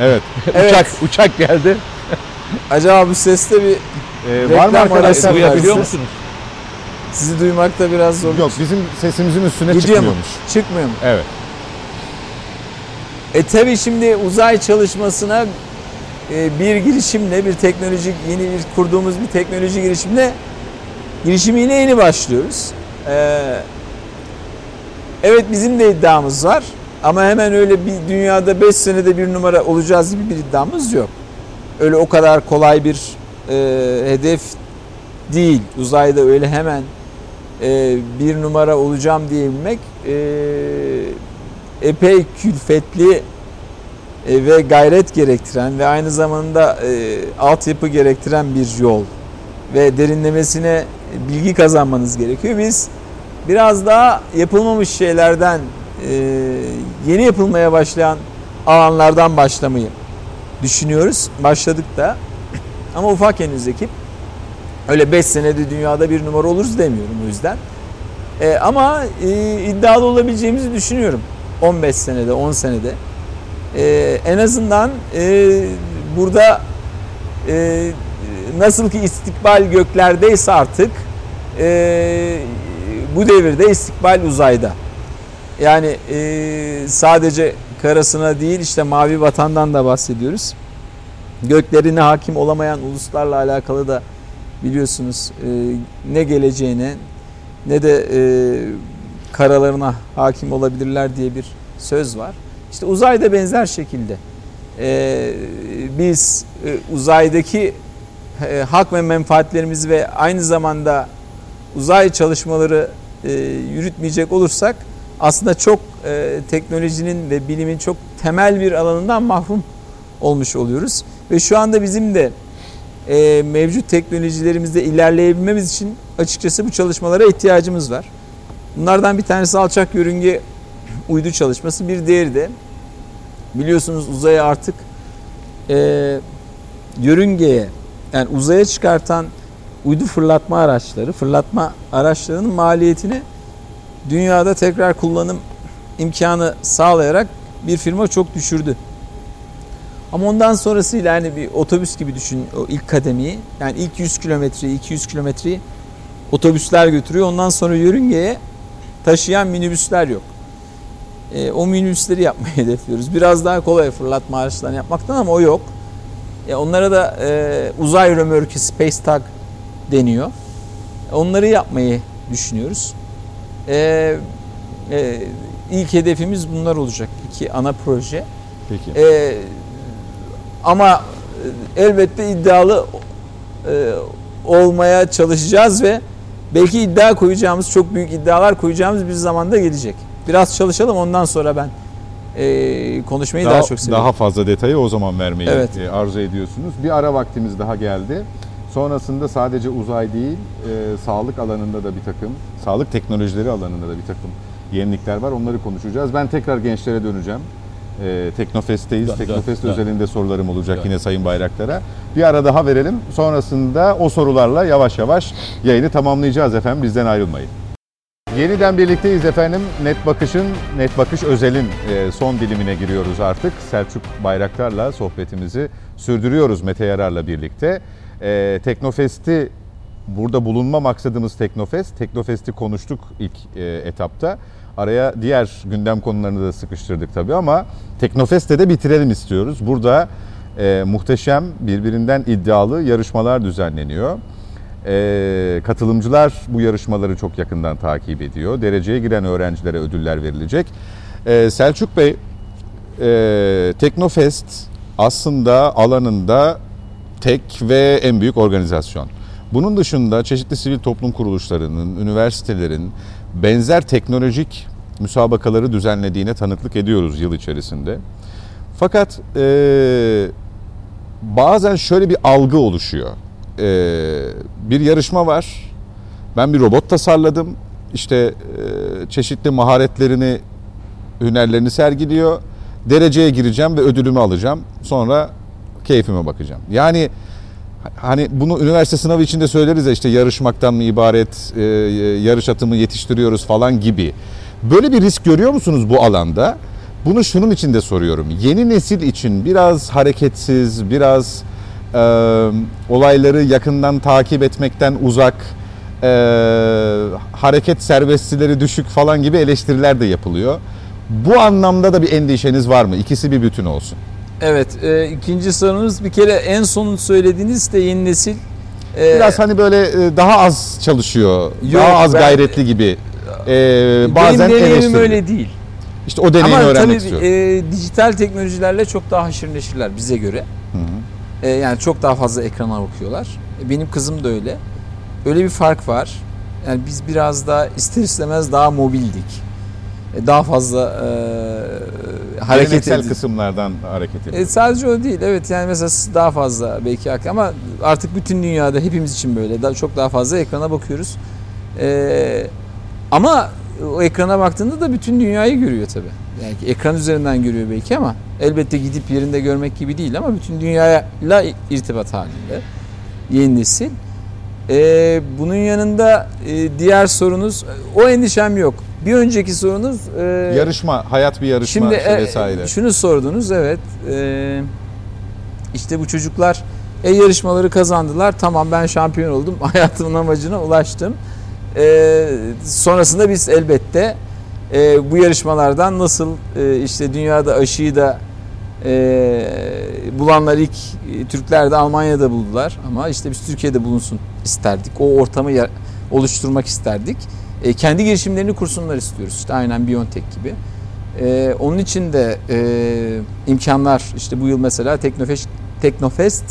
Evet. Evet. Uçak uçak geldi. acaba bu seste bir Ee, var mı arkadaşlar? Duyabiliyor siz- musunuz? Sizi duymakta biraz zor. Yok bizim sesimizin üstüne Gidiyor mu? çıkmıyormuş. Çıkmıyor mu? Evet. E tabii şimdi uzay çalışmasına e, bir girişimle, bir teknolojik yeni bir kurduğumuz bir teknoloji girişimle girişimiyle yeni başlıyoruz. E, evet bizim de iddiamız var ama hemen öyle bir dünyada 5 senede bir numara olacağız gibi bir iddiamız yok. Öyle o kadar kolay bir e, hedef değil. Uzayda öyle hemen e, bir numara olacağım diyebilmek e, epey külfetli e, ve gayret gerektiren ve aynı zamanda e, altyapı gerektiren bir yol ve derinlemesine bilgi kazanmanız gerekiyor. Biz biraz daha yapılmamış şeylerden yeni yapılmaya başlayan alanlardan başlamayı düşünüyoruz. Başladık da ama ufak henüz ekip. Öyle 5 senede dünyada bir numara oluruz demiyorum o yüzden. E, ama e, iddialı olabileceğimizi düşünüyorum. 15 senede, 10 senede. E, en azından e, burada e, nasıl ki istikbal göklerdeyse artık e, bu devirde istikbal uzayda. Yani e, sadece karasına değil işte mavi vatandan da bahsediyoruz. Göklerine hakim olamayan uluslarla alakalı da biliyorsunuz e, ne geleceğine ne de e, karalarına hakim olabilirler diye bir söz var. İşte uzayda benzer şekilde e, biz uzaydaki hak ve menfaatlerimizi ve aynı zamanda uzay çalışmaları yürütmeyecek olursak aslında çok teknolojinin ve bilimin çok temel bir alanından mahrum olmuş oluyoruz. Ve şu anda bizim de e, mevcut teknolojilerimizde ilerleyebilmemiz için açıkçası bu çalışmalara ihtiyacımız var. Bunlardan bir tanesi alçak yörünge uydu çalışması. Bir diğeri de biliyorsunuz uzaya artık e, yörüngeye yani uzaya çıkartan uydu fırlatma araçları, fırlatma araçlarının maliyetini dünyada tekrar kullanım imkanı sağlayarak bir firma çok düşürdü. Ama ondan sonrasıyla hani bir otobüs gibi düşün o ilk kademeyi. Yani ilk 100 kilometreyi, 200 kilometreyi otobüsler götürüyor. Ondan sonra yörüngeye taşıyan minibüsler yok. E, o minibüsleri yapmayı hedefliyoruz. Biraz daha kolay fırlatma araçlarını yapmaktan ama o yok. E, onlara da e, uzay römorku Space Tug deniyor. Onları yapmayı düşünüyoruz. E, e, ilk hedefimiz bunlar olacak. İki ana proje. Peki. E, ama e, elbette iddialı e, olmaya çalışacağız ve belki iddia koyacağımız, çok büyük iddialar koyacağımız bir zamanda gelecek. Biraz çalışalım ondan sonra ben e, konuşmayı daha, daha, çok seviyorum. daha fazla detayı o zaman vermeyi Evet. e, arzu ediyorsunuz. Bir ara vaktimiz daha geldi. Sonrasında sadece uzay değil, e, sağlık alanında da bir takım, sağlık teknolojileri alanında da bir takım yenilikler var. Onları konuşacağız. Ben tekrar gençlere döneceğim. E, Teknofest'teyiz. Da- da- Teknofest da. özelinde sorularım olacak Da. yine Sayın Bayraktar'a. Bir ara daha verelim. Sonrasında o sorularla yavaş yavaş yayını tamamlayacağız efendim. Bizden ayrılmayın. Yeniden birlikteyiz efendim. Net Bakış'ın, Net Bakış Özel'in e, son dilimine giriyoruz artık. Selçuk Bayraktar'la sohbetimizi sürdürüyoruz Mete Yarar'la birlikte. E, Teknofest'i burada bulunma maksadımız Teknofest. Teknofest'i konuştuk ilk e, etapta. Araya diğer gündem konularını da sıkıştırdık tabii ama Teknofest'te de bitirelim istiyoruz. Burada e, muhteşem, birbirinden iddialı yarışmalar düzenleniyor. Ee, katılımcılar bu yarışmaları çok yakından takip ediyor. Dereceye giren öğrencilere ödüller verilecek. Ee, Selçuk Bey, e, Teknofest aslında alanında tek ve en büyük organizasyon. Bunun dışında çeşitli sivil toplum kuruluşlarının, üniversitelerin benzer teknolojik müsabakaları düzenlediğine tanıklık ediyoruz yıl içerisinde. Fakat e, bazen şöyle bir algı oluşuyor. Ee, bir yarışma var. Ben bir robot tasarladım. İşte e, çeşitli maharetlerini, hünerlerini sergiliyor. Dereceye gireceğim ve ödülümü alacağım. Sonra keyfime bakacağım. Yani hani bunu üniversite sınavı içinde söyleriz ya işte yarışmaktan mı ibaret, e, yarış atımı yetiştiriyoruz falan gibi. Böyle bir risk görüyor musunuz bu alanda? Bunu şunun için de soruyorum. Yeni nesil için biraz hareketsiz, biraz e, olayları yakından takip etmekten uzak, e, hareket serbestlileri düşük falan gibi eleştiriler de yapılıyor. Bu anlamda da bir endişeniz var mı? İkisi bir bütün olsun. Evet, e, ikinci sorunuz bir kere en son söylediğiniz de yeni nesil. e, Biraz hani böyle e, daha az çalışıyor, Yok, daha az ben- gayretli gibi. E, benim bazen deneyimim eleştiriliyor. öyle değil. İşte o deneyimi Ama öğrenmek tabii istiyorum. e, dijital teknolojilerle çok daha haşır neşirler bize göre. E, yani çok daha fazla ekrana bakıyorlar. E, benim kızım da öyle. Öyle bir fark var. Yani biz biraz daha ister istemez daha mobildik. E, daha fazla e, hareket Geleneksel kısımlardan hareket ediyor. E, sadece o değil. Evet yani mesela daha fazla belki ama artık bütün dünyada hepimiz için böyle. Daha, çok daha fazla ekrana bakıyoruz. E, ama o ekrana baktığında da bütün dünyayı görüyor tabii. Yani ekran üzerinden görüyor belki ama elbette gidip yerinde görmek gibi değil ama bütün dünyayla irtibat halinde. Yeni nesil. E, bunun yanında e, diğer sorunuz o endişem yok. Bir önceki sorunuz e, yarışma, hayat bir yarışma Şimdi işte e, vesaire. şunu sordunuz evet. E, işte bu çocuklar e, yarışmaları kazandılar. Tamam ben şampiyon oldum. Hayatımın amacına ulaştım. E, sonrasında biz elbette e, bu yarışmalardan nasıl e, işte dünyada aşıyı da e, bulanlar ilk e, Türkler de Almanya'da buldular ama işte biz Türkiye'de bulunsun isterdik. O ortamı oluşturmak isterdik. E, kendi girişimlerini kursunlar istiyoruz. İşte aynen Biontech gibi. E, onun için de e, imkanlar işte bu yıl mesela Teknofest, Teknofest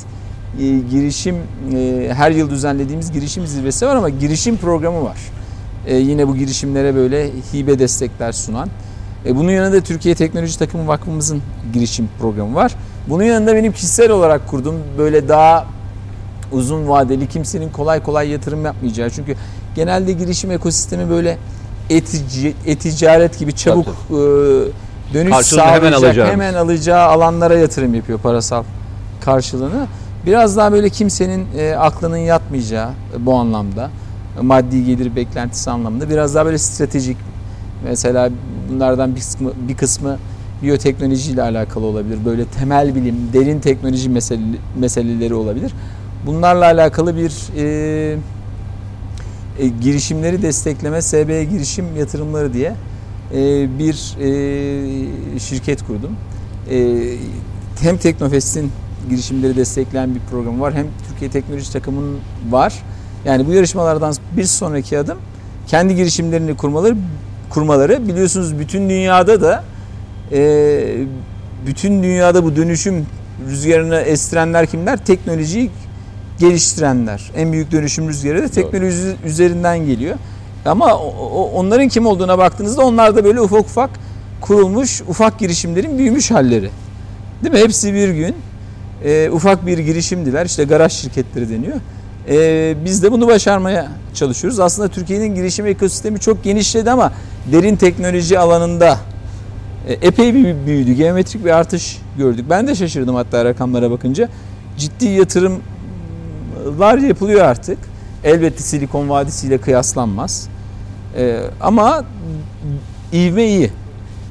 e, girişim e, her yıl düzenlediğimiz girişim zirvesi var ama girişim programı var. E, yine bu girişimlere böyle hibe destekler sunan. E, bunun yanında Türkiye Teknoloji Takımı Vakfımızın girişim programı var. Bunun yanında benim kişisel olarak kurduğum böyle daha uzun vadeli kimsenin kolay kolay yatırım yapmayacağı. Çünkü genelde girişim ekosistemi böyle etici, e-ticaret gibi çabuk e, dönüş Karşılığını hemen sağlayacak, alacağımız. hemen alacağı alanlara yatırım yapıyor parasal karşılığını. Biraz daha böyle kimsenin e, aklının yatmayacağı e, bu anlamda maddi gelir beklentisi anlamında biraz daha böyle stratejik mesela bunlardan bir kısmı, bir kısmı biyoteknolojiyle alakalı olabilir. Böyle temel bilim, derin teknoloji mesele, meseleleri olabilir. Bunlarla alakalı bir e, e, girişimleri destekleme SB girişim yatırımları diye e, bir e, şirket kurdum. Hem Teknofest'in girişimleri destekleyen bir programı var hem Türkiye Teknoloji Takımı'nın var. Yani bu yarışmalardan bir sonraki adım kendi girişimlerini kurmaları kurmaları biliyorsunuz bütün dünyada da bütün dünyada bu dönüşüm rüzgarını estirenler kimler? Teknolojiyi geliştirenler. En büyük dönüşüm rüzgarı da teknoloji üzerinden geliyor. Ama onların kim olduğuna baktığınızda onlar da böyle ufak ufak kurulmuş ufak girişimlerin büyümüş halleri. Değil mi? Hepsi bir gün e, ufak bir girişimdiler. İşte garaj şirketleri deniyor. E, biz de bunu başarmaya çalışıyoruz. Aslında Türkiye'nin girişim ekosistemi çok genişledi ama derin teknoloji alanında E, epey bir büyüdü. Geometrik bir artış gördük. Ben de şaşırdım hatta rakamlara bakınca. Ciddi yatırımlar yapılıyor artık. Elbette Silikon Vadisi ile kıyaslanmaz. E, ama ivme iyi.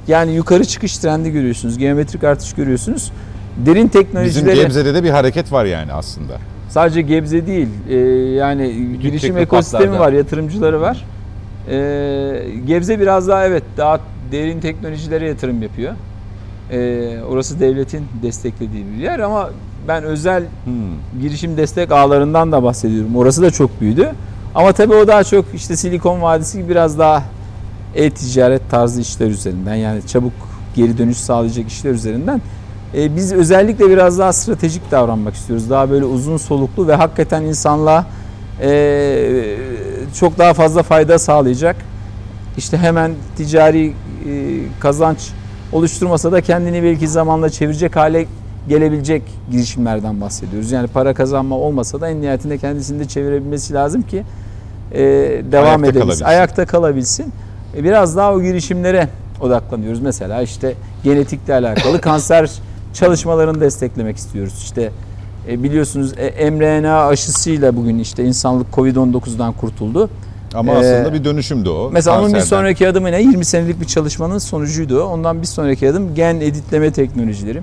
Yani yukarı çıkış trendi görüyorsunuz. Geometrik artış görüyorsunuz. Derin Bizim teknolojileri Gebze'de de bir hareket var yani aslında. sadece Gebze değil. e, yani girişim ekosistemi var, yatırımcıları var. E, Gebze biraz daha evet daha derin teknolojilere yatırım yapıyor. E, orası devletin desteklediği bir yer ama ben özel Hmm. girişim destek ağlarından da bahsediyorum. Orası da çok büyüdü. Ama tabii o daha çok işte Silikon Vadisi gibi biraz daha e-ticaret tarzı işler üzerinden yani çabuk geri dönüş sağlayacak işler üzerinden. E, biz özellikle biraz daha stratejik davranmak istiyoruz. Daha böyle uzun soluklu ve hakikaten insanlığa e, çok daha fazla fayda sağlayacak. İşte hemen ticari e, kazanç oluşturmasa da kendini belki zamanla çevirecek hale gelebilecek girişimlerden bahsediyoruz. Yani para kazanma olmasa da en nihayetinde kendisini de çevirebilmesi lazım ki e, devam Ayakta edebilsin. kalabilsin. Ayakta kalabilsin. E, biraz daha o girişimlere odaklanıyoruz. Mesela işte genetikle alakalı kanser çalışmalarını desteklemek istiyoruz. İşte e, biliyorsunuz e, mRNA aşısıyla bugün işte insanlık Covid-19'dan kurtuldu. Ama Ee, aslında bir dönüşümdü o. Mesela onun bir kanserden. sonraki adımı ne? 20 senelik bir çalışmanın sonucuydu o. Ondan bir sonraki adım gen editleme teknolojileri.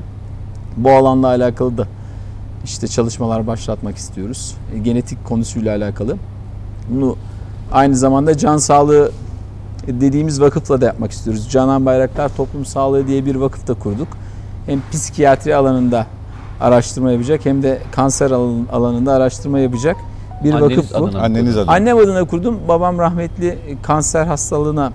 Bu alanla alakalı da işte çalışmalar başlatmak istiyoruz. E, genetik konusuyla alakalı. Bunu aynı zamanda can sağlığı dediğimiz vakıfla da yapmak istiyoruz. Canan Bayraktar Toplum Sağlığı diye bir vakıf da kurduk. Hem psikiyatri alanında araştırma yapacak hem de kanser alan- alanında araştırma yapacak bir Anneniz vakıf bu. Anneniz adına. Annem adına kurdum. Babam rahmetli kanser hastalığına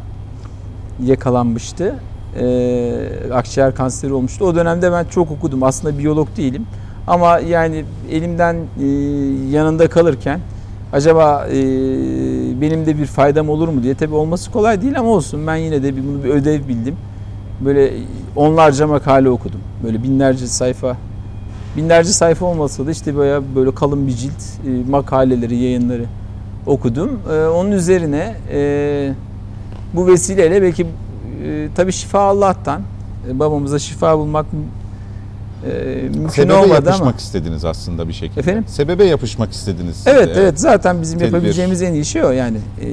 yakalanmıştı. Ee, akciğer kanseri olmuştu. O dönemde ben çok okudum. Aslında biyolog değilim. Ama yani elimden e, yanında kalırken acaba e, benim de bir faydam olur mu diye tabii olması kolay değil ama olsun ben yine de bir, bunu bir ödev bildim. Böyle onlarca makale okudum. Böyle binlerce sayfa binlerce sayfa olmasa da işte bayağı böyle kalın bir cilt e, makaleleri, yayınları okudum. E, onun üzerine e, bu vesileyle belki e, tabii şifa Allah'tan. E, babamıza şifa bulmak e, mümkün Sebebe olmadı yapışmak ama. istediniz aslında bir şekilde. Efendim? Sebebe yapışmak istediniz. siz Evet de. evet zaten bizim Tedbir. yapabileceğimiz en iyi şey o yani. E,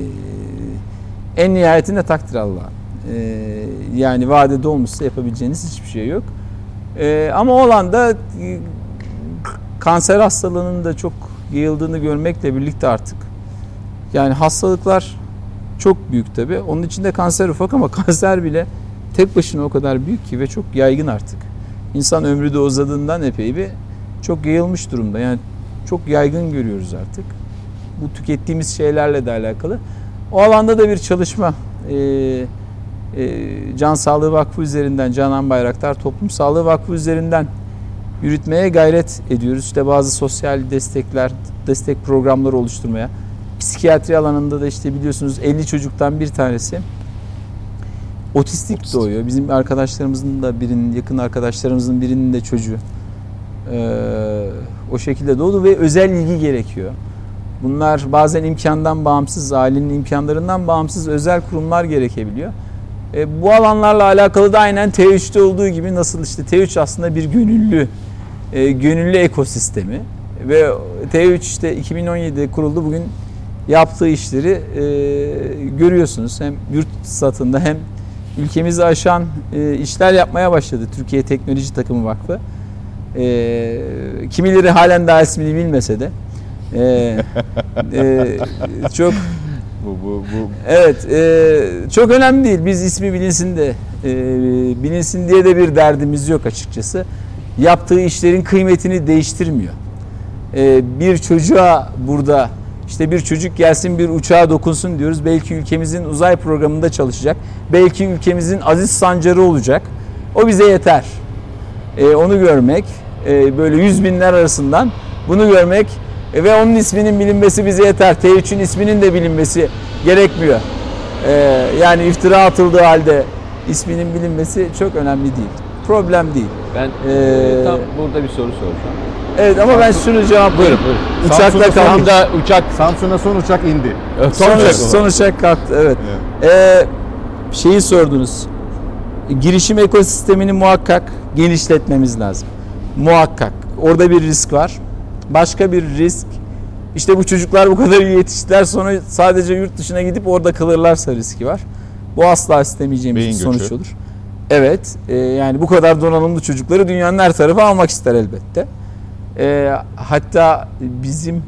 en nihayetinde takdir Allah. E, yani vadede olmuşsa yapabileceğiniz hiçbir şey yok. E, ama o alanda e, kanser hastalığının da çok yayıldığını görmekle birlikte artık yani hastalıklar çok büyük tabi. Onun içinde kanser ufak ama kanser bile tek başına o kadar büyük ki ve çok yaygın artık. İnsan ömrü de uzadığından epey bir çok yayılmış durumda. Yani çok yaygın görüyoruz artık. Bu tükettiğimiz şeylerle de alakalı. O alanda da bir çalışma e, e, Can Sağlığı Vakfı üzerinden, Canan Bayraktar Toplum Sağlığı Vakfı üzerinden yürütmeye gayret ediyoruz. İşte bazı sosyal destekler, destek programları oluşturmaya. Psikiyatri alanında da işte biliyorsunuz 50 çocuktan bir tanesi otistik Otistik. doğuyor. Bizim arkadaşlarımızın da birinin, yakın arkadaşlarımızın birinin de çocuğu ee, o şekilde doğdu ve özel ilgi gerekiyor. Bunlar bazen imkandan bağımsız, ailenin imkanlarından bağımsız özel kurumlar gerekebiliyor. E, bu alanlarla alakalı da aynen T3'te olduğu gibi nasıl işte T3 aslında bir gönüllü e, gönüllü ekosistemi ve T3 işte 2017'de kuruldu. Bugün yaptığı işleri e, görüyorsunuz. Hem yurt satında hem ülkemizi aşan e, işler yapmaya başladı Türkiye Teknoloji Takımı Vakfı. E, kimileri halen daha ismini bilmese de e, e, çok Bu, bu, bu Evet, e, çok önemli değil. Biz ismi bilinsin de e, bilinsin diye de bir derdimiz yok açıkçası. Yaptığı işlerin kıymetini değiştirmiyor. E, bir çocuğa burada işte bir çocuk gelsin bir uçağa dokunsun diyoruz. Belki ülkemizin uzay programında çalışacak. Belki ülkemizin aziz sancarı olacak. O bize yeter. E, onu görmek e, böyle yüz binler arasından bunu görmek e, ve onun isminin bilinmesi bize yeter. T3'ün isminin de bilinmesi gerekmiyor. E, yani iftira atıldığı halde isminin bilinmesi çok önemli değil. Problem değil. Ben Ee, tam burada bir soru soracağım. Evet ama ben şunu cevaplayayım. Buyurun, buyurun. Uçakla Samsun'da da uçak Samsun'a son uçak indi. Son, uçak son uçak kalktı evet. Ee, şeyi sordunuz. girişim ekosistemini muhakkak genişletmemiz lazım. Muhakkak. Orada bir risk var. Başka bir risk işte bu çocuklar bu kadar iyi yetiştiler sonra sadece yurt dışına gidip orada kalırlarsa riski var. Bu asla istemeyeceğimiz Beyin bir sonuç göçü. olur. Evet, e, yani bu kadar donanımlı çocukları dünyanın her tarafı almak ister elbette. E, hatta bizim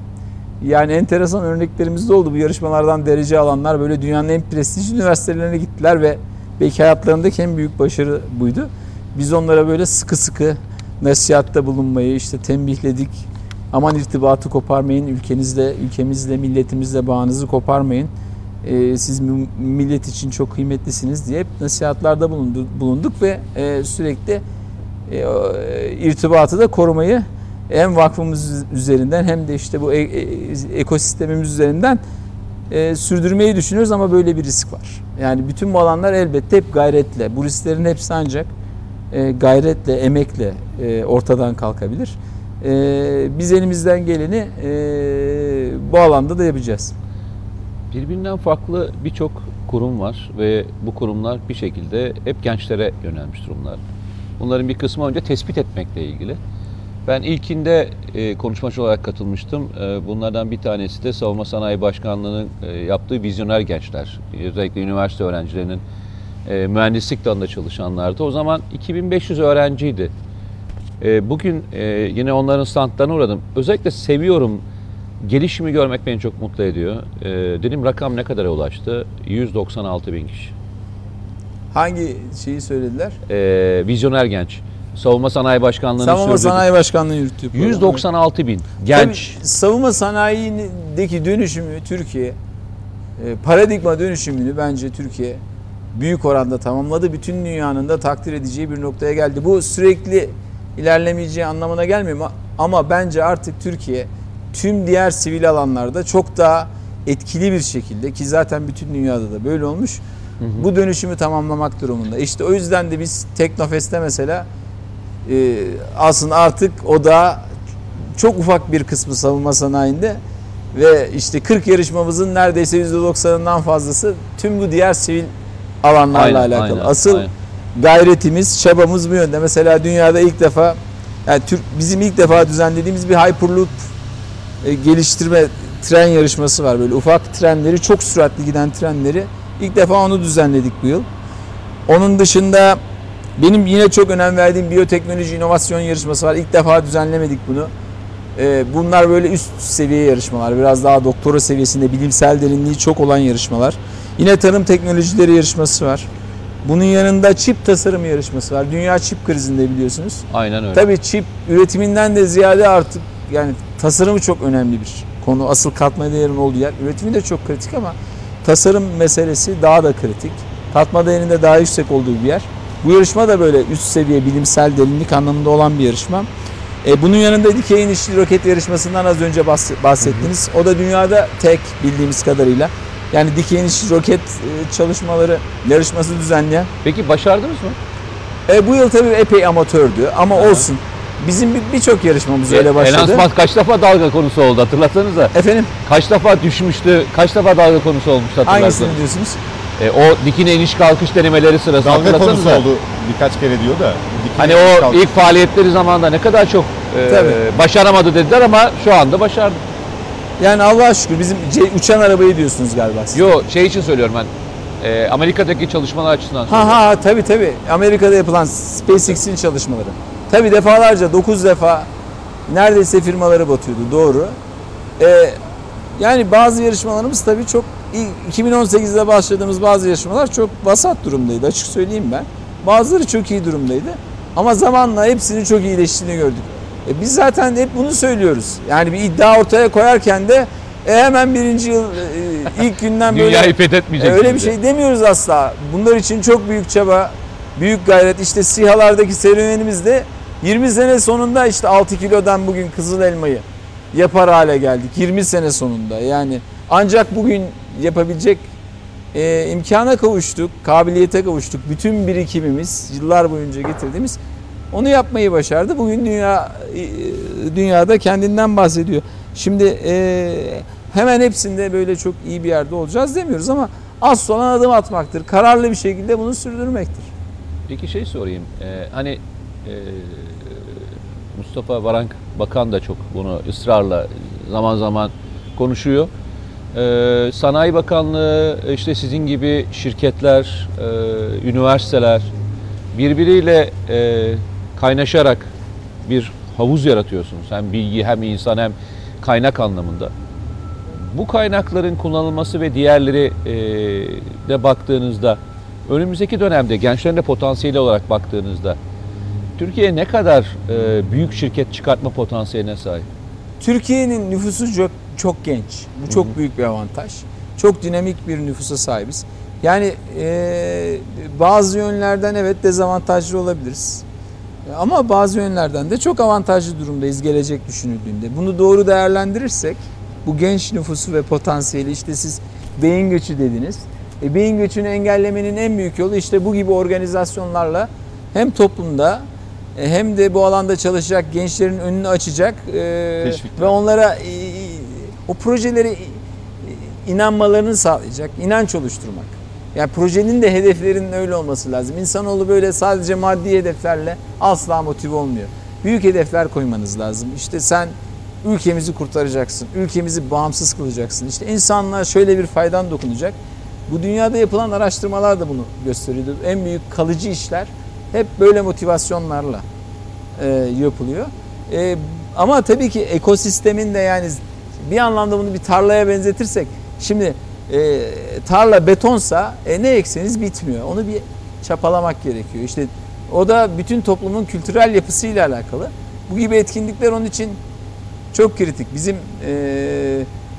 yani enteresan örneklerimiz de oldu. Bu yarışmalardan derece alanlar böyle dünyanın en prestijli üniversitelerine gittiler ve belki hayatlarındaki en büyük başarı buydu. Biz onlara böyle sıkı sıkı nasihatte bulunmayı işte tembihledik. Aman irtibatı koparmayın, ülkenizle, ülkemizle, milletimizle bağınızı koparmayın. Ee, siz millet için çok kıymetlisiniz diye hep nasihatlarda bulundu, bulunduk ve e, sürekli e, e, irtibatı da korumayı hem vakfımız üzerinden hem de işte bu e- e- ekosistemimiz üzerinden e, sürdürmeyi düşünüyoruz ama böyle bir risk var. Yani bütün bu alanlar elbette hep gayretle. Bu risklerin hepsi ancak e, gayretle, emekle e, ortadan kalkabilir. E, biz elimizden geleni e, bu alanda da yapacağız. Birbirinden farklı birçok kurum var ve bu kurumlar bir şekilde hep gençlere yönelmiş durumlar. Bunların bir kısmı önce tespit etmekle ilgili. Ben ilkinde e, konuşmacı olarak katılmıştım. E, bunlardan bir tanesi de Savunma Sanayi Başkanlığı'nın e, yaptığı vizyoner gençler. Özellikle üniversite öğrencilerinin e, mühendislik dalında çalışanlardı. O zaman 2500 öğrenciydi. E, bugün e, yine onların standlarına uğradım. Özellikle seviyorum Gelişimi görmek beni çok mutlu ediyor. Ee, dedim rakam ne kadara ulaştı? 196 bin kişi. Hangi şeyi söylediler? Ee, vizyoner genç. Savunma Sanayi Başkanlığı'nın Savunma sürdürdüğü- Sanayi Başkanlığı program. 196 bin genç. Tabii savunma sanayindeki dönüşümü Türkiye e, paradigma dönüşümünü bence Türkiye büyük oranda tamamladı. Bütün dünyanın da takdir edeceği bir noktaya geldi. Bu sürekli ilerlemeyeceği anlamına gelmiyor ama, bence artık Türkiye tüm diğer sivil alanlarda çok daha etkili bir şekilde ki zaten bütün dünyada da böyle olmuş. Bu dönüşümü tamamlamak durumunda. İşte o yüzden de biz Teknofest'te mesela e, aslında artık o da çok ufak bir kısmı savunma sanayinde ve işte 40 yarışmamızın neredeyse %90'ından fazlası tüm bu diğer sivil alanlarla Aynen, alakalı. aynen, Asıl aynen. gayretimiz, çabamız bu yönde. Mesela dünyada ilk defa yani Türk bizim ilk defa düzenlediğimiz bir Hyperloop e, geliştirme tren yarışması var. Böyle ufak trenleri, çok süratli giden trenleri ilk defa onu düzenledik bu yıl. Onun dışında benim yine çok önem verdiğim biyoteknoloji inovasyon yarışması var. İlk defa düzenlemedik bunu. Ee, bunlar böyle üst seviye yarışmalar. Biraz daha doktora seviyesinde bilimsel derinliği çok olan yarışmalar. Yine tarım teknolojileri yarışması var. Bunun yanında çip tasarım yarışması var. Dünya çip krizinde biliyorsunuz. Aynen öyle. Tabii çip üretiminden de ziyade artık yani tasarımı çok önemli bir konu. Asıl katma değerin olduğu yer. Üretimi de çok kritik ama tasarım meselesi daha da kritik. Katma değerinde daha yüksek olduğu bir yer. Bu yarışma da böyle üst seviye bilimsel derinlik anlamında olan bir yarışma. E, bunun yanında dikey inişli roket yarışmasından az önce bahs- bahsettiniz. O da dünyada tek bildiğimiz kadarıyla. Yani dikey inişli roket e, çalışmaları yarışması düzenleyen Peki başardınız mı? e, bu yıl tabii epey amatördü ama olsun. Bizim bir- birçok yarışmamız öyle başladı. Elon Musk kaç defa dalga konusu oldu hatırlatsanıza. Efendim Kaç defa düşmüştü, kaç defa dalga konusu olmuştu hatırlarsanız. hangisini diyorsunuz? E, o dikine iniş kalkış denemeleri sırasında Dalga konusu hatırlatsanıza. oldu birkaç kere diyor da. Dikine Hani o kalk- ilk faaliyetleri zamanında ne kadar çok e, Tabii. başaramadı dediler ama şu anda başardı. Yani Allah'a şükür bizim uçan arabayı diyorsunuz galiba. siz. Yo şey için söylüyorum ben. E, Amerika'daki çalışmalar açısından Ha söylüyorum. ha tabii tabii. Amerika'da yapılan SpaceX'in çalışmaları. Tabii defalarca 9 defa neredeyse firmaları batıyordu doğru. Ee, yani bazı yarışmalarımız tabii çok ilk 2018'de başladığımız bazı yarışmalar çok vasat durumdaydı açık söyleyeyim ben. Bazıları çok iyi durumdaydı. Ama zamanla hepsinin çok iyileştiğini gördük. E biz zaten hep bunu söylüyoruz. Yani bir iddia ortaya koyarken de e hemen birinci yıl e, ilk günden böyle Dünyayı fethetmeyecek. e, Öyle bir şey demiyoruz asla. Bunlar için çok büyük çaba, büyük gayret. İşte SİHA'lardaki serüvenimizde 20 sene sonunda işte 6 kilodan bugün kızıl elmayı yapar hale geldik. 20 sene sonunda yani ancak bugün yapabilecek e, imkana kavuştuk, kabiliyete kavuştuk. Bütün birikimimiz yıllar boyunca getirdiğimiz onu yapmayı başardı. Bugün dünya e, dünyada kendinden bahsediyor. Şimdi e, hemen hepsinde böyle çok iyi bir yerde olacağız demiyoruz ama az olan adım atmaktır. Kararlı bir şekilde bunu sürdürmektir. Peki şey sorayım. Ee, hani e, Mustafa Varank Bakan da çok bunu ısrarla zaman zaman konuşuyor. Ee, Sanayi Bakanlığı işte sizin gibi şirketler, e, üniversiteler birbiriyle e, kaynaşarak bir havuz yaratıyorsunuz. Hem bilgi hem insan hem kaynak anlamında. Bu kaynakların kullanılması ve diğerleri e, de baktığınızda önümüzdeki dönemde gençlerin de potansiyeli olarak baktığınızda Türkiye ne kadar e, büyük şirket çıkartma potansiyeline sahip? Türkiye'nin nüfusu çok, çok genç. Bu çok büyük bir avantaj. Çok dinamik bir nüfusa sahibiz. Yani e, bazı yönlerden evet dezavantajlı olabiliriz. Ama bazı yönlerden de çok avantajlı durumdayız gelecek düşünüldüğünde. Bunu doğru değerlendirirsek bu genç nüfusu ve potansiyeli işte siz beyin göçü dediniz. E, beyin göçünü engellemenin en büyük yolu işte bu gibi organizasyonlarla hem toplumda hem de bu alanda çalışacak gençlerin önünü açacak e, Teşvikler. ve onlara e, o projeleri inanmalarını sağlayacak, inanç oluşturmak. Yani projenin de hedeflerinin öyle olması lazım. İnsanoğlu böyle sadece maddi hedeflerle asla motive olmuyor. Büyük hedefler koymanız lazım. İşte sen ülkemizi kurtaracaksın, ülkemizi bağımsız kılacaksın. İşte insanlığa şöyle bir faydan dokunacak. Bu dünyada yapılan araştırmalar da bunu gösteriyordu. En büyük kalıcı işler hep böyle motivasyonlarla e, yapılıyor. E, ama tabii ki ekosistemin de yani bir anlamda bunu bir tarlaya benzetirsek şimdi e, tarla betonsa e, ne ekseniz bitmiyor. Onu bir çapalamak gerekiyor. İşte o da bütün toplumun kültürel yapısıyla alakalı. Bu gibi etkinlikler onun için çok kritik. Bizim e,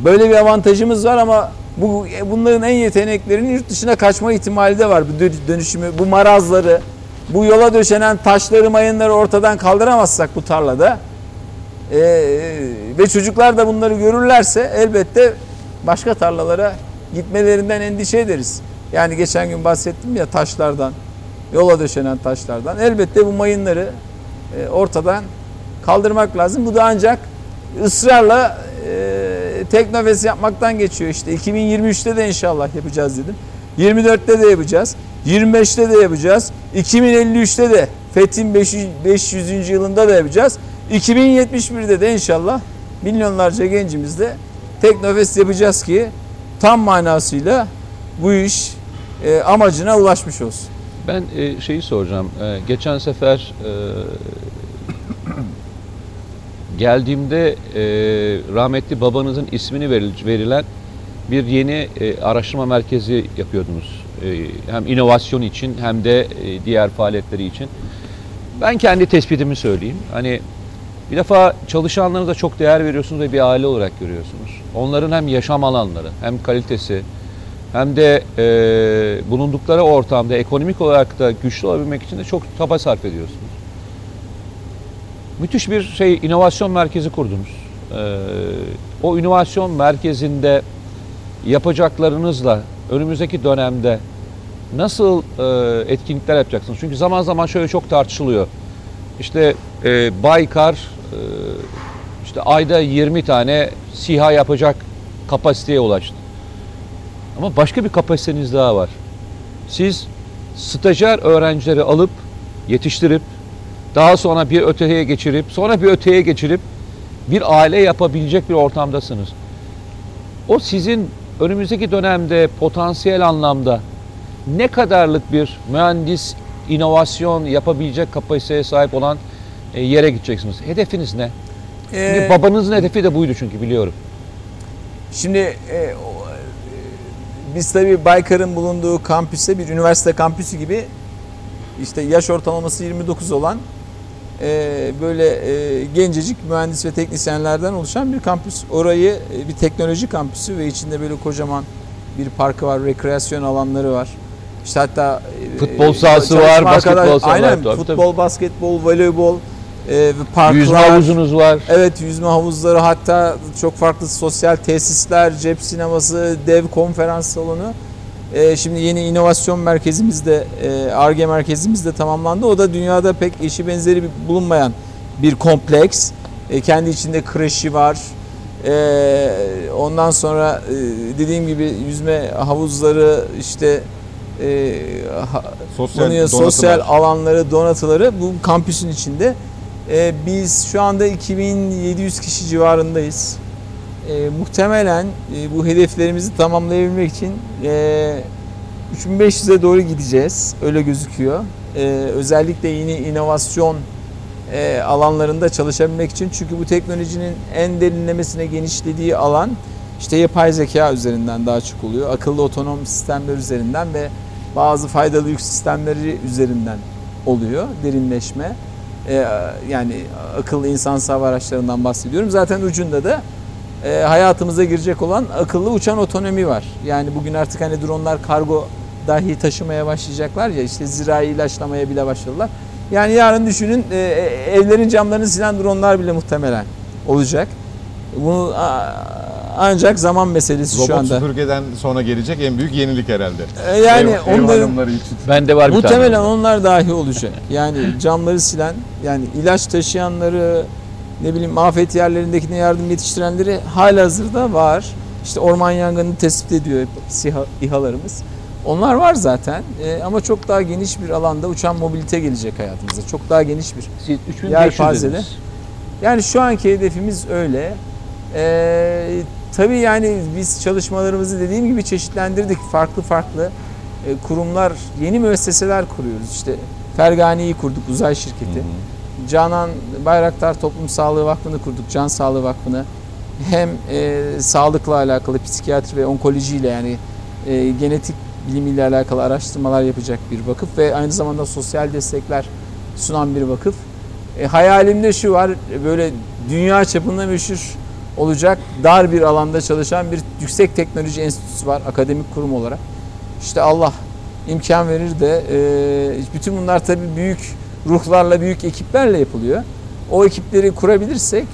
böyle bir avantajımız var ama bu bunların en yeteneklerinin yurt dışına kaçma ihtimali de var. Bu dö- dönüşümü, bu marazları, bu yola döşenen taşları, mayınları ortadan kaldıramazsak bu tarlada e, ve çocuklar da bunları görürlerse elbette başka tarlalara gitmelerinden endişe ederiz. Yani geçen gün bahsettim ya taşlardan, yola döşenen taşlardan. Elbette bu mayınları e, ortadan kaldırmak lazım. Bu da ancak ısrarla e, tek nefes yapmaktan geçiyor işte. 2023'te de inşallah yapacağız dedim. 24'te de yapacağız. 25'te de yapacağız. 2053'te de Fethin 500. 500. yılında da yapacağız. 2071'de de inşallah milyonlarca gencimizle tek nefes yapacağız ki tam manasıyla bu iş e, amacına ulaşmış olsun. Ben e, şeyi soracağım. E, geçen sefer e, geldiğimde e, rahmetli babanızın ismini veril- verilen bir yeni e, araştırma merkezi yapıyordunuz. E, hem inovasyon için hem de e, diğer faaliyetleri için. Ben kendi tespitimi söyleyeyim. Hani bir defa çalışanlarınıza çok değer veriyorsunuz ve bir aile olarak görüyorsunuz. Onların hem yaşam alanları hem kalitesi hem de e, bulundukları ortamda ekonomik olarak da güçlü olabilmek için de çok çaba sarf ediyorsunuz. Müthiş bir şey inovasyon merkezi kurdunuz. E, o inovasyon merkezinde yapacaklarınızla önümüzdeki dönemde nasıl e, etkinlikler yapacaksınız? Çünkü zaman zaman şöyle çok tartışılıyor. İşte e, Baykar e, işte ayda 20 tane SİHA yapacak kapasiteye ulaştı. Ama başka bir kapasiteniz daha var. Siz stajyer öğrencileri alıp yetiştirip daha sonra bir öteye geçirip sonra bir öteye geçirip bir aile yapabilecek bir ortamdasınız. O sizin önümüzdeki dönemde potansiyel anlamda ne kadarlık bir mühendis inovasyon yapabilecek kapasiteye sahip olan e, yere gideceksiniz. Hedefiniz ne? Ee, babanızın hedefi de buydu çünkü biliyorum. Şimdi e, o, e, biz tabii Baykar'ın bulunduğu kampüste bir üniversite kampüsü gibi işte yaş ortalaması 29 olan böyle e, gencecik mühendis ve teknisyenlerden oluşan bir kampüs. Orayı e, bir teknoloji kampüsü ve içinde böyle kocaman bir parkı var, rekreasyon alanları var. İşte hatta e, Futbol sahası var, basketbol sahası var. Aynen Tabii, futbol, basketbol, voleybol e, parklar. Yüzme havuzunuz var. Evet yüzme havuzları hatta çok farklı sosyal tesisler, cep sineması, dev konferans salonu. Ee, şimdi yeni inovasyon merkezimiz de, e, ARGE merkezimiz de tamamlandı. O da dünyada pek eşi benzeri bulunmayan bir kompleks. E, kendi içinde kreşi var. E, ondan sonra e, dediğim gibi yüzme havuzları işte e, Sosyal konuya sosyal alanları, donatıları bu kampüsün içinde. E, biz şu anda 2700 kişi civarındayız. E, muhtemelen e, bu hedeflerimizi tamamlayabilmek için e, 3500'e doğru gideceğiz. Öyle gözüküyor. E, özellikle yeni inovasyon e, alanlarında çalışabilmek için. Çünkü bu teknolojinin en derinlemesine genişlediği alan işte yapay zeka üzerinden daha çok oluyor. Akıllı otonom sistemler üzerinden ve bazı faydalı yük sistemleri üzerinden oluyor derinleşme. E, yani akıllı insan hava araçlarından bahsediyorum. Zaten ucunda da e, hayatımıza girecek olan akıllı uçan otonomi var. Yani bugün artık hani dronlar kargo dahi taşımaya başlayacaklar ya işte zirai ilaçlamaya bile başladılar. Yani yarın düşünün e, e, evlerin camlarını silen dronlar bile muhtemelen olacak. Bunu a- ancak zaman meselesi Robot şu anda. süpürgeden sonra gelecek en büyük yenilik herhalde. E, Yani ev, ev onların hanımları için. Bende var bir Muhtemelen tane. onlar dahi olacak. Yani camları silen, yani ilaç taşıyanları, ne bileyim afet yerlerindekine yardım yetiştirenleri halihazırda var. İşte orman yangını tespit ediyor SİHA, İHA'larımız. Onlar var zaten Ee, ama çok daha geniş bir alanda uçan mobilite gelecek hayatımıza. Çok daha geniş bir. Siz 3500 Yelpazede. dediniz. Yani şu anki hedefimiz öyle. Ee, tabii yani biz çalışmalarımızı dediğim gibi çeşitlendirdik. Farklı farklı e, kurumlar, yeni müesseseler kuruyoruz. İşte Fergani'yi kurduk, uzay şirketi. Canan Bayraktar Toplum Sağlığı Vakfı'nı kurduk, Can Sağlığı Vakfı'nı. Hem e, sağlıkla alakalı, psikiyatri ve onkolojiyle yani e, genetik bilimiyle alakalı araştırmalar yapacak bir vakıf ve aynı zamanda sosyal destekler sunan bir vakıf. E, hayalimde şu var, böyle dünya çapında meşhur olacak dar bir alanda çalışan bir yüksek teknoloji enstitüsü var akademik kurum olarak. İşte Allah imkan verir de e, bütün bunlar tabii büyük ruhlarla, büyük ekiplerle yapılıyor. O ekipleri kurabilirsek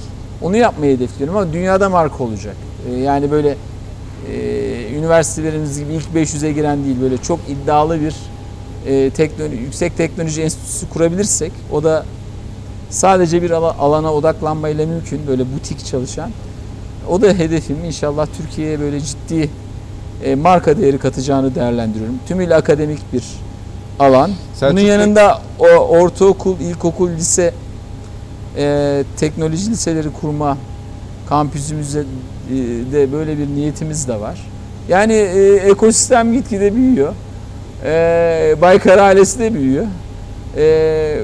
onu yapmayı hedefliyorum ama dünyada marka olacak. E, yani böyle e, üniversitelerimiz gibi ilk 500'e giren değil böyle çok iddialı bir e, teknoloji, yüksek teknoloji enstitüsü kurabilirsek o da sadece bir ala- alana odaklanmayla mümkün böyle butik çalışan. O da hedefim inşallah Türkiye'ye böyle ciddi e, marka değeri katacağını değerlendiriyorum. Tümüyle akademik bir alan. Selçuk Bunun yanında o ortaokul, ilkokul, lise e, teknoloji liseleri kurma kampüsümüzde e, de böyle bir niyetimiz de var. Yani e, ekosistem gitgide büyüyor. E, Baykar ailesi de büyüyor. E,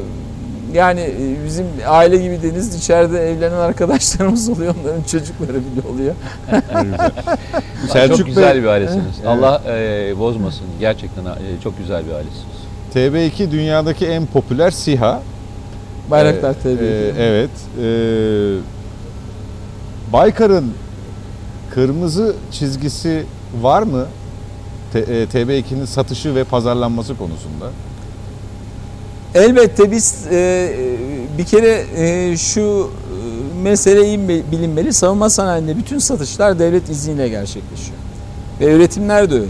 yani e, bizim aile gibi deniz içeride evlenen arkadaşlarımız oluyor. Onların çocukları bile oluyor. Selçuk çok güzel bir ailesiniz. Evet. Allah e, bozmasın. Gerçekten e, çok güzel bir ailesiniz. TB2 dünyadaki en popüler SİHA. Bayraktar Ee, tabii. e, evet. Ee, Baykar'ın kırmızı çizgisi var mı? T- e, TB2'nin satışı ve pazarlanması konusunda. Elbette biz e, bir kere e, şu e, mesele bilinmeli. Savunma sanayinde bütün satışlar devlet izniyle gerçekleşiyor. Ve üretimler de öyle.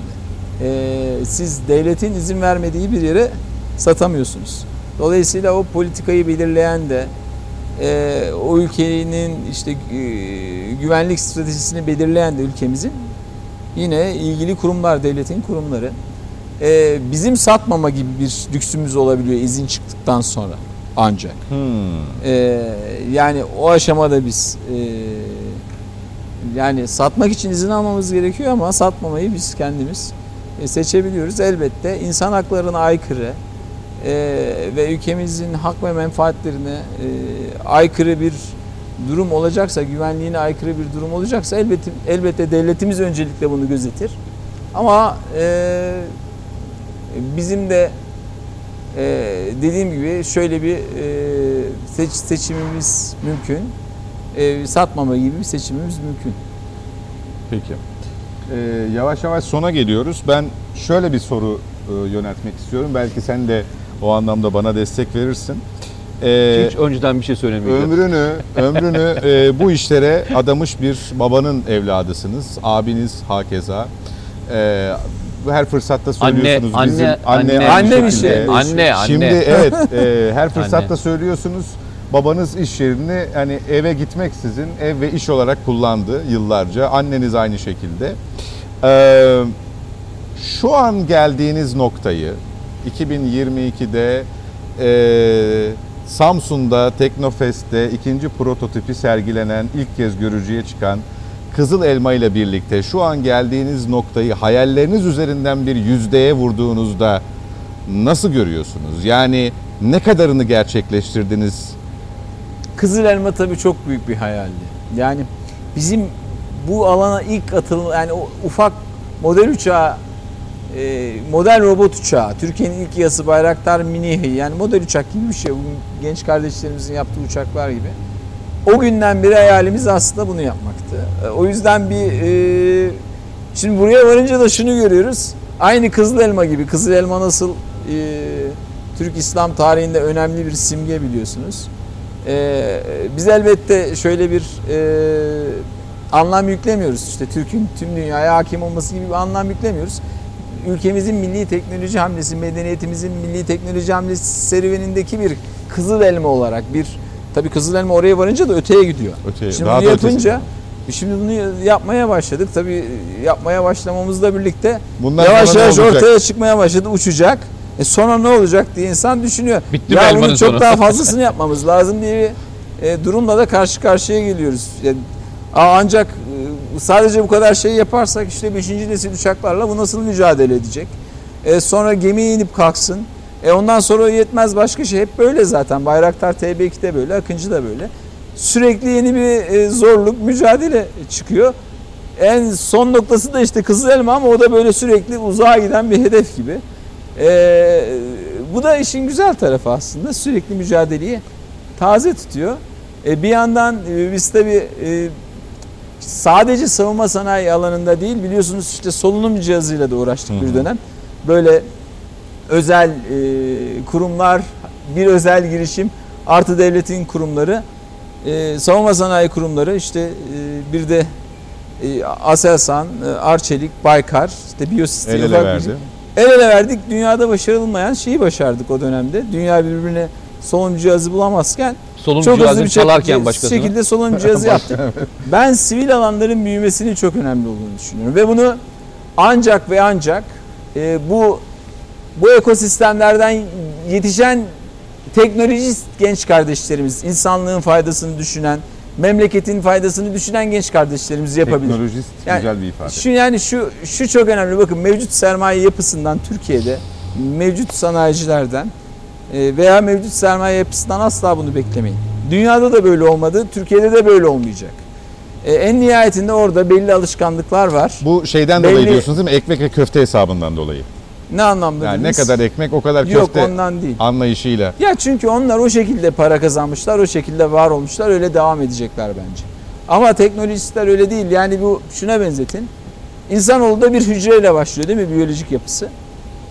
E, siz devletin izin vermediği bir yere satamıyorsunuz. Dolayısıyla o politikayı belirleyen de e, o ülkenin işte e, güvenlik stratejisini belirleyen de ülkemizin yine ilgili kurumlar, devletin kurumları. Ee, bizim satmama gibi bir lüksümüz olabiliyor izin çıktıktan sonra ancak. Hmm. Ee, yani o aşamada biz e, yani satmak için izin almamız gerekiyor ama satmamayı biz kendimiz e, seçebiliyoruz. Elbette insan haklarına aykırı e, ve ülkemizin hak ve menfaatlerine e, aykırı bir durum olacaksa, güvenliğine aykırı bir durum olacaksa elbette elbette devletimiz öncelikle bunu gözetir. Ama e, bizim de e, dediğim gibi şöyle bir e, seç, seçimimiz mümkün. E, satmama gibi bir seçimimiz mümkün. Peki. Ee, yavaş yavaş sona geliyoruz. Ben şöyle bir soru e, yöneltmek istiyorum. Belki sen de o anlamda bana destek verirsin. Ee, Hiç önceden bir şey söylemeyeceğim. ömrünü ömrünü e, bu işlere adamış bir babanın evladısınız. Abiniz hakeza. Ee, her fırsatta söylüyorsunuz Anne, bizim anne, anne anne, Anne bir şey. Anne, anne. Şimdi evet e, her fırsatta Anne. söylüyorsunuz. Babanız iş yerini hani eve gitmeksizin ev ve iş olarak kullandı yıllarca. Anneniz aynı şekilde. Ee, Şu an geldiğiniz noktayı 2022'de e, Samsun'da Teknofest'te ikinci prototipi sergilenen ilk kez görücüye çıkan Kızıl Elma ile birlikte şu an geldiğiniz noktayı hayalleriniz üzerinden bir yüzdeye vurduğunuzda nasıl görüyorsunuz? Yani ne kadarını gerçekleştirdiniz? Kızıl Elma tabii çok büyük bir hayaldi. Yani bizim bu alana ilk atılım yani o ufak model uçağı e, model robot uçağı Türkiye'nin ilk yası Bayraktar Mini yani model uçak gibi bir şey. Bu genç kardeşlerimizin yaptığı uçaklar gibi. O günden beri hayalimiz aslında bunu yapmaktı. E, O yüzden bir e, şimdi buraya varınca da şunu görüyoruz. Aynı Kızıl Elma gibi. Kızıl Elma nasıl e, Türk İslam tarihinde önemli bir simge biliyorsunuz. Ee, biz elbette şöyle bir e, anlam yüklemiyoruz. İşte Türk'ün tüm dünyaya hakim olması gibi bir anlam yüklemiyoruz. Ülkemizin milli teknoloji hamlesi, medeniyetimizin milli teknoloji hamlesi serüvenindeki bir kızıl elma olarak bir tabii kızıl elma oraya varınca da öteye gidiyor. Öteye, Şimdi daha bunu da yapınca şimdi bunu yapmaya başladık. Tabii yapmaya başlamamızla birlikte Bundan yavaş sonra yavaş ortaya çıkmaya başladı uçacak. E sonra ne olacak diye insan düşünüyor. Bitti ya elmanın bunu çok sonu? daha fazlasını yapmamız lazım diye bir e, durumla da karşı karşıya geliyoruz. Yani, ancak e, sadece bu kadar şey yaparsak işte 5. nesil uçaklarla bu nasıl mücadele edecek? E, sonra gemiye inip kalksın. E, ondan sonra yetmez başka şey. Hep böyle zaten. Bayraktar TB2'de böyle, Akıncı da böyle. Sürekli yeni bir e, zorluk, mücadele çıkıyor. En son noktası da işte Kızıl Elma ama o da böyle sürekli uzağa giden bir hedef gibi. Ee, bu da işin güzel tarafı aslında. Sürekli mücadeleyi taze tutuyor. Ee, bir yandan e, biz tabii e, sadece savunma sanayi alanında değil biliyorsunuz işte solunum cihazıyla da uğraştık Hı bir dönem. Böyle özel e, kurumlar, bir özel girişim artı devletin kurumları, e, savunma sanayi kurumları işte e, bir de e, Aselsan, e, Arçelik, Baykar, işte biyosistem El ele verdi. El ele verdik. Dünyada başarılmayan şeyi başardık o dönemde. Dünya birbirine solunum cihazı bulamazken Solunum çok hızlı cihazını bir çalarken şekilde, başkasına. şekilde solunum cihazı yaptık. Ben sivil alanların büyümesinin çok önemli olduğunu düşünüyorum. Ve bunu ancak ve ancak e, bu bu ekosistemlerden yetişen teknolojist genç kardeşlerimiz, insanlığın faydasını düşünen, memleketin faydasını düşünen genç kardeşlerimiz yapabilir. Teknolojist Yani güzel bir ifade. Şu yani şu şu çok önemli. Bakın mevcut sermaye yapısından Türkiye'de mevcut sanayicilerden veya mevcut sermaye yapısından asla bunu beklemeyin. Dünyada da böyle olmadı, Türkiye'de de böyle olmayacak. E, en nihayetinde orada belli alışkanlıklar var. Bu şeyden Belli- dolayı diyorsunuz değil mi? Ekmek ve köfte hesabından dolayı. Ne anlamda Yani ne kadar ekmek o kadar Yok köfte ondan değil. anlayışıyla. Ya çünkü onlar o şekilde para kazanmışlar, o şekilde var olmuşlar, öyle devam edecekler bence. Ama teknolojistler öyle değil. Yani bu şuna benzetin. İnsanoğlu da bir hücreyle başlıyor değil mi biyolojik yapısı?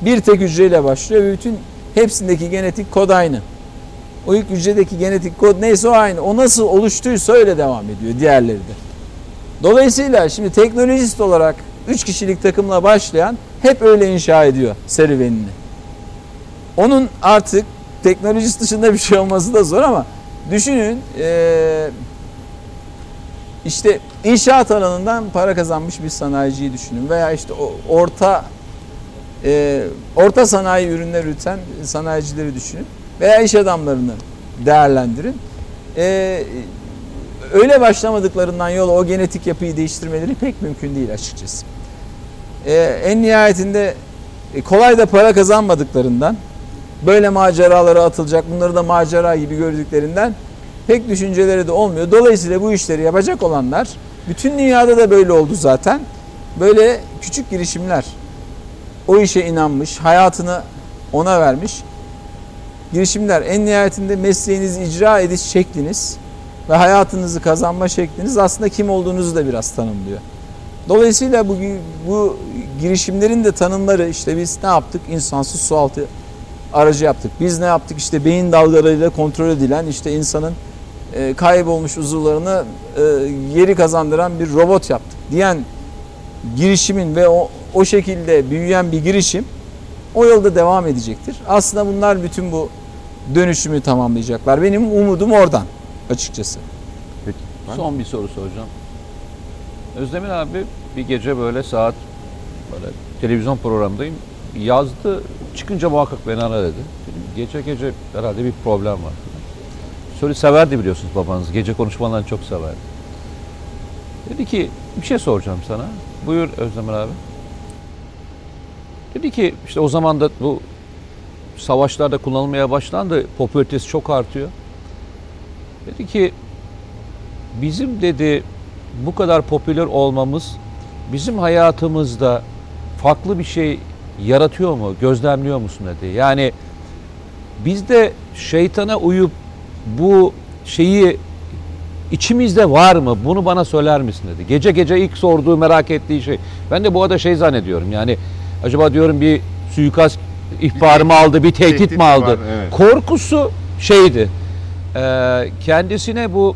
Bir tek hücreyle başlıyor ve bütün hepsindeki genetik kod aynı. O ilk hücredeki genetik kod neyse o aynı. O nasıl oluştuysa öyle devam ediyor diğerleri de. Dolayısıyla şimdi teknolojist olarak 3 kişilik takımla başlayan hep öyle inşa ediyor serüvenini. Onun artık teknolojist dışında bir şey olması da zor ama düşünün eee, işte inşaat alanından para kazanmış bir sanayiciyi düşünün veya işte orta eee, orta sanayi ürünler üreten sanayicileri düşünün veya iş adamlarını değerlendirin. Eee, öyle başlamadıklarından yola o genetik yapıyı değiştirmeleri pek mümkün değil açıkçası. Eee, en nihayetinde e, kolay da para kazanmadıklarından böyle maceralara atılacak, bunları da macera gibi gördüklerinden pek düşünceleri de olmuyor. Dolayısıyla bu işleri yapacak olanlar, bütün dünyada da böyle oldu zaten. Böyle küçük girişimler, o işe inanmış, hayatını ona vermiş girişimler. En nihayetinde mesleğinizi icra ediş şekliniz ve hayatınızı kazanma şekliniz aslında kim olduğunuzu da biraz tanımlıyor. Dolayısıyla bu, bu girişimlerin de tanımları işte biz ne yaptık? İnsansız sualtı aracı yaptık. Biz ne yaptık? İşte beyin dalgalarıyla kontrol edilen işte insanın e, kaybolmuş uzuvlarını e, geri kazandıran bir robot yaptık diyen girişimin ve o, o şekilde büyüyen bir girişim o yolda devam edecektir. Aslında bunlar bütün bu dönüşümü tamamlayacaklar. Benim umudum oradan açıkçası. Böyle televizyon programındayım. Yazdı. Çıkınca muhakkak beni ara dedi. Dedim, Gece gece herhalde bir problem var. Söyle severdi biliyorsunuz babanız. Gece konuşmalarını çok severdi. Dedi ki bir şey soracağım sana. Buyur Özdemir abi. Dedi ki işte o zaman da bu savaşlarda kullanılmaya başlandı. Popülaritesi çok artıyor. Dedi ki bizim dedi bu kadar popüler olmamız bizim hayatımızda farklı bir şey yaratıyor mu? Gözlemliyor musun dedi. Yani bizde şeytana uyup bu şeyi içimizde var mı? Bunu bana söyler misin dedi. Gece gece ilk sorduğu merak ettiği şey. Ben de bu arada şey zannediyorum yani acaba diyorum bir suikast ihbarı mı aldı, bir tehdit, tehdit mi aldı? var? Evet. Korkusu şeydi. Ee, kendisine bu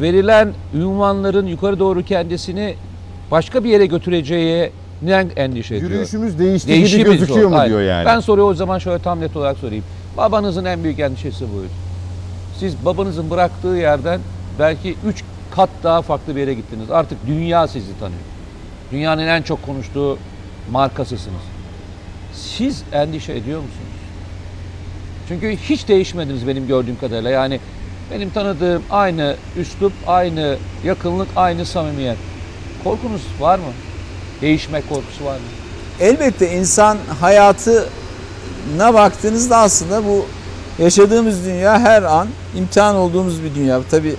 verilen ünvanların yukarı doğru kendisini başka bir yere götüreceğinden endişe ediyor. Yürüyüşümüz değişti Değişimi gibi gözüküyor mu Hayır. diyor yani. Ben soruyu o zaman şöyle tam net olarak sorayım. Babanızın en büyük endişesi buydu. Siz babanızın bıraktığı yerden belki üç kat daha farklı bir yere gittiniz. Artık dünya sizi tanıyor. Dünyanın en çok konuştuğu markasısınız. Siz endişe ediyor musunuz? Çünkü hiç değişmediniz benim gördüğüm kadarıyla. Yani benim tanıdığım aynı üslup, aynı yakınlık, aynı samimiyet. Korkunuz var mı? Değişme korkusu var mı? Elbette insan hayatına baktığınızda aslında bu yaşadığımız dünya her an imtihan olduğumuz bir dünya. Tabi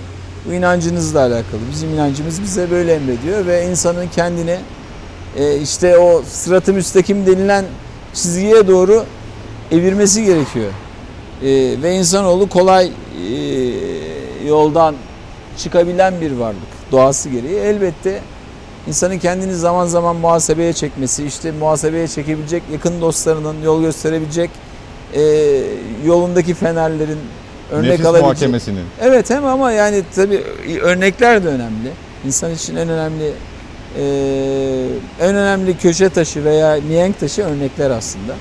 bu inancınızla alakalı. Bizim inancımız bize böyle emrediyor ve insanın kendini e, işte o sıratı müstakim denilen çizgiye doğru evirmesi gerekiyor. E, ve insanoğlu kolay e, yoldan çıkabilen bir varlık doğası gereği. Elbette insanın kendini zaman zaman muhasebeye çekmesi, işte muhasebeye çekebilecek yakın dostlarının yol gösterebilecek e, yolundaki fenerlerin örnek Nefis alabilecek. muhakemesinin. Evet hem ama yani tabii örnekler de önemli. İnsan için en önemli e, en önemli köşe taşı veya mihenk taşı örnekler aslında.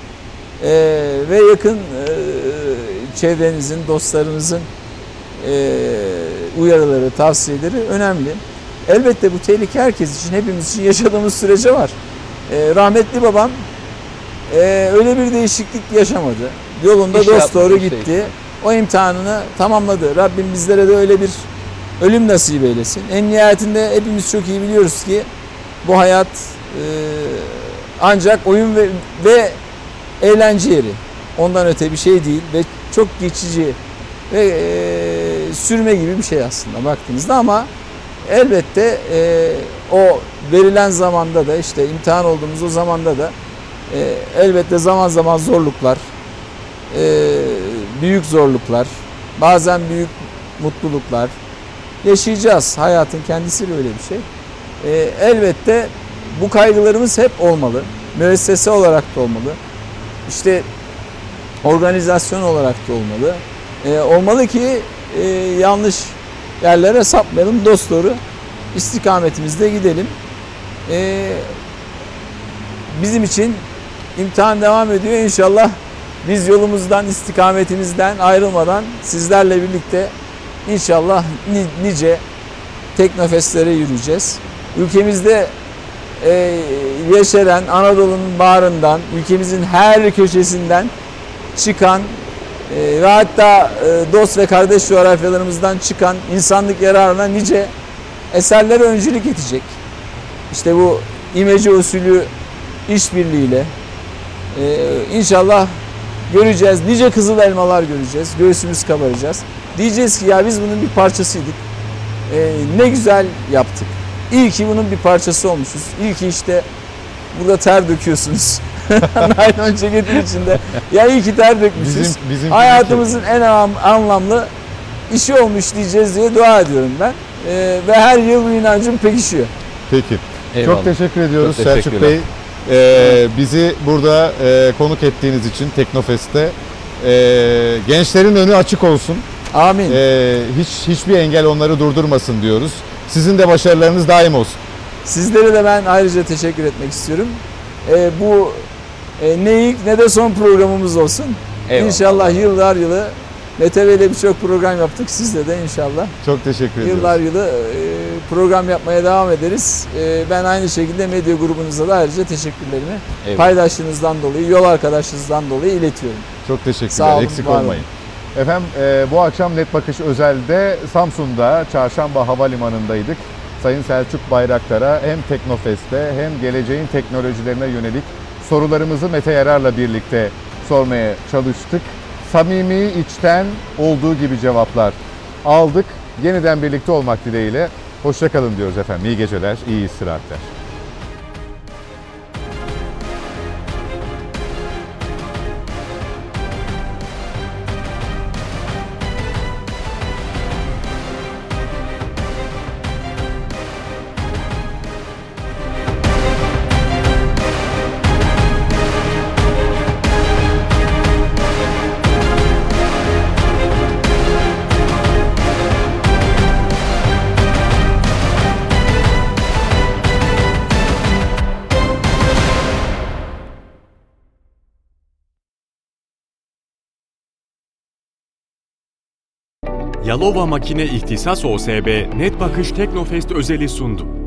E, ve yakın e, çevrenizin, dostlarınızın e, uyarıları, tavsiyeleri önemli. Elbette bu tehlike herkes için, hepimiz için yaşadığımız sürece var. E, rahmetli babam e, öyle bir değişiklik yaşamadı. Yolunda İş dost doğru iş gitti. değiştirdi. O imtihanını tamamladı. Rabbim bizlere de öyle bir ölüm nasip eylesin. En nihayetinde hepimiz çok iyi biliyoruz ki bu hayat e, ancak oyun ve, ve eğlence yeri. Ondan öte bir şey değil ve çok geçici ve e, sürme gibi bir şey aslında baktığınızda ama elbette e, o verilen zamanda da işte imtihan olduğumuz o zamanda da e, elbette zaman zaman zorluklar, e, büyük zorluklar, bazen büyük mutluluklar yaşayacağız. Hayatın kendisi böyle bir şey. E, elbette bu kaygılarımız hep olmalı. Müessese olarak da olmalı. İşte organizasyon olarak da olmalı. E, olmalı ki e, yanlış yerlere sapmayalım. Dost doğru istikametimizde gidelim. E, bizim için imtihan devam ediyor. İnşallah biz yolumuzdan, istikametimizden ayrılmadan sizlerle birlikte inşallah ni- nice teknofestlere yürüyeceğiz. Ülkemizde e, yeşeren Anadolu'nun bağrından, ülkemizin her köşesinden çıkan e, ve hatta e, dost ve kardeş coğrafyalarımızdan çıkan insanlık yararına nice eserlere öncülük edecek. İşte bu imece usulü işbirliğiyle e, inşallah göreceğiz. Nice kızıl elmalar göreceğiz. Göğsümüz kabaracağız. Diyeceğiz ki ya biz bunun bir parçasıydık. E, ne güzel yaptık. İyi ki bunun bir parçası olmuşuz. İyi ki işte burada ter döküyorsunuz. Naylon ceketin içinde. Ya iyi ki ter dökmüşüz. Bizim, bizim Hayatımızın en anlam- anlamlı işi olmuş diyeceğiz diye dua ediyorum ben. E, ve her yıl bu inancım pekişiyor. Peki. Eyvallah. Çok teşekkür ediyoruz Çok Selçuk. Bey. Ee, bizi burada e, konuk ettiğiniz için Teknofest'te e, gençlerin önü açık olsun. Amin. E, hiç hiçbir engel onları durdurmasın diyoruz. Sizin de başarılarınız daim olsun. Sizlere de ben ayrıca teşekkür etmek istiyorum. Ee, bu e, ne ilk ne de son programımız olsun. Eyvallah. İnşallah yıllar yılı Mete Bey'le birçok program yaptık. Sizle de inşallah Çok teşekkür ediyoruz. yıllar yılı e, program yapmaya devam ederiz. E, ben aynı şekilde medya grubunuza da ayrıca teşekkürlerimi Eyvallah. paydaşlığınızdan dolayı, yol arkadaşınızdan dolayı iletiyorum. Çok teşekkürler. Sağ olun, Eksik olmayın. Efendim e, bu akşam Net Bakış Özel'de Samsun'da Çarşamba Havalimanı'ndaydık. Sayın Selçuk Bayraktar'a hem Teknofest'te hem geleceğin teknolojilerine yönelik sorularımızı Mete Yarar'la birlikte sormaya çalıştık. Samimi, içten olduğu gibi cevaplar aldık. Yeniden birlikte olmak dileğiyle. Hoşçakalın diyoruz efendim. İyi geceler, iyi istirahatler. Yalova Makine İhtisas OSB Net Bakış Teknofest özeli sundu.